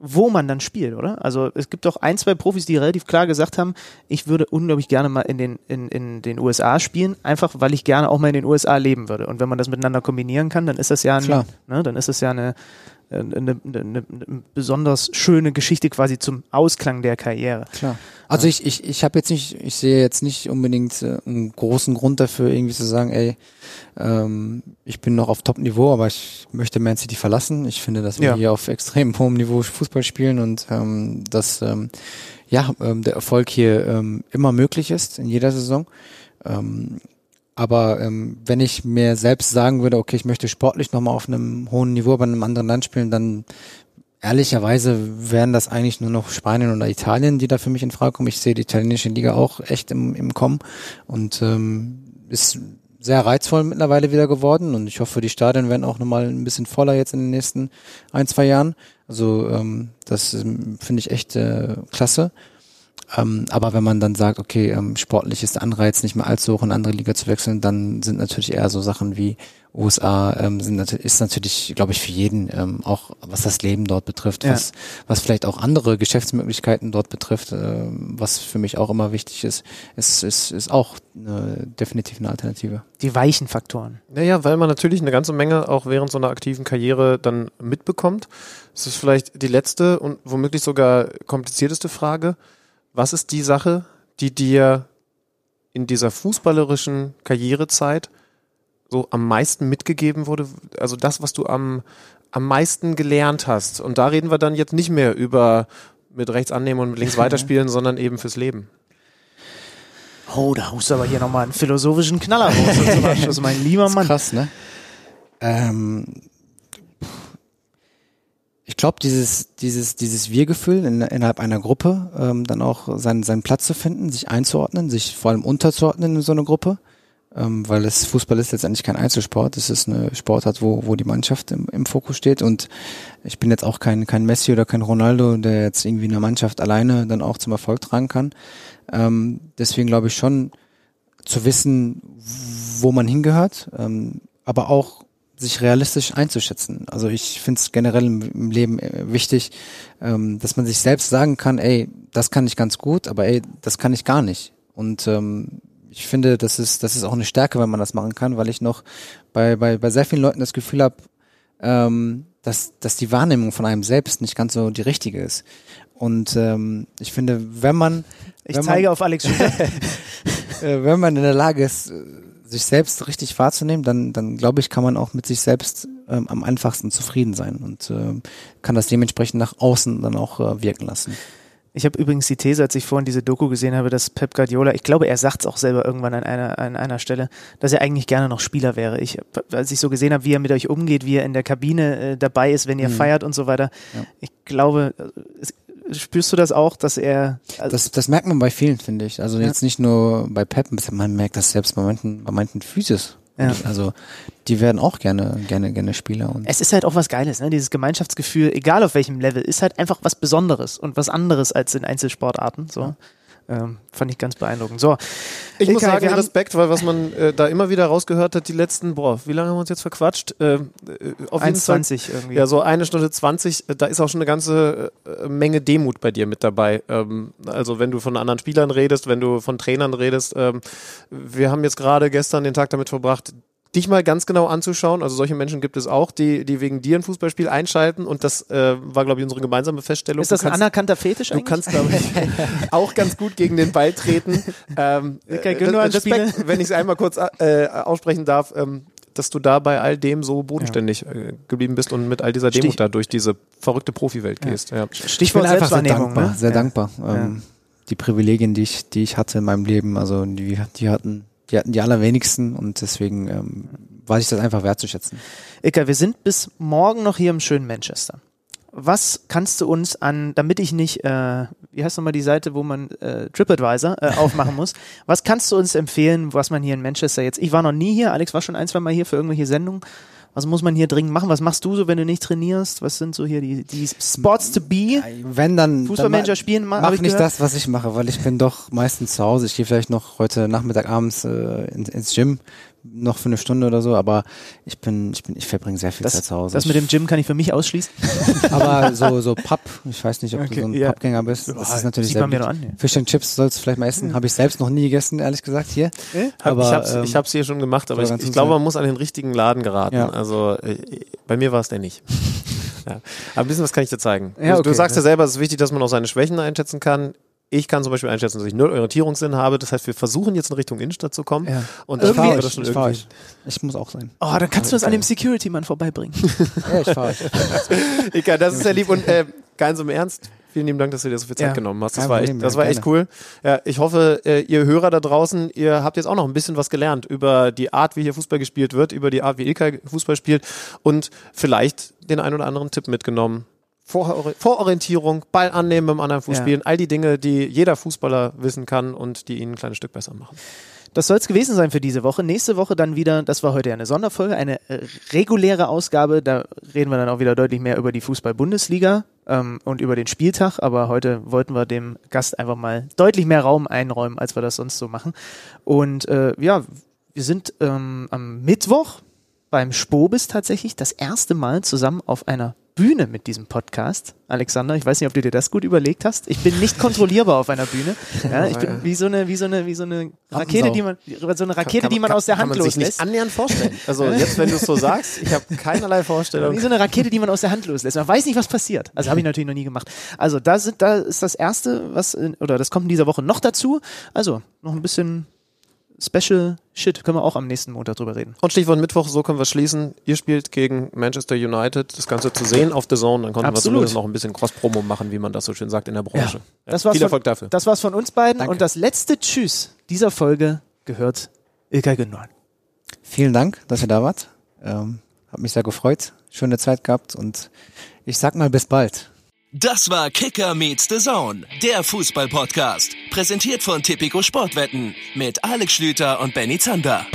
wo man dann spielt, oder? Also es gibt doch ein, zwei Profis, die relativ klar gesagt haben, ich würde unglaublich gerne mal in den, in, in den USA spielen, einfach weil ich gerne auch mal in den USA leben würde. Und wenn man das miteinander kombinieren kann, dann ist das ja ein, ne, dann ist das ja eine, eine, eine, eine, besonders schöne Geschichte quasi zum Ausklang der Karriere. Klar. Also ich, ich, ich habe jetzt nicht, ich sehe jetzt nicht unbedingt äh, einen großen Grund dafür, irgendwie zu sagen, ey, ähm, ich bin noch auf Top-Niveau, aber ich möchte Man City verlassen. Ich finde, dass wir Ja. hier auf extrem hohem Niveau Fußball spielen und ähm, dass ähm, ja ähm, der Erfolg hier ähm, immer möglich ist in jeder Saison. Ähm, aber ähm, wenn ich mir selbst sagen würde, okay, ich möchte sportlich nochmal auf einem hohen Niveau bei einem anderen Land spielen, dann ehrlicherweise wären das eigentlich nur noch Spanien oder Italien, die da für mich in Frage kommen. Ich sehe die italienische Liga auch echt im, im Kommen und ähm, ist sehr reizvoll mittlerweile wieder geworden und ich hoffe, die Stadien werden auch nochmal ein bisschen voller jetzt in den nächsten ein, zwei Jahren. Also ähm, das ähm, finde ich echt äh, klasse. Ähm, aber wenn man dann sagt, okay, ähm, sportlich ist der Anreiz nicht mehr allzu hoch in eine andere Liga zu wechseln, dann sind natürlich eher so Sachen wie USA ähm, sind natürlich, ist natürlich, glaube ich, für jeden ähm, auch was das Leben dort betrifft, Ja. was was vielleicht auch andere Geschäftsmöglichkeiten dort betrifft, ähm, was für mich auch immer wichtig ist, ist ist, ist auch eine, definitiv eine Alternative. Die weichen Faktoren. Naja, weil man natürlich eine ganze Menge auch während so einer aktiven Karriere dann mitbekommt. Das ist vielleicht die letzte und womöglich sogar komplizierteste Frage. Was ist die Sache, die dir in dieser fußballerischen Karrierezeit so am meisten mitgegeben wurde? Also das, was du am, am meisten gelernt hast. Und da reden wir dann jetzt nicht mehr über mit rechts annehmen und mit links weiterspielen, sondern eben fürs Leben. Oh, da haust du aber hier nochmal einen philosophischen Knaller raus. zum Abschluss, mein lieber Das ist Mann. krass, ne? Ähm, glaube, dieses, dieses, dieses Wir-Gefühl in, innerhalb einer Gruppe, ähm, dann auch seinen, seinen Platz zu finden, sich einzuordnen, sich vor allem unterzuordnen in so eine Gruppe, ähm, weil es Fußball ist letztendlich kein Einzelsport. Es ist eine Sportart, wo, wo die Mannschaft im, im Fokus steht. Und ich bin jetzt auch kein, kein Messi oder kein Ronaldo, der jetzt irgendwie eine Mannschaft alleine dann auch zum Erfolg tragen kann. Ähm, deswegen glaube ich schon zu wissen, wo man hingehört, ähm, aber auch sich realistisch einzuschätzen. Also ich finde es generell im, Leben äh, wichtig, ähm, dass man sich selbst sagen kann, ey, das kann ich ganz gut, aber ey, das kann ich gar nicht. Und ähm, ich finde, das ist, das ist auch eine Stärke, wenn man das machen kann, weil ich noch bei, bei, bei sehr vielen Leuten das Gefühl habe, ähm, dass, dass die Wahrnehmung von einem selbst nicht ganz so die richtige ist. Und ähm, ich finde, wenn man Ich wenn zeige man, auf Alex äh, wenn man in der Lage ist, sich selbst richtig wahrzunehmen, dann, dann glaube ich, kann man auch mit sich selbst ähm, am einfachsten zufrieden sein und ähm, kann das dementsprechend nach außen dann auch äh, wirken lassen. Ich habe übrigens die These, als ich vorhin diese Doku gesehen habe, dass Pep Guardiola, ich glaube, er sagt es auch selber irgendwann an einer, an einer Stelle, dass er eigentlich gerne noch Spieler wäre. Ich, als ich so gesehen habe, wie er mit euch umgeht, wie er in der Kabine äh, dabei ist, wenn ihr Mhm. feiert und so weiter, Ja. ich glaube, äh, es, spürst du das auch, dass er also, Das, das merkt man bei vielen, finde ich. Also Ja. jetzt nicht nur bei Pep, man merkt das selbst bei manchen, bei manchen Physis. Ja. Also die werden auch gerne, gerne, gerne Spieler. Und es ist halt auch was Geiles, ne? Dieses Gemeinschaftsgefühl, egal auf welchem Level, ist halt einfach was Besonderes und was anderes als in Einzelsportarten. So. Ähm, fand ich ganz beeindruckend. So, Ich muss sagen, Respekt, weil was man äh, da immer wieder rausgehört hat, die letzten, boah, wie lange haben wir uns jetzt verquatscht? Äh, äh, auf jeden Fall 1,20 irgendwie. Ja, so eine Stunde 20, äh, da ist auch schon eine ganze äh, Menge Demut bei dir mit dabei. Ähm, also wenn du von anderen Spielern redest, wenn du von Trainern redest. Ähm, wir haben jetzt gerade gestern den Tag damit verbracht, dich mal ganz genau anzuschauen. Also solche Menschen gibt es auch, die, die wegen dir ein Fußballspiel einschalten und das äh, war, glaube ich, unsere gemeinsame Feststellung. ist das Du ein kannst- anerkannter Fetisch Du eigentlich? kannst, glaube ich, auch ganz gut gegen den Ball treten. Ähm, Ilkay äh, Respekt, wenn ich es einmal kurz äh, aussprechen darf, ähm, dass du da bei all dem so bodenständig äh, geblieben bist und mit all dieser Demut Stich- da durch diese verrückte Profiwelt gehst. Ja. ich bin Stichwort einfach sehr dankbar, ne? sehr Ja. dankbar. Ähm, Die Privilegien, die ich, die ich hatte in meinem Leben, also die, die hatten, die hatten die allerwenigsten und deswegen ähm, weiß ich das einfach wertzuschätzen. Ilka, wir sind bis morgen noch hier im schönen Manchester. Was kannst du uns an, damit ich nicht, äh, wie heißt nochmal die Seite, wo man äh, TripAdvisor äh, aufmachen muss, was kannst du uns empfehlen, was man hier in Manchester jetzt, ich war noch nie hier, Alex war schon ein, zwei Mal hier für irgendwelche Sendungen, was muss man hier dringend machen, was machst du so, wenn du nicht trainierst, was sind so hier die, die Spots to be? Wenn dann, Fußballmanager spielen, ma- mach ich nicht gehört. das, was ich mache, weil ich bin doch meistens zu Hause. Ich gehe vielleicht noch heute Nachmittag abends äh, ins, ins Gym, noch für eine Stunde oder so, aber ich bin, ich bin, ich verbringe sehr viel Zeit zu Hause. Das mit dem Gym kann ich für mich ausschließen. aber so, so Pub, ich weiß nicht, ob Okay, du so ein ja. Pappgänger bist. Das ist natürlich sehr mir an. Ja. Fish and Chips sollst du vielleicht mal essen. Habe ich selbst noch nie gegessen, ehrlich gesagt, hier. Hab, Aber, ich hab's, ähm, ich hab's hier schon gemacht, aber ich, ich glaube, man muss an den richtigen Laden geraten. Ja. Also äh, bei mir war es der nicht. ja. Aber ein bisschen was kann ich dir zeigen. Ja, du, okay. du sagst ja selber, es ist wichtig, dass man auch seine Schwächen einschätzen kann. Ich kann zum Beispiel einschätzen, dass ich null Orientierungssinn habe. Das heißt, wir versuchen jetzt in Richtung Innenstadt zu kommen. Ja. Und Ich dann fahre kriegen wir das schon ich fahre irgendwie. euch. Ich muss auch sein. Oh, dann kannst du das an dem Security-Mann vorbeibringen. Ja, ich fahre. Ika, das ist ja lieb und äh, ganz im Ernst. Vielen lieben Dank, dass du dir so viel Zeit Ja. genommen hast. Das Kein war echt, das ja, war echt cool. Ja, ich hoffe, äh, ihr Hörer da draußen, ihr habt jetzt auch noch ein bisschen was gelernt über die Art, wie hier Fußball gespielt wird, über die Art, wie Ilka Fußball spielt und vielleicht den ein oder anderen Tipp mitgenommen. Vor, Vororientierung, Ball annehmen beim anderen Fuß Ja. spielen, all die Dinge, die jeder Fußballer wissen kann und die ihn ein kleines Stück besser machen. Das soll es gewesen sein für diese Woche. Nächste Woche dann wieder, das war heute ja eine Sonderfolge, eine äh, reguläre Ausgabe. Da reden wir dann auch wieder deutlich mehr über die Fußball-Bundesliga ähm, und über den Spieltag. Aber heute wollten wir dem Gast einfach mal deutlich mehr Raum einräumen, als wir das sonst so machen. Und äh, ja, wir sind ähm, am Mittwoch beim Spobis tatsächlich das erste Mal zusammen auf einer Bühne mit diesem Podcast. Alexander, ich weiß nicht, ob du dir das gut überlegt hast. Ich bin nicht kontrollierbar auf einer Bühne. Ja, ich bin wie so eine, wie so eine, wie so eine Rakete, die man, so eine Rakete, die man aus der kann Hand man sich nicht loslässt. annähernd vorstellen. Also jetzt, wenn du es so sagst, ich habe keinerlei Vorstellung. Wie so eine Rakete, die man aus der Hand loslässt. Man weiß nicht, was passiert. Also habe ich natürlich noch nie gemacht. Also da sind, da ist das erste, was oder das kommt in dieser Woche noch dazu. Also noch ein bisschen Special Shit. Können wir auch am nächsten Montag drüber reden. Und Stichwort Mittwoch, so können wir schließen. Ihr spielt gegen Manchester United. Das Ganze zu sehen auf The Zone. Dann konnten Absolut. wir zumindest noch ein bisschen Cross-Promo machen, wie man das so schön sagt in der Branche. Ja. Das war's Viel von- Erfolg dafür. Das war's von uns beiden. Danke. Und das letzte Tschüss dieser Folge gehört Ilkay Gündogan. Vielen Dank, dass ihr da wart. Ähm, hab mich sehr gefreut. Schöne Zeit gehabt und ich sag mal bis bald. Das war Kicker meets the Zone, der Fußball-Podcast. Präsentiert von Tipico Sportwetten mit Alex Schlüter und Benny Zander.